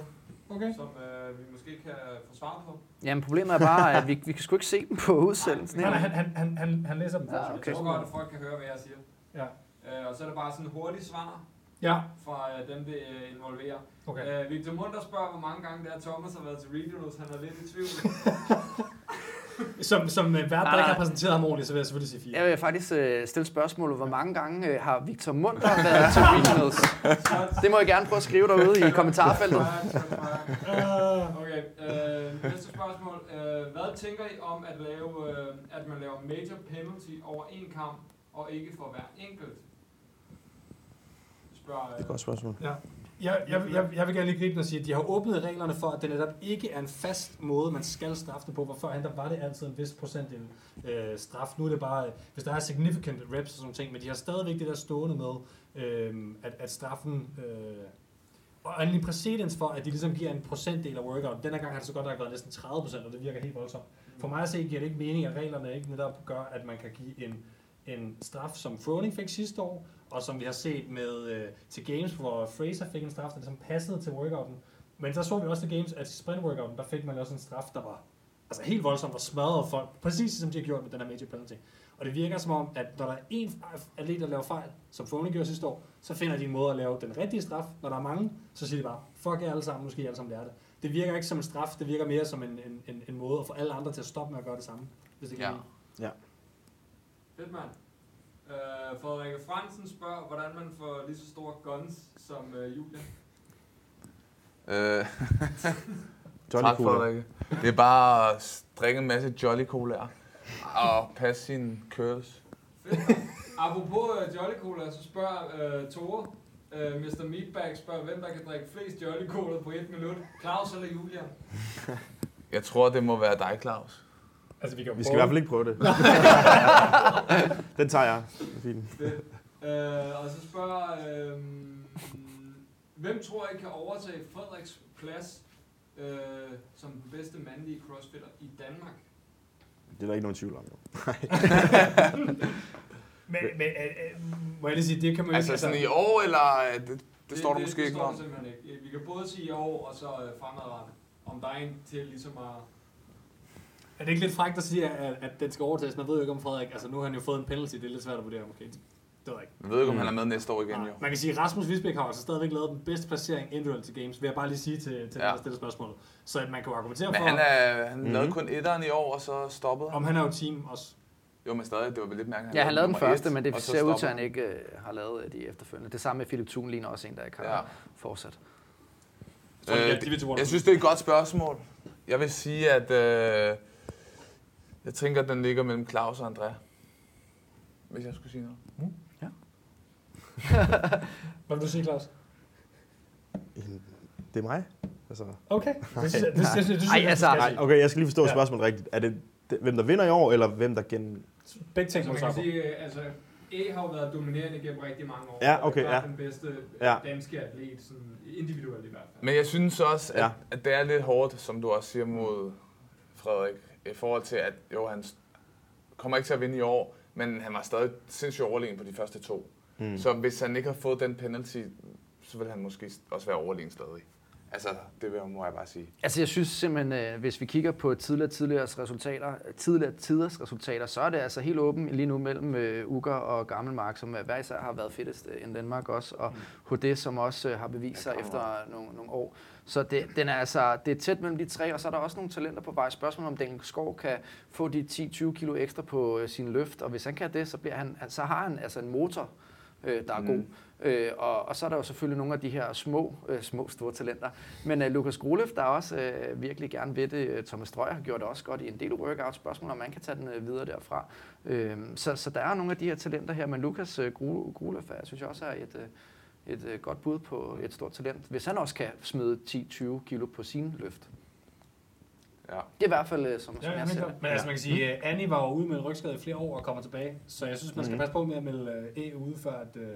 Okay. som øh, vi måske kan få svar på. Jamen, problemet er bare, at vi, vi kan sgu ikke se dem på udsendelsen. Nej, han, han, han, han, han læser dem for Ja, okay. Jeg tror godt, at folk kan høre, hvad jeg siger. Ja. Øh, og så er det bare sådan en hurtig svar Ja, fra øh, dem, det øh, involverer. okay. Øh, Victor Munter spørger, hvor mange gange det er, Thomas har været til regionals. Han er lidt i tvivl. Som, som øh, vært, der ikke har præsenteret ham ordentligt, så vil jeg selvfølgelig sige fire. Jeg vil faktisk øh, stille spørgsmålet, hvor mange gange øh, har Victor Munter været til regionals? Det må I gerne prøve at skrive derude i kommentarfeltet. Uh, Okay, øh, næste spørgsmål. Øh, hvad tænker I om at lave, øh, at man laver major penalty over en kamp, og ikke for hver enkelt? Spørger, Det er øh, et godt spørgsmål jeg, jeg, jeg, jeg vil gerne lige gribe den og sige, at de har åbnet reglerne for, at det netop ikke er en fast måde, man skal straffe det på. Hvor førhen der var det altid en vis procentdel øh, straf. Nu er det bare, hvis der er significant reps og sådan ting, men de har stadigvæk det der stående med, øh, at, at straffen... Øh, og en præcedens for, at de ligesom giver en procentdel af workout. Denne gang har det så godt nok været næsten 30 procent, og det virker helt voldsomt. For mig at se giver det ikke mening, at reglerne ikke netop gør, at man kan give en, en straf, som Froning fik sidste år, og som vi har set med øh, til Games, hvor Fraser fik en straf, der ligesom passede til workouten. Men så så vi også til Games, at i sprint workouten, der fik man også en straf, der var altså helt voldsomt og smadrede folk, præcis som de har gjort med den her major penalty. Og det virker som om, at når der er en atlet, der laver fejl, som Froning gjorde sidste år, så finder de en måde at lave den rigtige straf. Når der er mange, så siger de bare, fuck jer alle sammen, nu skal I alle sammen lære det. Det virker ikke som en straf, det virker mere som en, en, en, en måde at få alle andre til at stoppe med at gøre det samme. Hvis det Ja. ja. Fedt, mand. Øh, Frederikke Fransen spørger, hvordan man får lige så store guns som øh, Julia. Øh, Jolly tak, Cooler. Frederikke. Det er bare at drikke en masse Jolly Colaer og passe sine curls. Fedt. Apropos øh, Jolly Cola, så spørger øh, Tore, øh, Mr. Meatbag spørger, hvem der kan drikke flest Jolly Cola på et minut. Claus eller Julia? Jeg tror, det må være dig, Claus. Altså, vi, kan Vi skal i hvert fald ikke prøve det. Den tager jeg. Det er fint. Øh, og så spørger, øh, hvem tror I kan overtage Frederiks plads øh, som den bedste mandlige crossfitter i Danmark? Det er der ikke nogen tvivl om. Jo. Men, men øh, øh, må jeg lige sige, det kan man jo Altså ikke... sådan i år, eller øh, det, det, det står der måske det, ikke står om. simpelthen ikke. Vi kan både sige i år, og så øh, fremadrettet. Om der er en til ligesom at... Er det ikke lidt frækt at sige, at, at den skal overtages? Man ved jo ikke om Frederik, altså nu har han jo fået en penalty, det er lidt svært at vurdere måske. Det ved jeg ikke. Jeg ved ikke, om han er med næste år igen, Nej. jo. Man kan sige, at Rasmus Visbæk har altså stadigvæk lavet den bedste placering individuelt til games, vil jeg bare lige sige til, til Ja. der stiller spørgsmålet. Så at man kan jo argumentere Men for, han, er, han Mhm. lavede kun etteren i år, og så stoppede han. om han er jo team også. Jo, men stadig, det var vel lidt mærkeligt. Ja, han lavede den første, et, men det ser ud til, at han ikke øh, har lavet øh, de efterfølgende. Det samme med Philip Thun ligner også en, der ikke har Ja. fortsat. Øh, til Jeg synes, det er et godt spørgsmål. Jeg vil sige, at øh, jeg tænker, at den ligger mellem Claus og Andrea. Hvis jeg skulle sige noget. Hvad vil du sige, Claus? Det er mig? Altså, Okay. Jeg, det, det, det, det, synes Ej, jeg, altså, nej, okay, jeg skal lige forstå Ja. spørgsmålet rigtigt. Er det, det hvem der vinder i år, eller hvem der gen... Begge ting Så må man kan sige, øh, altså, E har jo været dominerende gennem rigtig mange år. Ja, og okay, det er ja. den bedste Ja. ja. danske atlet, sådan individuelt i hvert fald. Men jeg synes også, at, Ja. ja. at det er lidt hårdt, som du også siger mod Frederik, i forhold til, at jo, han kommer ikke til at vinde i år, men han var stadig sindssygt overlegen på de første to. Mm. Så hvis han ikke har fået den penalty, så vil han måske også være overlegen stadig. Altså, det vil, må jeg bare sige. Altså jeg synes simpelthen, øh, hvis vi kigger på tidligere, tidligere resultater, tidligere tiders resultater, så er det altså helt åbent lige nu mellem øh, Uger og Gammelmark, som øh, hver især har været fedtest øh, end Danmark også, og HD, som også øh, har bevist sig efter nogle, nogle år. Så det, den er altså, det er tæt mellem de tre, og så er der også nogle talenter på vej. Spørgsmålet om Daniel Skov kan få de 10-20 kilo ekstra på øh, sin løft, og hvis han kan det, så, bliver han, så har han altså en motor, øh, der er Mm. god. Øh, og, og så er der jo selvfølgelig nogle af de her små, øh, små store talenter. Men øh, Lukas Grolev, der også øh, virkelig gerne ved det, øh, Thomas Strøger har gjort det også godt i en del workout. Spørgsmål om man kan tage den øh, videre derfra. Øh, så, så der er nogle af de her talenter her, men Lukas øh, Gro- Grolev er, synes jeg også er et, øh, et øh, godt bud på et stort talent. Hvis han også kan smide 10-20 kilo på sin løft. Ja. Det er i hvert fald, øh, som, som Ja, jeg helt ser det. Men altså man kan sige, at Annie var jo ude med en rygskade i flere år og kommer tilbage. Så jeg synes, man skal Mhm. passe på med at melde øh, E ude, før, at, øh,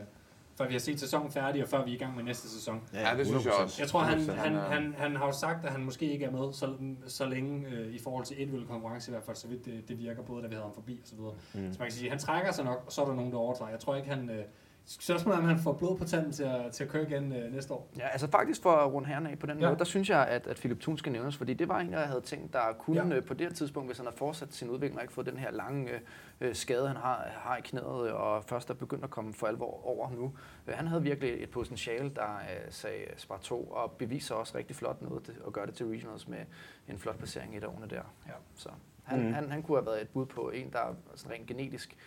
før vi har set sæsonen færdig, og før vi er i gang med næste sæson. Ja, det synes jeg 100%. også. Jeg tror, han, 100%. han, han, han har jo sagt, at han måske ikke er med så, så længe øh, i forhold til individuel konkurrence, i hvert fald så vidt det, det virker, både da vi havde ham forbi og så videre. Mm. Så man kan sige, at han trækker sig nok, og så er der nogen, der overtager. Jeg tror ikke, han... Øh, spørgsmålet er, om han får blod på tanden til at, til at køre igen øh, næste år. Ja, altså faktisk for at runde herren af på den Ja. måde, der synes jeg, at, at Philip Thun skal nævnes, fordi det var en, jeg havde tænkt, der kunne Ja. ja. på det her tidspunkt, hvis han havde fortsat sin udvikling og ikke fået den her lange øh, øh, skade, han har, har i knæet, øh, og først er begyndt at komme for alvor over nu. Øh, han havde virkelig et potentiale, der øh, sagde spar 2, og beviser også rigtig flot noget til, at gøre det til regionals med en flot placering i et af årene der. Ja. Så han, mm. han, han kunne have været et bud på en, der sådan rent genetisk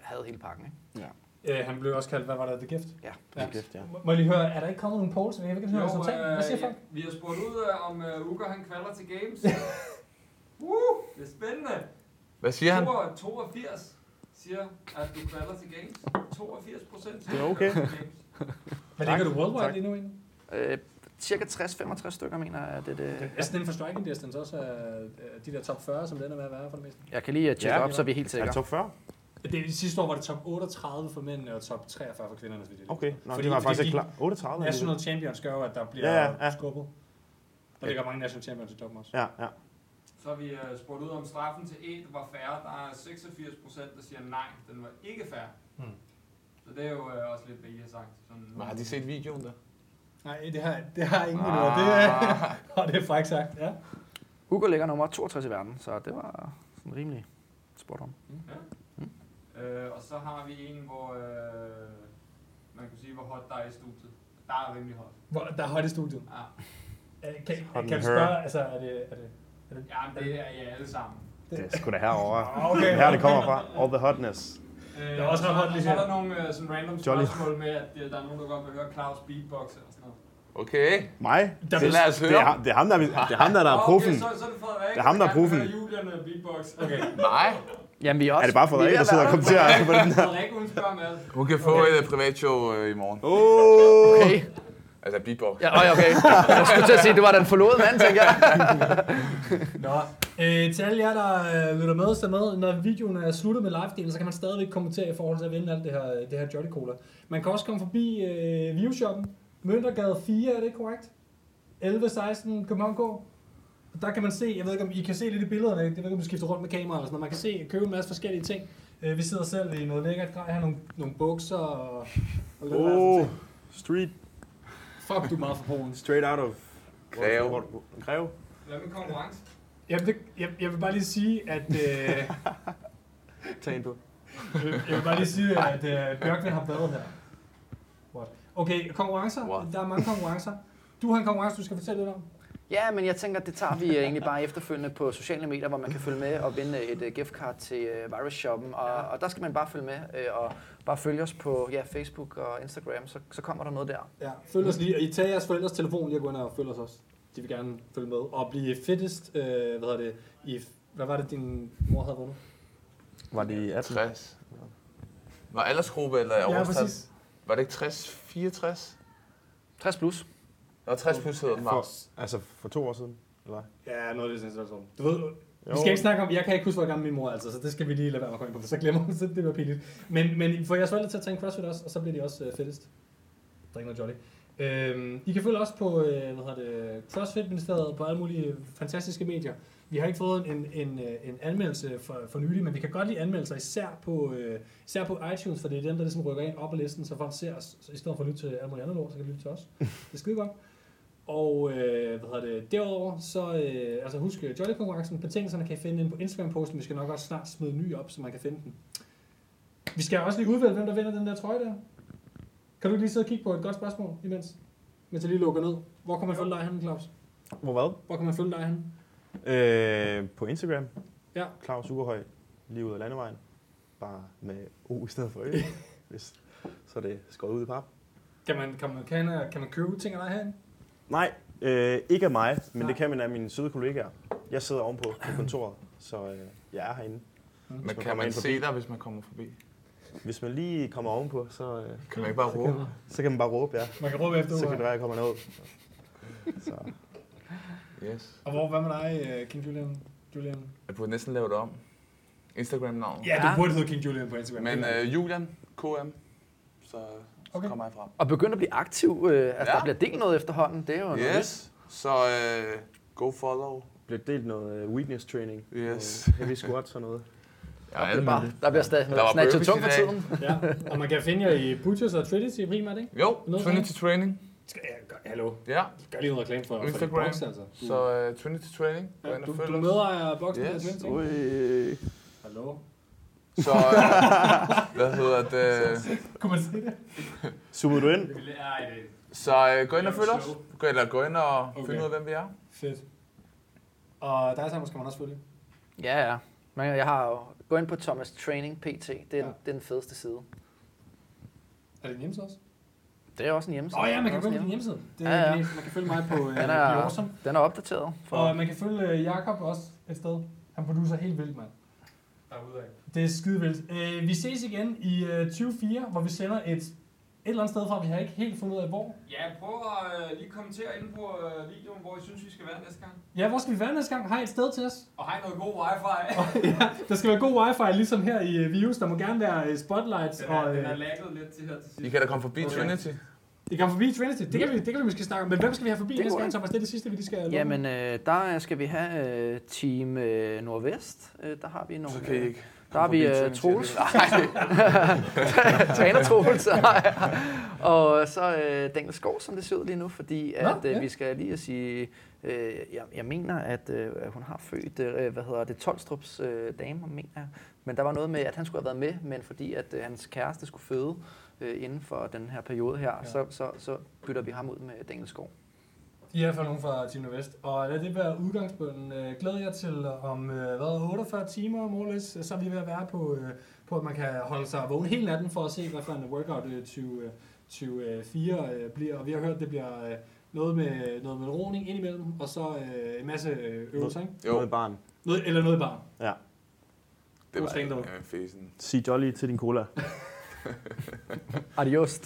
havde hele pakken. Ikke? Øh, han blev også kaldt, hvad var det, The Gift? Ja. Ja. Gift, ja. Må- Må jeg lige høre, er der ikke kommet nogen polls? Jeg vil ikke høre resultatet. Hvad siger folk? øh, vi har spurgt ud, øh, om uh, Uger han kvalder til games. uh, det er spændende. Hvad siger han? 82 siger, at du kvalder til games. 82 procent. Det er okay. Hvad ligger du worldwide Tak. lige nu egentlig? Øh, cirka 60-65 stykker, mener jeg, at det, det, Det er sådan inden for striking distance også er øh, de der top 40, som den er med at være for det meste. Jeg kan lige øh, tjekke Ja, op, så vi er helt Er sikre. det top 40? Det, er- sidste år var det top 38 for mændene og top 43 for kvinderne. jeg lige Okay. Nå, Fordi- det var fordi faktisk ikke klar. 38? National Champions gør jo, at der bliver Ja, ja, ja. skubbet. Der ligger mange National Champions i toppen også. Ja, ja. Så har vi uh, spurgt ud, om straffen til et var færre. Der er 86 procent, der siger nej, den var ikke færre. Hmm. Så det er jo uh, også lidt, hvad I har sagt. Sådan, Men har de set videoen der? Nej, det har, det har ingen Ah. ah. det er, og det er faktisk sagt, ja. Hugo ligger nummer 62 i verden, så det var sådan rimelig spot on. Øh, og så har vi en, hvor øh, man kan sige, hvor hot der er i studiet. Der er rimelig hot. Hvor, der er højt i studiet. Ja, Øh, Kan, Hot kan du her. spørge, altså er det, er det, er det ja det er I alle sammen. Det er sgu da herovre. Okay. Det er her, det kommer fra. All the hotness. Øh, Der er også så, hot lige så er her. der nogle øh, sådan random Jolly. spørgsmål med, at øh, der er nogen, der godt vil høre Claus beatbox og sådan noget. Okay. Mig? Der blev- lad os Det høre. er, ham- det er ham, der, er- det er ham, der, der er Nå, profen. Okay, så, så er det Frederik. Det er ham, der er vil profen. høre Julian øh, beatbox. Okay. Nej. Jamen, vi er, også, Er det bare Frederik, der at sidder og kommenterer på den her? Frederik, hun spørger med. Hun kan få et privatshow øh, i morgen. Oh. Okay. Altså beatbox. Ja, okay. Jeg skulle til at sige, at det var den forlodede mand, tænker jeg. Nå, øh, til alle jer, der øh, lytter med, så med, når videoen er sluttet med live-delen, så kan man stadigvæk kommentere i forhold til at vinde alt det her, det her Jolly Cola. Man kan også komme forbi øh, Viewshoppen, Møntergade 4, er det korrekt? 11-16 København K. Og Der kan man se, jeg ved ikke om I kan se lidt i billederne, jeg ved ikke om du skifter rundt med kamera eller sådan noget. Man kan se, købe en masse forskellige ting. Øh, vi sidder selv i noget lækkert grej, her nogle, nogle bukser og, og lidt Oh, street, Fuck, du er meget for Polen. straight out of... Greve. Greve? Hvad med konkurrence? Jamen, det, jeg, jeg vil bare lige sige, at... Øh, Tag en på. Jeg vil bare lige sige, at uh, Bjørkvind har badet her. Okay, konkurrencer. What? Der er mange konkurrencer. Du har en konkurrence, du skal fortælle lidt om. Ja, men jeg tænker, det tager vi øh, egentlig bare efterfølgende på sociale medier, hvor man kan følge med og vinde et uh, gift card til uh, Virus Shoppen. Og, og der skal man bare følge med uh, og bare følge os på ja, Facebook og Instagram, så, så kommer der noget der. Ja. Følg os lige, og I tager jeres forældres telefon lige og gå ind og følg os også. De vil gerne følge med. Og blive fittest, øh, hvad hedder det, i, hvad var det, din mor havde vundet? Var det i 18? 60. Var aldersgruppe eller Ja, årstal? præcis. Var det ikke 60? 64? 60 plus. Nå, 60 plus hedder den For, altså for to år siden? Eller? Ja, noget af det, sådan. Du ved, vi Jo. skal ikke snakke om, jeg kan ikke huske, hvor gammel min mor er, altså, så det skal vi lige lade være med at komme ind på, for så glemmer hun, så det bliver pinligt. Men, men får jeres forældre til at træne CrossFit også, og så bliver de også uh, fittest. Drik noget jolly. Øhm, I kan følge os på øh, hvad hedder det, CrossFit Ministeriet på alle mulige fantastiske medier. Vi har ikke fået en, en, øh, en anmeldelse for, for nylig, men vi kan godt lide anmeldelser, især på, øh, især på iTunes, for det er dem, der ligesom rykker ind op på listen, så folk ser os, så i stedet for at lytte til alle mulige andre lort, så kan de lytte til os. Det er skide godt. Og øh, hvad hedder det, derudover, så øh, altså husk øh, Jolly-konkurrencen. Betingelserne kan I finde inde på Instagram-posten. Vi skal nok også snart smide ny op, så man kan finde den. Vi skal også lige udvælge, hvem der vinder den der trøje der. Kan du ikke lige sidde og kigge på et godt spørgsmål imens? Mens jeg lige lukker ned. Hvor kan man følge dig hen, Claus? Hvor hvad? Hvor kan man følge dig hen? Øh, på Instagram. Ja. Claus Ugerhøj, lige ud af landevejen. Bare med O i stedet for Ø. hvis, så er det skåret ud i pap. Kan man, kan man, kan, kan man købe ting af dig herinde? Nej, øh, ikke af mig, men Nej. det kan man af mine søde kollegaer. Jeg sidder ovenpå på kontoret, så øh, jeg er herinde. Men man kan man se dig, hvis man kommer forbi? Hvis man lige kommer ovenpå, så, øh, Kan man ikke bare råbe? så kan man bare råbe, ja. Man kan råbe efter Så kan det være, at jeg kommer ned. Så. Yes. Og hvor, hvad med dig, øh, King Julian? Julian? Jeg burde næsten lave det om. Instagram-navn. Ja, du burde hedde King Julian på Instagram. Men øh, Julian, KM, så, så Okay. kommer jeg frem. Og begynde at blive aktiv. Øh, altså, Ja. der bliver delt noget efterhånden. Det er jo noget Yes, så øh, go follow. Bliver delt noget øh, weakness training. Yes. Og heavy squats og noget. Ja, nyt. Det alt er bare, der bliver stadig Der var snatchet tung for tiden. ja. Og man kan finde jer i Butchers og Trinity primært, ikke? Jo, Noget Trinity Training. Skal, ja, gør, hallo. Ja, Gør lige noget reklame for, for Instagram. din box, altså. Du, så uh, Trinity Training. Gå ja, ind og du, følg du os. medejer boksen Yes. yes. Trinity. Ui. Hallo. Så, øh, hvad hedder det? Kunne man se det? Zoomede du ind? Det Så øh, gå ind og følg os. Gå, eller gå ind og Okay. finde ud af, hvem vi er. fedt. Og dig sammen skal man også følge. Ja, ja. Men jeg har jo... Gå ind på Thomas Training PT. Det er, Ja. det er den fedeste side. Er det hjemmeside også? Det er også en hjemmeside. Åh oh, ja, man kan er følge også din hjemmeside. Det er ja. ja, Man kan følge mig på uh, Den er, Awesome. den er opdateret. For, Og man kan følge øh, Jakob også et sted. Han producer helt vildt, mand. Det er skide vildt. Øh, vi ses igen i øh, 24, hvor vi sender et, et eller andet sted fra. Vi har ikke helt fundet ud af, hvor. Ja, prøv at øh, lige kommentere ind på øh, videoen, hvor I synes, vi skal være næste gang. Ja, hvor skal vi være næste gang? Har I et sted til os? Og har I noget god wifi? ja, der skal være god wifi, ligesom her i uh, Views. Der må gerne være uh, spotlights. Den og, er, den er lagget lidt til her til sidst. I kan da komme forbi Okay. Trinity. Det kan forbi Trinity. Det kan, vi, det kan vi måske snakke om. Men hvem skal vi have forbi Det næste gang, Thomas? Det er det sidste, vi lige skal lukke. Jamen, øh, der skal vi have øh, Team øh, Nordvest. Øh, der har vi nogle... Så kan I ikke Der har vi øh, Trinity Troels. Træner Troels. og så øh, Daniel Skov, som det ser ud lige nu, fordi Nå, at, øh, ja. vi skal lige at sige... Øh, jeg, jeg mener, at øh, at hun har født, øh, hvad hedder det, Tolstrups øh, damer, mener jeg. Men der var noget med, at han skulle have været med, men fordi at øh, hans kæreste skulle føde øh, inden for den her periode her, Ja. så, så, så bytter vi ham ud med Daniel Skov. I er i hvert fald nogen fra Team Nordvest. Og lad det være udgangspunkten. Øh, Glæder jeg til om øh, hvad, 48 timer, måles, så er vi ved at være på, øh, på, at man kan holde sig vågen hele natten for at se, hvad for en workout øh, 20, øh, 24 øh, bliver. Og vi har hørt, det bliver øh, noget med, noget med roning indimellem, og så øh, en masse øh, øvelser, ikke? Jo, Noget barn. Noget, eller noget bare. Ja. det var øh, fesen. Sig jolly til din cola. Adios.